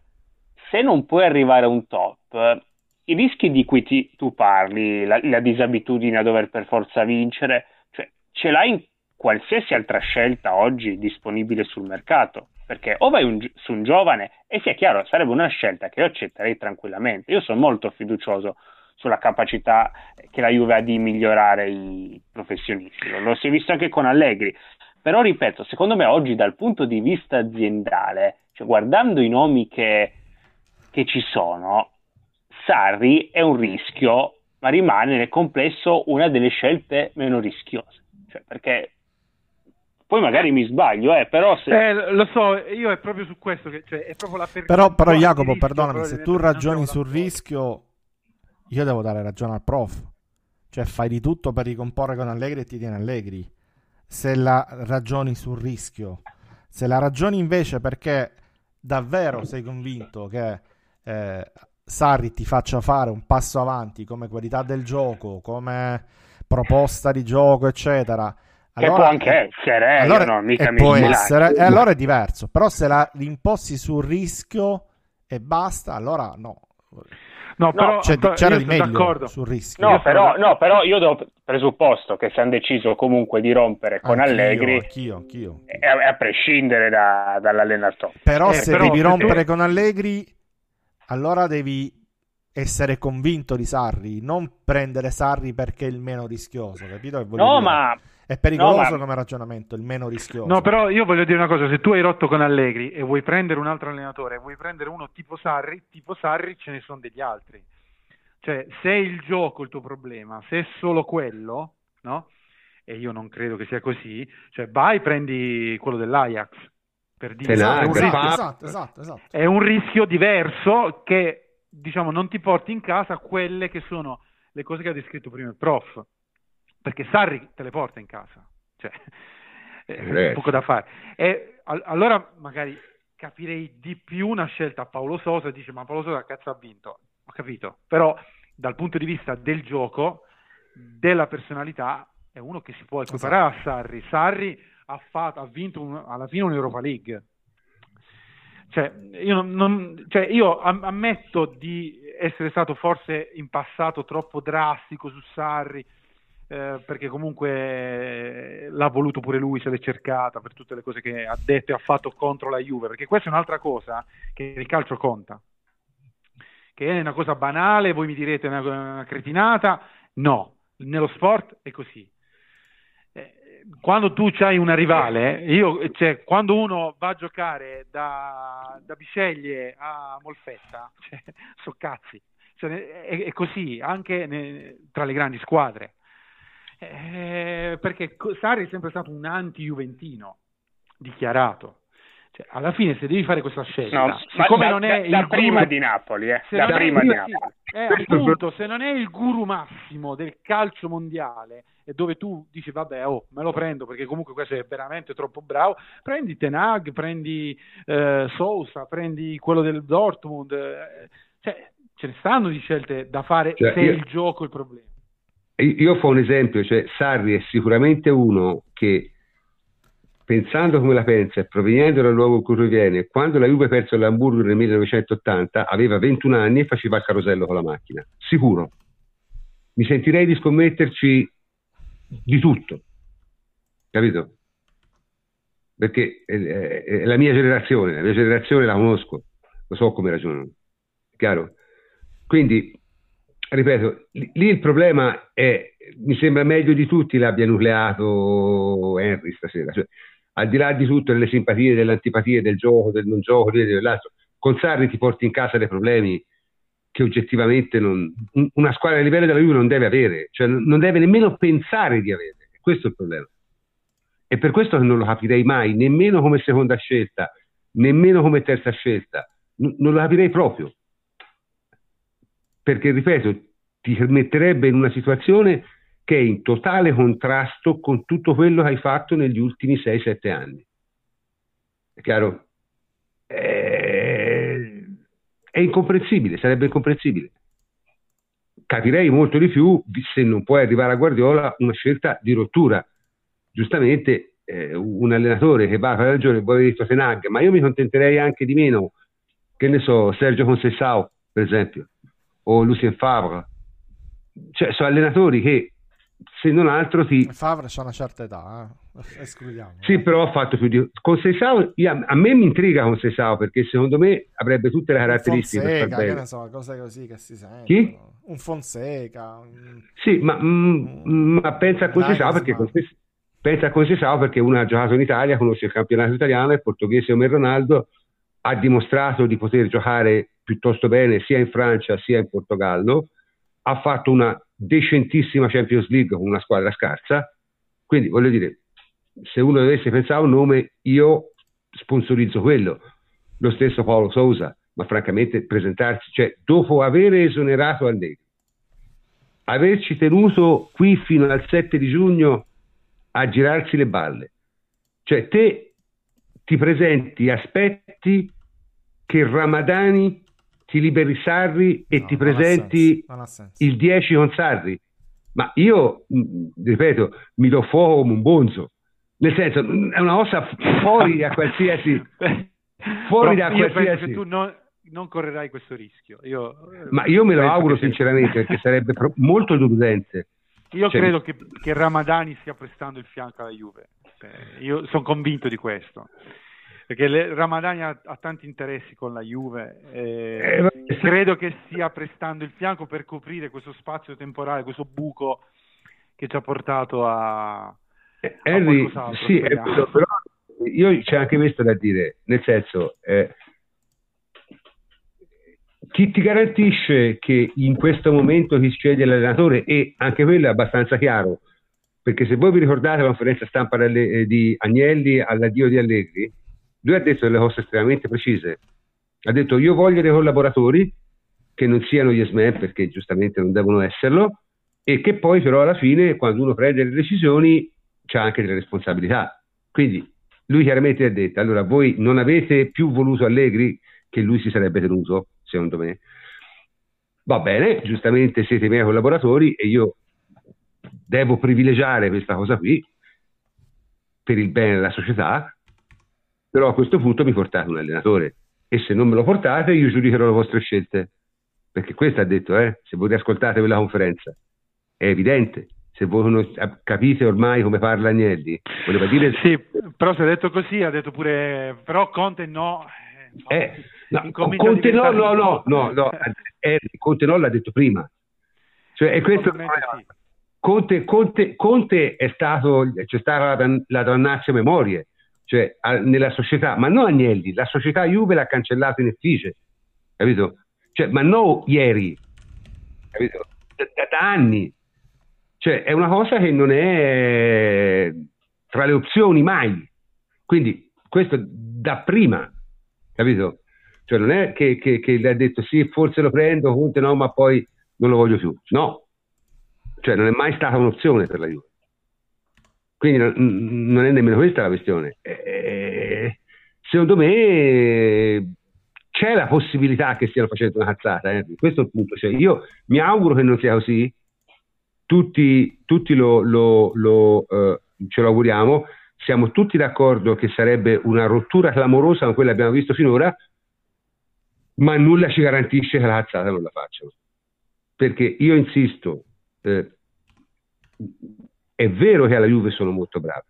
se non puoi arrivare a un top, i rischi di cui ti, tu parli, la, la, disabitudine a dover per forza vincere, cioè, ce l'hai in qualsiasi altra scelta oggi disponibile sul mercato. Perché o vai un, su un giovane, e sia chiaro, sarebbe una scelta che io accetterei tranquillamente. Io sono molto fiducioso sulla capacità che la Juve ha di migliorare i professionisti. Lo si è visto anche con Allegri. Però ripeto, secondo me oggi dal punto di vista aziendale, cioè guardando i nomi che che ci sono, Sarri è un rischio, ma rimane nel complesso una delle scelte meno rischiose. Cioè, perché poi magari mi sbaglio, eh, però se... Eh, lo so, io è proprio su questo che cioè, è proprio la Però, però Jacopo, perdonami, se tu ragioni sul rischio, io devo dare ragione al prof. Cioè fai di tutto per ricomporre con Allegri e ti tieni Allegri. Se la ragioni sul rischio, se la ragioni invece perché davvero sei convinto che eh, Sarri ti faccia fare un passo avanti come qualità del gioco, come proposta di gioco, eccetera. Allora, che può anche essere, eh, allora, no, mica mi può essere, e allora è diverso. Però se la imposti sul rischio e basta, allora no. No, però, c'è, c'era di meglio d'accordo. sul rischio. No però, no, però, io do presupposto che si hanno deciso comunque di rompere con anch'io, Allegri, anch'io, anch'io. A, a prescindere da, dall'allenatore. Però eh, se però, devi rompere con Allegri, allora devi essere convinto di Sarri, non prendere Sarri perché è il meno rischioso, capito? no, dire? ma è pericoloso no, ma... come ragionamento, il meno rischioso. No, però io voglio dire una cosa, se tu hai rotto con Allegri e vuoi prendere un altro allenatore, vuoi prendere uno tipo Sarri, tipo Sarri ce ne sono degli altri. Cioè, se è il gioco il tuo problema, se è solo quello, no? E io non credo che sia così, cioè vai prendi quello dell'Ajax, per dire esatto, è, un rischio, esatto, esatto, esatto. è un rischio diverso che diciamo non ti porti in casa quelle che sono le cose che ha descritto prima il prof perché Sarri te le porta in casa, cioè, è poco da fare. E allora magari capirei di più una scelta a Paolo Sosa dice ma Paolo Sosa cazzo ha vinto, ho capito, però dal punto di vista del gioco, della personalità, è uno che si può equiparare esatto. a Sarri. Sarri ha, fatto, ha vinto un, alla fine un'Europa League. Cioè, io, non, non, cioè, io ammetto di essere stato forse in passato troppo drastico su Sarri, eh, perché comunque eh, l'ha voluto pure lui, se l'è cercata per tutte le cose che ha detto e ha fatto contro la Juve, perché questa è un'altra cosa che il calcio conta, che è una cosa banale, voi mi direte una, una cretinata, no, nello sport è così. Quando tu hai una rivale, io, cioè, quando uno va a giocare da, da Bisceglie a Molfetta, cioè, so cazzi, cioè, è, è, così anche ne, tra le grandi squadre. Eh, perché Sarri è sempre stato un anti-juventino, dichiarato. Cioè, alla fine, se devi fare questa scelta, no, siccome da, non è da, da prima di Napoli, eh, da prima di Napoli. Eh, appunto, se non è il guru massimo del calcio mondiale e dove tu dici vabbè, oh, me lo prendo perché comunque questo è veramente troppo bravo, prendi Tenag, prendi eh, Sousa, prendi quello del Dortmund, eh, cioè ce ne stanno di scelte da fare cioè, se io... è il gioco il problema. Io fa un esempio, cioè Sarri è sicuramente uno che pensando come la pensa e proveniendo dal luogo in cui viene, quando la Juve perso l'Hamburgo nel 1980 aveva 21 anni e faceva il carosello con la macchina, sicuro. Mi sentirei di scommetterci di tutto, capito? Perché è, è, è la mia generazione, la mia generazione la conosco, lo so come ragionano, chiaro? Quindi ripeto, lì il problema è, mi sembra meglio di tutti l'abbia nucleato Henry stasera, cioè, al di là di tutte le simpatie, delle antipatie, del gioco, del non gioco, dell'altro, con Sarri ti porti in casa dei problemi che oggettivamente non, una squadra a livello della Juve non deve avere, cioè non deve nemmeno pensare di avere, questo è il problema. E per questo non lo capirei mai, nemmeno come seconda scelta, nemmeno come terza scelta, non lo capirei proprio. Perché, ripeto, ti metterebbe in una situazione che è in totale contrasto con tutto quello che hai fatto negli ultimi 6-7 anni. È chiaro? È... è incomprensibile, sarebbe incomprensibile. Capirei molto di più se non puoi arrivare a Guardiola una scelta di rottura. Giustamente eh, un allenatore che va fare ragione vuole detto Tenag, ma io mi contenterei anche di meno, che ne so, Sergio Concessao, per esempio o Lucien Favre. Cioè, sono allenatori che se non altro ti... Favre c'ha una certa età, eh? escludiamo. Sì, però ha fatto più di... Con Sesao, a me mi intriga con Sesao perché secondo me avrebbe tutte le caratteristiche Fonseca, per far so, cose così che si sentono. Chi? Un Fonseca. Un... Sì, ma, mm, ma pensa a Sesao perché... Con Sesao, pensa a Sesao perché uno ha giocato in Italia, conosce il campionato italiano, è portoghese come Ronaldo, ha dimostrato di poter giocare piuttosto bene sia in Francia sia in Portogallo, ha fatto una decentissima Champions League con una squadra scarsa, quindi voglio dire, se uno dovesse pensare a un nome, io sponsorizzo quello, lo stesso Paolo Sousa, ma francamente presentarsi, cioè dopo aver esonerato Allegri, averci tenuto qui fino al 7 di giugno a girarsi le balle. Cioè te ti presenti, aspetti che Ramadani ti liberi Sarri e no, ti presenti il 10 con Sarri. Ma io, ripeto, mi do fuoco come un bonzo. Nel senso, è una cosa fuori da qualsiasi... fuori da qualsiasi... tu non, non, correrai questo rischio. Io, Ma io me lo auguro sinceramente, perché sarebbe pro- molto deludente. Io cioè, credo che, che, Ramadani stia prestando il fianco alla Juve. Cioè, io sono convinto di questo perché le, Ramadani ha, ha, tanti interessi con la Juve eh, eh, credo che stia prestando il fianco per coprire questo spazio temporale, questo buco che ci ha portato a, eh, Henry, sì, è vero, però io c'è anche questo da dire, nel senso, eh, chi ti garantisce che in questo momento chi sceglie l'allenatore, e anche quello è abbastanza chiaro, perché se voi vi ricordate la conferenza stampa di Agnelli all'addio di Allegri, lui ha detto delle cose estremamente precise. Ha detto io voglio dei collaboratori che non siano yes men perché giustamente non devono esserlo e che poi però alla fine quando uno prende le decisioni c'ha anche delle responsabilità. Quindi lui chiaramente ha detto allora voi non avete più voluto Allegri che lui si sarebbe tenuto, secondo me. Va bene, giustamente siete i miei collaboratori e io devo privilegiare questa cosa qui per il bene della società però a questo punto mi portate un allenatore e se non me lo portate io giudicherò le vostre scelte. Perché questo ha detto eh, se voi ascoltate quella conferenza è evidente. Se voi non capite ormai come parla Agnelli voleva dire sì però se ha detto così ha detto pure però Conte no eh, no Conte no no no, no, no eh, Conte no l'ha detto prima. Cioè è questo sì. Conte, Conte, Conte, è stato c'è stata la, la dannazio memorie cioè a, nella società, ma non Agnelli, la società Juve l'ha cancellato in effigie, capito? Cioè, ma non ieri, capito? Da, da, anni. Cioè, è una cosa che non è tra le opzioni mai. Quindi, questo da prima, capito? Cioè, non è che, che, che le ha detto sì, forse lo prendo, Conte no, ma poi non lo voglio più. No, cioè, non è mai stata un'opzione per la Juve. Quindi non, è nemmeno questa la questione. Eh, secondo me c'è la possibilità che stiano facendo una cazzata, eh? questo è il punto. Cioè, io mi auguro che non sia così, tutti, tutti lo, lo, lo, uh, ce lo auguriamo, siamo tutti d'accordo che sarebbe una rottura clamorosa come quella che abbiamo visto finora, ma nulla ci garantisce che la cazzata non la facciano. Perché io insisto, eh, è vero che alla Juve sono molto bravi,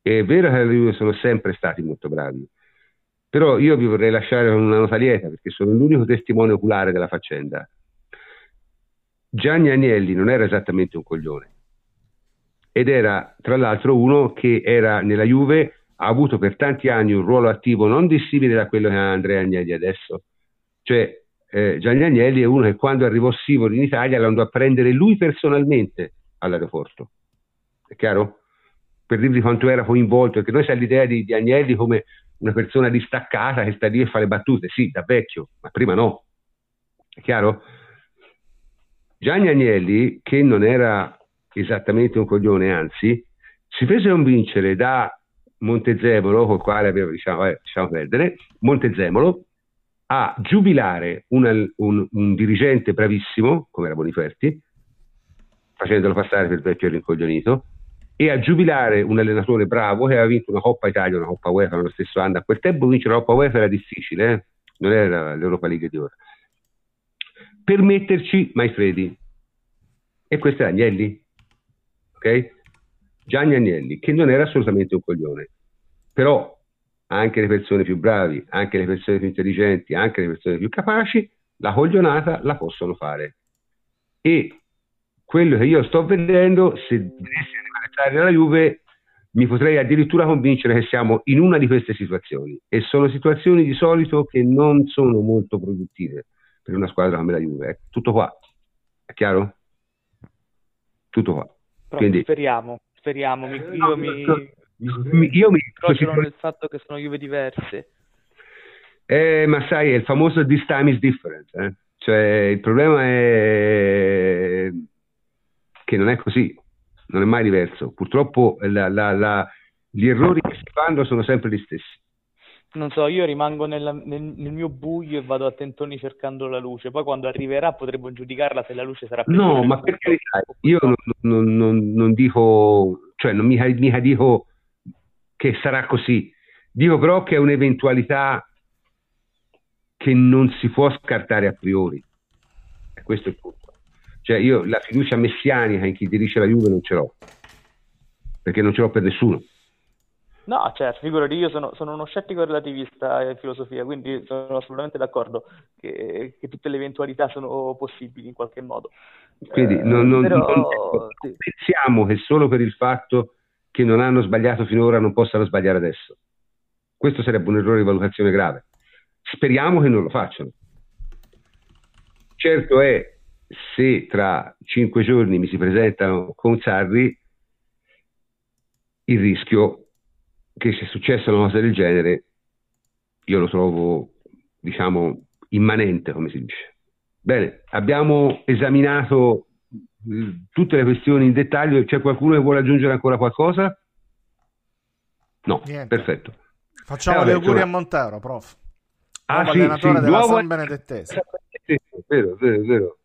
è vero che alla Juve sono sempre stati molto bravi, però io vi vorrei lasciare una nota lieta perché sono l'unico testimone oculare della faccenda. Gianni Agnelli non era esattamente un coglione ed era tra l'altro uno che era nella Juve, ha avuto per tanti anni un ruolo attivo non dissimile da quello che ha Andrea Agnelli adesso. Cioè eh, Gianni Agnelli è uno che quando arrivò Sivori in Italia lo andò a prendere lui personalmente all'aeroporto. È chiaro? Per dirvi quanto era coinvolto, perché noi sai l'idea di, di Agnelli come una persona distaccata che sta lì e fa le battute, sì, da vecchio, ma prima no. È chiaro? Gianni Agnelli, che non era esattamente un coglione, anzi, si fece convincere da Montezemolo, col quale aveva, diciamo, eh, diciamo perdere, Montezemolo, a giubilare una, un, un, dirigente bravissimo, come era Boniferti, facendolo passare per vecchio rincoglionito, e a giubilare un allenatore bravo che aveva vinto una Coppa Italia, una Coppa UEFA nello stesso anno. A quel tempo vincere la Coppa UEFA era difficile, eh? non era l'Europa League di ora. Per metterci Maifredi. E questo è Agnelli. Ok? Gianni Agnelli, che non era assolutamente un coglione. Però anche le persone più bravi, anche le persone più intelligenti, anche le persone più capaci, la coglionata la possono fare. E quello che io sto vedendo, se dovessi arrivare alla Juve, mi potrei addirittura convincere che siamo in una di queste situazioni. E sono situazioni di solito che non sono molto produttive per una squadra come la Juve. È tutto qua. È chiaro? Tutto qua. Quindi, speriamo, speriamo. Mi, io no, mi, mi, io mi incrocio nel fatto che sono Juve diverse. Eh, ma sai, è il famoso this time is different. Eh? Cioè, il problema è che non è così, non è mai diverso. Purtroppo la, la, la, gli errori che si fanno sono sempre gli stessi non so, io rimango nella, nel, nel, mio buio e vado a tentoni cercando la luce. Poi quando arriverà potremo giudicarla se la luce sarà più No, ma per carità, io non, non, non, non, dico, cioè non mica, mica dico che sarà così. Dico però che è un'eventualità che non si può scartare a priori. E questo è il punto. Cioè io la fiducia messianica in chi dirige la Juve non ce l'ho, perché non ce l'ho per nessuno No, certo, figurati, io sono, sono, uno scettico relativista in filosofia, quindi sono assolutamente d'accordo che, che tutte le eventualità sono possibili in qualche modo. Quindi non, non, Però, non pensiamo che solo per il fatto che non hanno sbagliato finora non possano sbagliare adesso. Questo sarebbe un errore di valutazione grave. Speriamo che non lo facciano. Certo è, se tra cinque giorni mi si presentano con Sarri, il rischio che sia successa una cosa del genere, io lo trovo, diciamo, immanente, come si dice. Bene, abbiamo esaminato eh, tutte le questioni in dettaglio. C'è qualcuno che vuole aggiungere ancora qualcosa? No, Niente. perfetto. Facciamo eh, vabbè, gli auguri insomma... a Montero, prof. Ah, nuovo sì, allenatore sì, della nuovo... San Benedettese. Vero, vero, vero.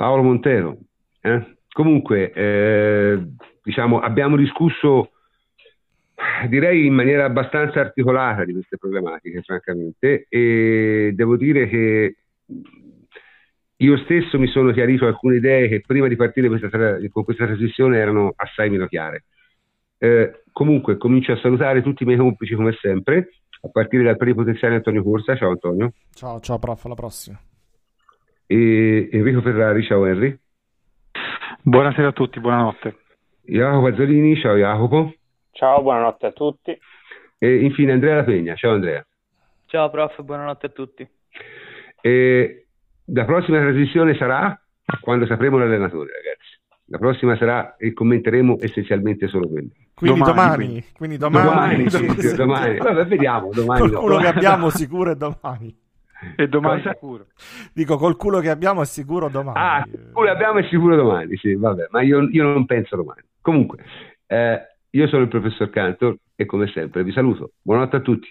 Paolo Montero. Eh? Comunque, eh, diciamo, abbiamo discusso direi in maniera abbastanza articolata di queste problematiche, francamente, e devo dire che io stesso mi sono chiarito alcune idee che prima di partire questa, con questa trasmissione erano assai meno chiare. Eh, comunque comincio a salutare tutti i miei complici come sempre, a partire dal plenipotenziario Antonio Corsa. Ciao Antonio. Ciao, ciao prof, alla prossima. E Enrico Ferrari, ciao Henry. Buonasera a tutti, buonanotte. Jacopo Azzolini, ciao Jacopo. Ciao, buonanotte a tutti. E infine Andrea La Pegna. Ciao Andrea. Ciao prof, buonanotte a tutti. E la prossima trasmissione sarà quando sapremo l'allenatore, ragazzi. La prossima sarà e commenteremo essenzialmente solo quello. Quindi domani. domani. Quindi domani. Domani, sì, sì, domani. Vabbè, vediamo. Domani culo che abbiamo sicuro è domani. E domani Cosa? sicuro. Dico, col culo che abbiamo è sicuro domani. Ah, il culo che abbiamo è sicuro domani, sì, vabbè. Ma io, io non penso domani. Comunque, eh, io sono il professor Cantor e come sempre vi saluto. Buonanotte a tutti.